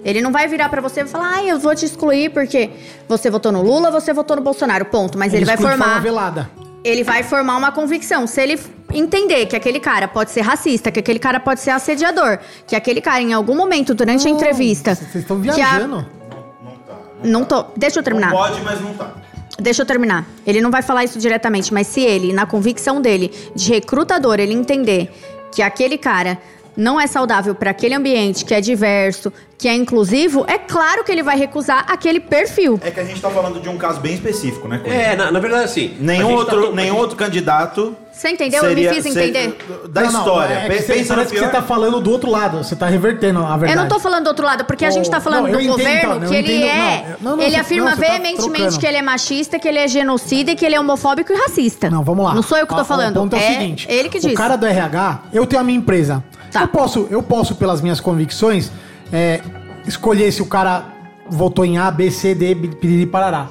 Ele não vai virar pra você e falar, ah, eu vou te excluir porque você votou no Lula, você votou no Bolsonaro, ponto. Mas ele, vai de forma formar, velada. ele vai formar uma convicção. Se ele entender que aquele cara pode ser racista, que aquele cara pode ser assediador, que aquele cara em algum momento durante a entrevista, Vocês estão que a- viajando. não tô, deixa eu terminar. Não pode, mas não tá. Deixa eu terminar. Ele não vai falar isso diretamente, mas se ele, na convicção dele, de recrutador, ele entender que aquele cara não é saudável para aquele ambiente, que é diverso, que é inclusivo, é claro que ele vai recusar aquele perfil. É que a gente tá falando de um caso bem específico, né? É, na, na verdade, assim. Nenhum gente outro, tá nenhum outro candidato. Você entendeu? seria- eu me fiz seria- entender. Da Não, não, história. é que Pe- você- Pensa parece que você tá falando do outro lado. Você tá revertendo a verdade. Eu não tô falando do outro lado, porque a gente tá Oh, falando não, do entendo, governo então, que ele entendo, é. não, não, não, ele você- afirma não, você tá veementemente trocando. que ele é machista, que ele é genocida e que ele é homofóbico e racista. Não, vamos lá. Não sou eu que tô Ah, falando. O ponto é, o seguinte: ele que diz. O cara do RH, eu tenho a minha empresa. Tá. Eu, posso, eu posso, pelas minhas convicções, é, escolher se o cara votou em A, B, C, D, piriri, parará.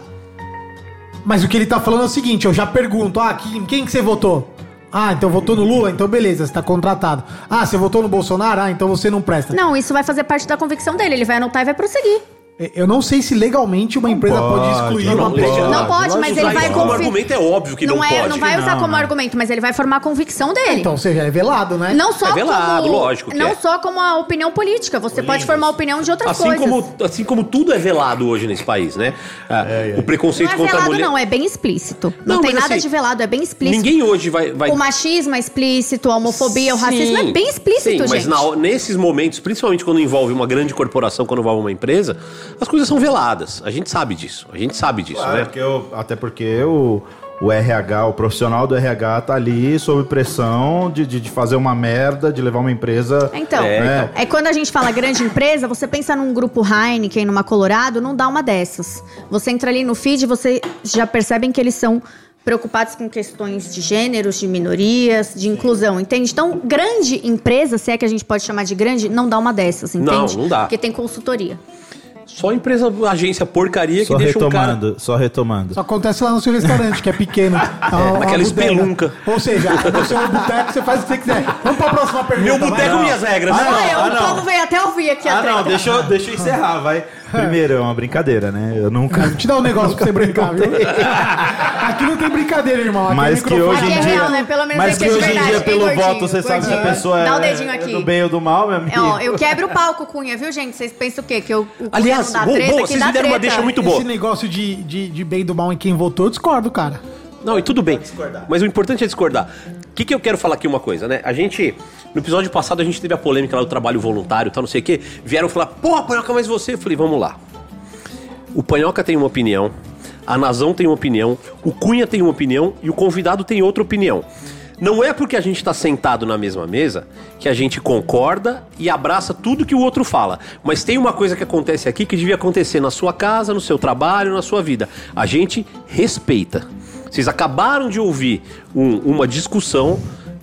Mas o que ele tá falando é o seguinte: eu já pergunto, ah, quem, quem que você votou? Ah, então votou no Lula? Então beleza, você tá contratado. Ah, você votou no Bolsonaro? Ah, então você não presta. Não, isso vai fazer parte da convicção dele. Ele vai anotar e vai prosseguir. Eu não sei se legalmente uma empresa pode, pode, excluir não, uma não pessoa. pode. Não pode, mas ele vai como argumento é óbvio que não, não, é, pode. não vai usar não, como não. argumento, mas ele vai formar a convicção dele. Então, seja, é velado, né? não só É velado, como, lógico que não é. só como a opinião política, você pode formar a opinião de outras Assim coisas. como, assim como tudo é velado hoje nesse país, né? Ah, O preconceito não é contra a velado, mulher. não, é bem explícito. Não, Não, tem nada assim, de velado, é bem explícito. Ninguém hoje vai. vai... O machismo é explícito, a homofobia, o racismo Sim, é bem explícito, sim, gente. Mas na- nesses momentos, principalmente quando envolve uma grande corporação, quando envolve uma empresa, as coisas são veladas. A gente sabe disso. A gente sabe disso, Claro, né? porque eu- até porque o, o RH, o profissional do RH tá ali sob pressão de, de, de fazer uma merda, de levar uma empresa. Então, É, é, quando a gente fala grande empresa, você pensa num grupo Heineken, numa Colorado, não dá uma dessas. Você entra ali no feed, você já percebem que eles são preocupados com questões de gêneros, de minorias, de inclusão, entende? Então, grande empresa, se é que a gente pode chamar de grande, não dá uma dessas, entende? não dá. Porque tem consultoria. Só empresa, agência porcaria Só que deixa um cara. retomando, só retomando. Só acontece lá no seu restaurante, que é pequeno. É, uma- naquela espelunca. Ou seja, você é um boteco, você faz o que você quiser. Vamos pra próxima pergunta. Meu boteco, não. minhas regras. Ah, né? não. Olha, o não. povo veio até ouvir aqui a Ah, não, deixa eu, deixa eu encerrar, vai. Primeiro, é uma brincadeira, né? Eu nunca. Vou te dar um negócio pra você brincar, viu? Aqui não tem brincadeira, irmão. Aqui Mas é que microfone. hoje Aqui em é dia. real, né? Pelo menos mas que é hoje em dia, pelo gordinho, voto, você sabe se a gordinho. pessoa é, Dá o dedinho é aqui. do bem ou do mal, meu amigo. É, ó, eu quebro o palco, Cunha, viu, gente? Vocês pensam o quê? Que eu, o Cunha Aliás, não dá boa, treta, boa, que vocês dá me deram uma treta. deixa muito boa. Esse negócio de, de, de bem e do mal em quem votou, eu discordo, cara. Não, e tudo bem. Mas o importante é discordar. O que, que eu quero falar aqui uma coisa, né? A gente. No episódio passado a gente teve a polêmica lá do trabalho voluntário e tal, não sei o quê. Vieram falar, porra, Panhoca, mas você? Eu falei, vamos lá. O Panhoca tem uma opinião, a Nazão tem uma opinião, o Cunha tem uma opinião e o convidado tem outra opinião. Não é porque a gente está sentado na mesma mesa que a gente concorda e abraça tudo que o outro fala. Mas tem uma coisa que acontece aqui que devia acontecer na sua casa, no seu trabalho, na sua vida. A gente respeita. Vocês acabaram de ouvir um- uma discussão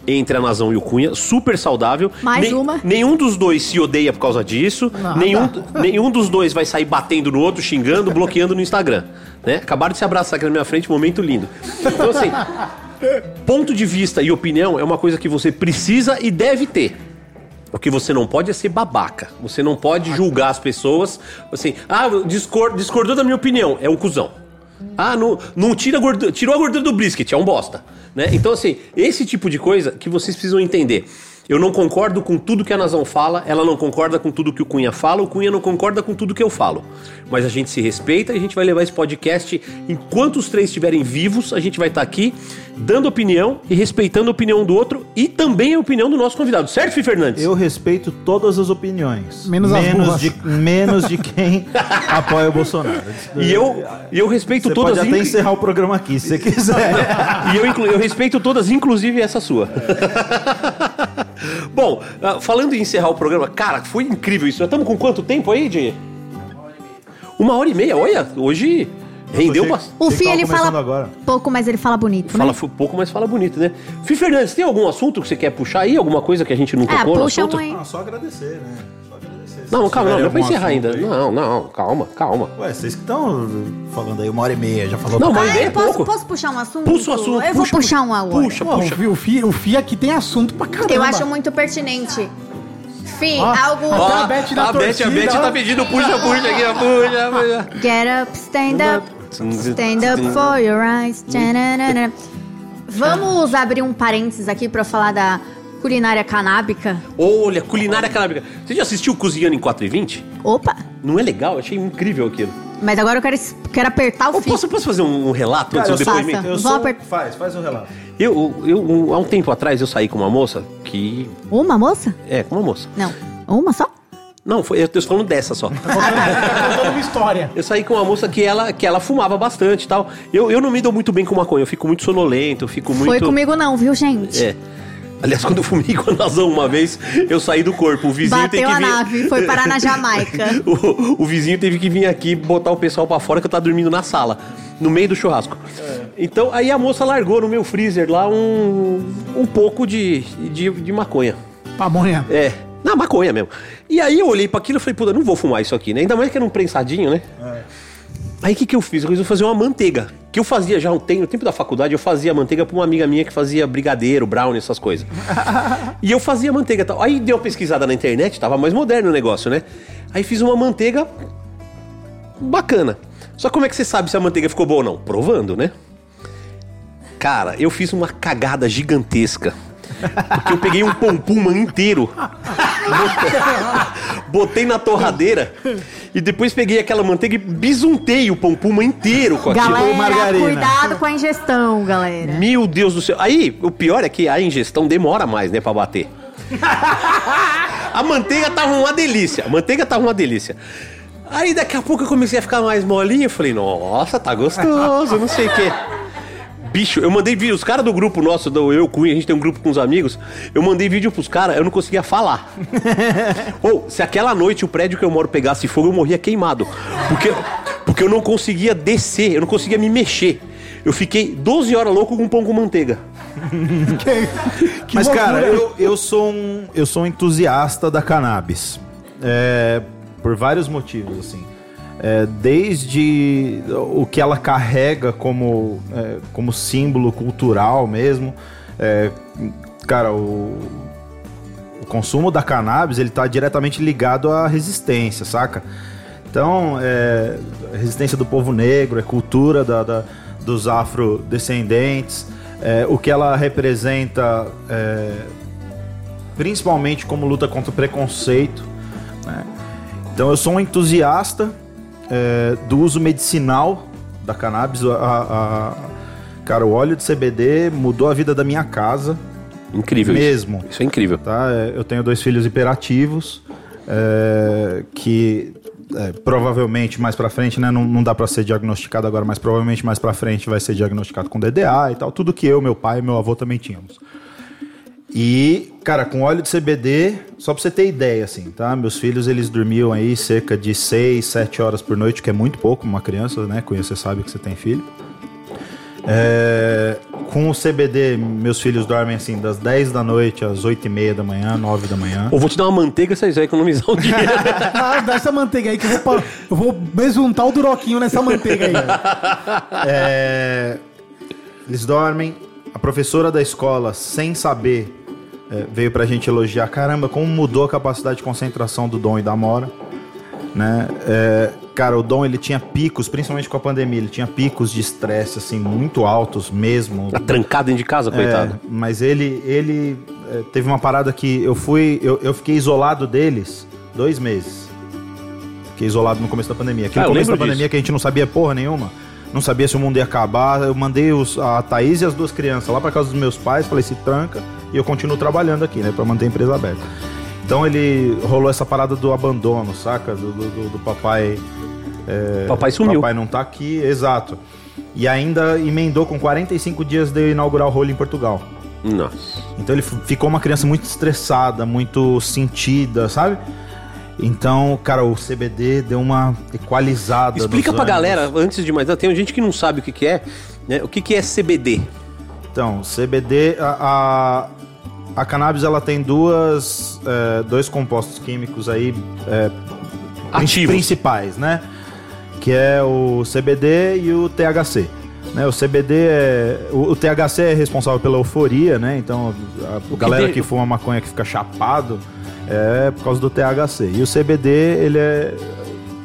entre a Nazão e o Cunha, super saudável. Mais uma. Nenhum dos dois se odeia por causa disso. Nada. Nenhum, nenhum dos dois vai sair batendo no outro, xingando, bloqueando no Instagram. Né? Acabaram de se abraçar aqui na minha frente, momento lindo. Então, assim, ponto de vista e opinião é uma coisa que você precisa e deve ter. O que você não pode é ser babaca. Você não pode julgar as pessoas assim, ah, discor- discordou da minha opinião, é um cuzão. Ah, não, não tira a gordura, tirou a gordura do brisket, é um bosta. Né? Então, assim, esse tipo de coisa que vocês precisam entender. Eu não concordo com tudo que a Nazão fala, ela não concorda com tudo que o Cunha fala, o Cunha não concorda com tudo que eu falo. Mas a gente se respeita e a gente vai levar esse podcast enquanto os três estiverem vivos, a gente vai estar aqui dando opinião e respeitando a opinião do outro e também a opinião do nosso convidado. Certo, Fih Fernandes? Eu respeito todas as opiniões. Menos as burras. de, menos de quem apoia o Bolsonaro. E eu, e eu respeito Você todas pode até encerrar o programa aqui, se você quiser. E eu, inclu- eu respeito todas, inclusive essa sua. Bom, ah, falando em encerrar o programa, cara, foi incrível isso. Nós estamos com quanto tempo aí, Di? Uma hora e meia, olha, hoje rendeu bastante. O Fih, ele fala agora. pouco, mas ele fala bonito, Fala né? fu- pouco, mas fala bonito, né? Fih Fernandes, tem algum assunto que você quer puxar aí? Alguma coisa que a gente não Ah, tocou no puxa assunto? aí. Ah, só agradecer, né? Só agradecer. Se Não, calma, não, não algum encerrar ainda. aí. Não, não, calma, calma. Ué, vocês que estão falando aí uma hora e meia, já falou Não, mas Ah, é posso, pouco. posso puxar um assunto? Puxa o assunto, Eu puxa, vou puxar um agora. Puxa, puxa. o Fi- o Fi, o Fi aqui tem assunto pra caramba. Eu acho muito pertinente. Fih, Ó, algo... Até a Beth a Beth, a Beth ó. tá pedindo puxa, puxa aqui, ó, puxa, puxa. Get up, stand up, stand up for your eyes. Vamos abrir um parênteses aqui pra falar da culinária canábica. Olha, culinária canábica. Você já assistiu Cozinhando em 4 e 20? Opa! Não é legal? Eu achei incrível aquilo. Mas agora eu quero, quero apertar o Eu fio. posso, posso fazer um, um relato Cara, antes do depoimento? Eu Vou sou... apert- Faz, faz o relato. Eu, eu, um- há um tempo atrás, eu saí com uma moça que... Uma moça? É, com uma moça. Não. Uma só? Não, foi, eu tô falando dessa só. Tá contando uma história. Eu saí com uma moça que ela, que ela fumava bastante e tal. Eu, eu não me dou muito bem com maconha, eu fico muito sonolento, eu fico muito... Foi comigo não, viu, gente? É. Aliás, quando eu fumei com a Nazão uma vez, eu saí do corpo. O vizinho Bateu que a vir... nave, foi parar na Jamaica. o, o vizinho teve que vir aqui botar o pessoal pra fora que eu tava dormindo na sala, no meio do churrasco. Então, aí a moça largou no meu freezer lá um, um pouco de, de, de maconha. Pamonha. É, na maconha mesmo. E aí eu olhei pra aquilo e falei, puta, não vou fumar isso aqui, né? Ainda mais que era um prensadinho, né? Aí o que, que eu fiz? Eu resolvi fazer uma manteiga. Que eu fazia já um tempo, no tempo da faculdade, eu fazia manteiga pra uma amiga minha que fazia brigadeiro, brownie, essas coisas. e eu fazia manteiga tal. Aí dei uma pesquisada na internet, tava mais moderno o negócio, né? Aí fiz uma manteiga bacana. Só como é que você sabe se a manteiga ficou boa ou não? Provando, né? Cara, eu fiz uma cagada gigantesca. Porque eu peguei um pompuma inteiro. botei- na torradeira. E depois peguei aquela manteiga e bisuntei o pompuma inteiro com aquilo. Galera, margarina. cuidado com a ingestão, galera. Meu Deus do céu. Aí, o pior é que a ingestão demora mais, né, pra bater. a manteiga tava uma delícia. A manteiga tava uma delícia. Aí daqui a pouco eu comecei a ficar mais molinho. Eu falei, nossa, tá gostoso, não sei o quê. Bicho, eu mandei vídeo. Os caras do grupo nosso, do Eu Cunha, a gente tem um grupo com os amigos. Eu mandei vídeo pros caras, eu não conseguia falar. Ou, se aquela noite o prédio que eu moro pegasse fogo, eu morria queimado. Porque, porque eu não conseguia descer, eu não conseguia me mexer. Eu fiquei 12 horas louco com pão com manteiga. Que Mas, cara, loucura. eu, eu, sou um, eu sou um entusiasta da cannabis. É, por vários motivos, assim. É, desde o que ela carrega como, é, como símbolo cultural mesmo. É, cara, o, o consumo da cannabis ele está diretamente ligado à resistência, saca? Então, é, resistência do povo negro, é cultura da, da- dos afrodescendentes, é, o que ela representa, é, principalmente como luta contra o preconceito. né? Então, eu sou um entusiasta é, do uso medicinal da cannabis. A, a- cara, o óleo de CBD mudou a vida da minha casa. Incrível Mesmo. isso. Isso é incrível. Tá? É, Eu tenho dois filhos hiperativos é, que é, provavelmente mais pra frente, né? Não, não dá pra ser diagnosticado agora, mas provavelmente mais pra frente vai ser diagnosticado com DDA e tal. Tudo que eu, meu pai e meu avô também tínhamos. E, cara, com óleo de CBD, só pra você ter ideia, assim, tá? Meus filhos, eles dormiam aí cerca de 6, 7 horas por noite, que é muito pouco uma criança, né? Conhecer sabe que você tem filho. É, com o CBD, meus filhos dormem assim das 10 da noite às 8 e meia da manhã, 9 da manhã. Ou vou te dar uma manteiga, vocês vão economizar um dinheiro. Ah, dá essa manteiga aí que eu vou, eu vou besuntar o duroquinho nessa manteiga aí. É, eles dormem. A professora da escola, sem saber, é, veio pra gente elogiar. Caramba, como mudou a capacidade de concentração do Dom e da Mora. Né? É, cara, o Dom ele tinha picos, principalmente com a pandemia, ele tinha picos de estresse assim muito altos mesmo. Tá trancado dentro de casa, coitado. É, mas ele, ele é, teve uma parada que eu fui, eu, eu fiquei isolado deles dois meses. Fiquei isolado no começo da pandemia. Aqui Ah, no começo da pandemia disso. que a gente não sabia porra nenhuma. Não sabia se o mundo ia acabar. Eu mandei os, a Thaís e as duas crianças lá pra casa dos meus pais. Falei, se tranca. E eu continuo trabalhando aqui, né? Pra manter a empresa aberta. Então ele rolou essa parada do abandono, saca? Do, do, do- papai. é, Papai sumiu. Papai não tá aqui, exato. E ainda emendou com 45 dias de eu inaugurar o rolo em Portugal. Nossa. Então ele ficou uma criança muito estressada, muito sentida, sabe? Então, cara, o CBD deu uma equalizada. Explica pra ânimos. galera, antes de mais nada, tem gente que não sabe o que, que é, né? O que, que é CBD? Então, CBD, a, a, a cannabis ela tem duas, é, dois compostos químicos aí é, Ativos. principais, né? Que é o CBD e o THC. Né, o CBD é. O, o THC é responsável pela euforia, né? Então, a que galera de- que fuma maconha que fica chapado é por causa do THC. E o CBD, ele é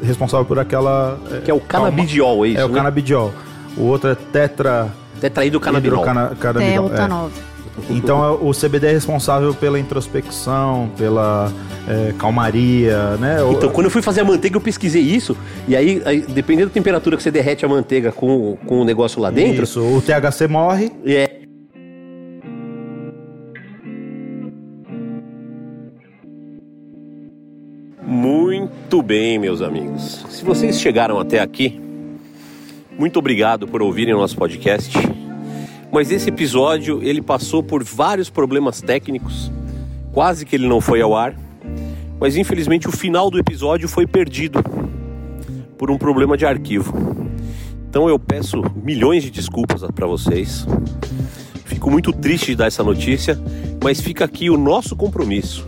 responsável por aquela. Que é o canabidiol, é isso, É o né? canabidiol. O outro é tetra. Tetraído canabinol. canabinol, Delta é. 9. Então é- o CBD é responsável pela introspecção, pela é, calmaria, né? Então, quando eu fui fazer a manteiga, eu pesquisei isso. E aí, aí, dependendo da temperatura que você derrete a manteiga com, com o negócio lá dentro. Isso, o THC morre. É. Muito bem, meus amigos. Se vocês chegaram até aqui, muito obrigado por ouvirem o nosso podcast. Mas esse episódio ele passou por vários problemas técnicos, quase que ele não foi ao ar. Mas infelizmente o final do episódio foi perdido por um problema de arquivo. Então eu peço milhões de desculpas para vocês. Fico muito triste de dar essa notícia, mas fica aqui o nosso compromisso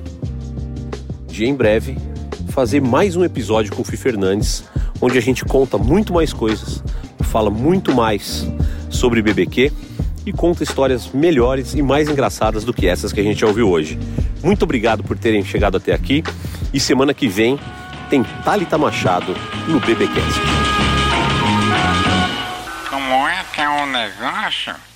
de em breve fazer mais um episódio com o Fih Fernandes, onde a gente conta muito mais coisas, fala muito mais sobre BBQ e conta histórias melhores e mais engraçadas do que essas que a gente já ouviu hoje. Muito obrigado por terem chegado até aqui e semana que vem tem Thalita Machado no BBcast. Como é que é o negócio?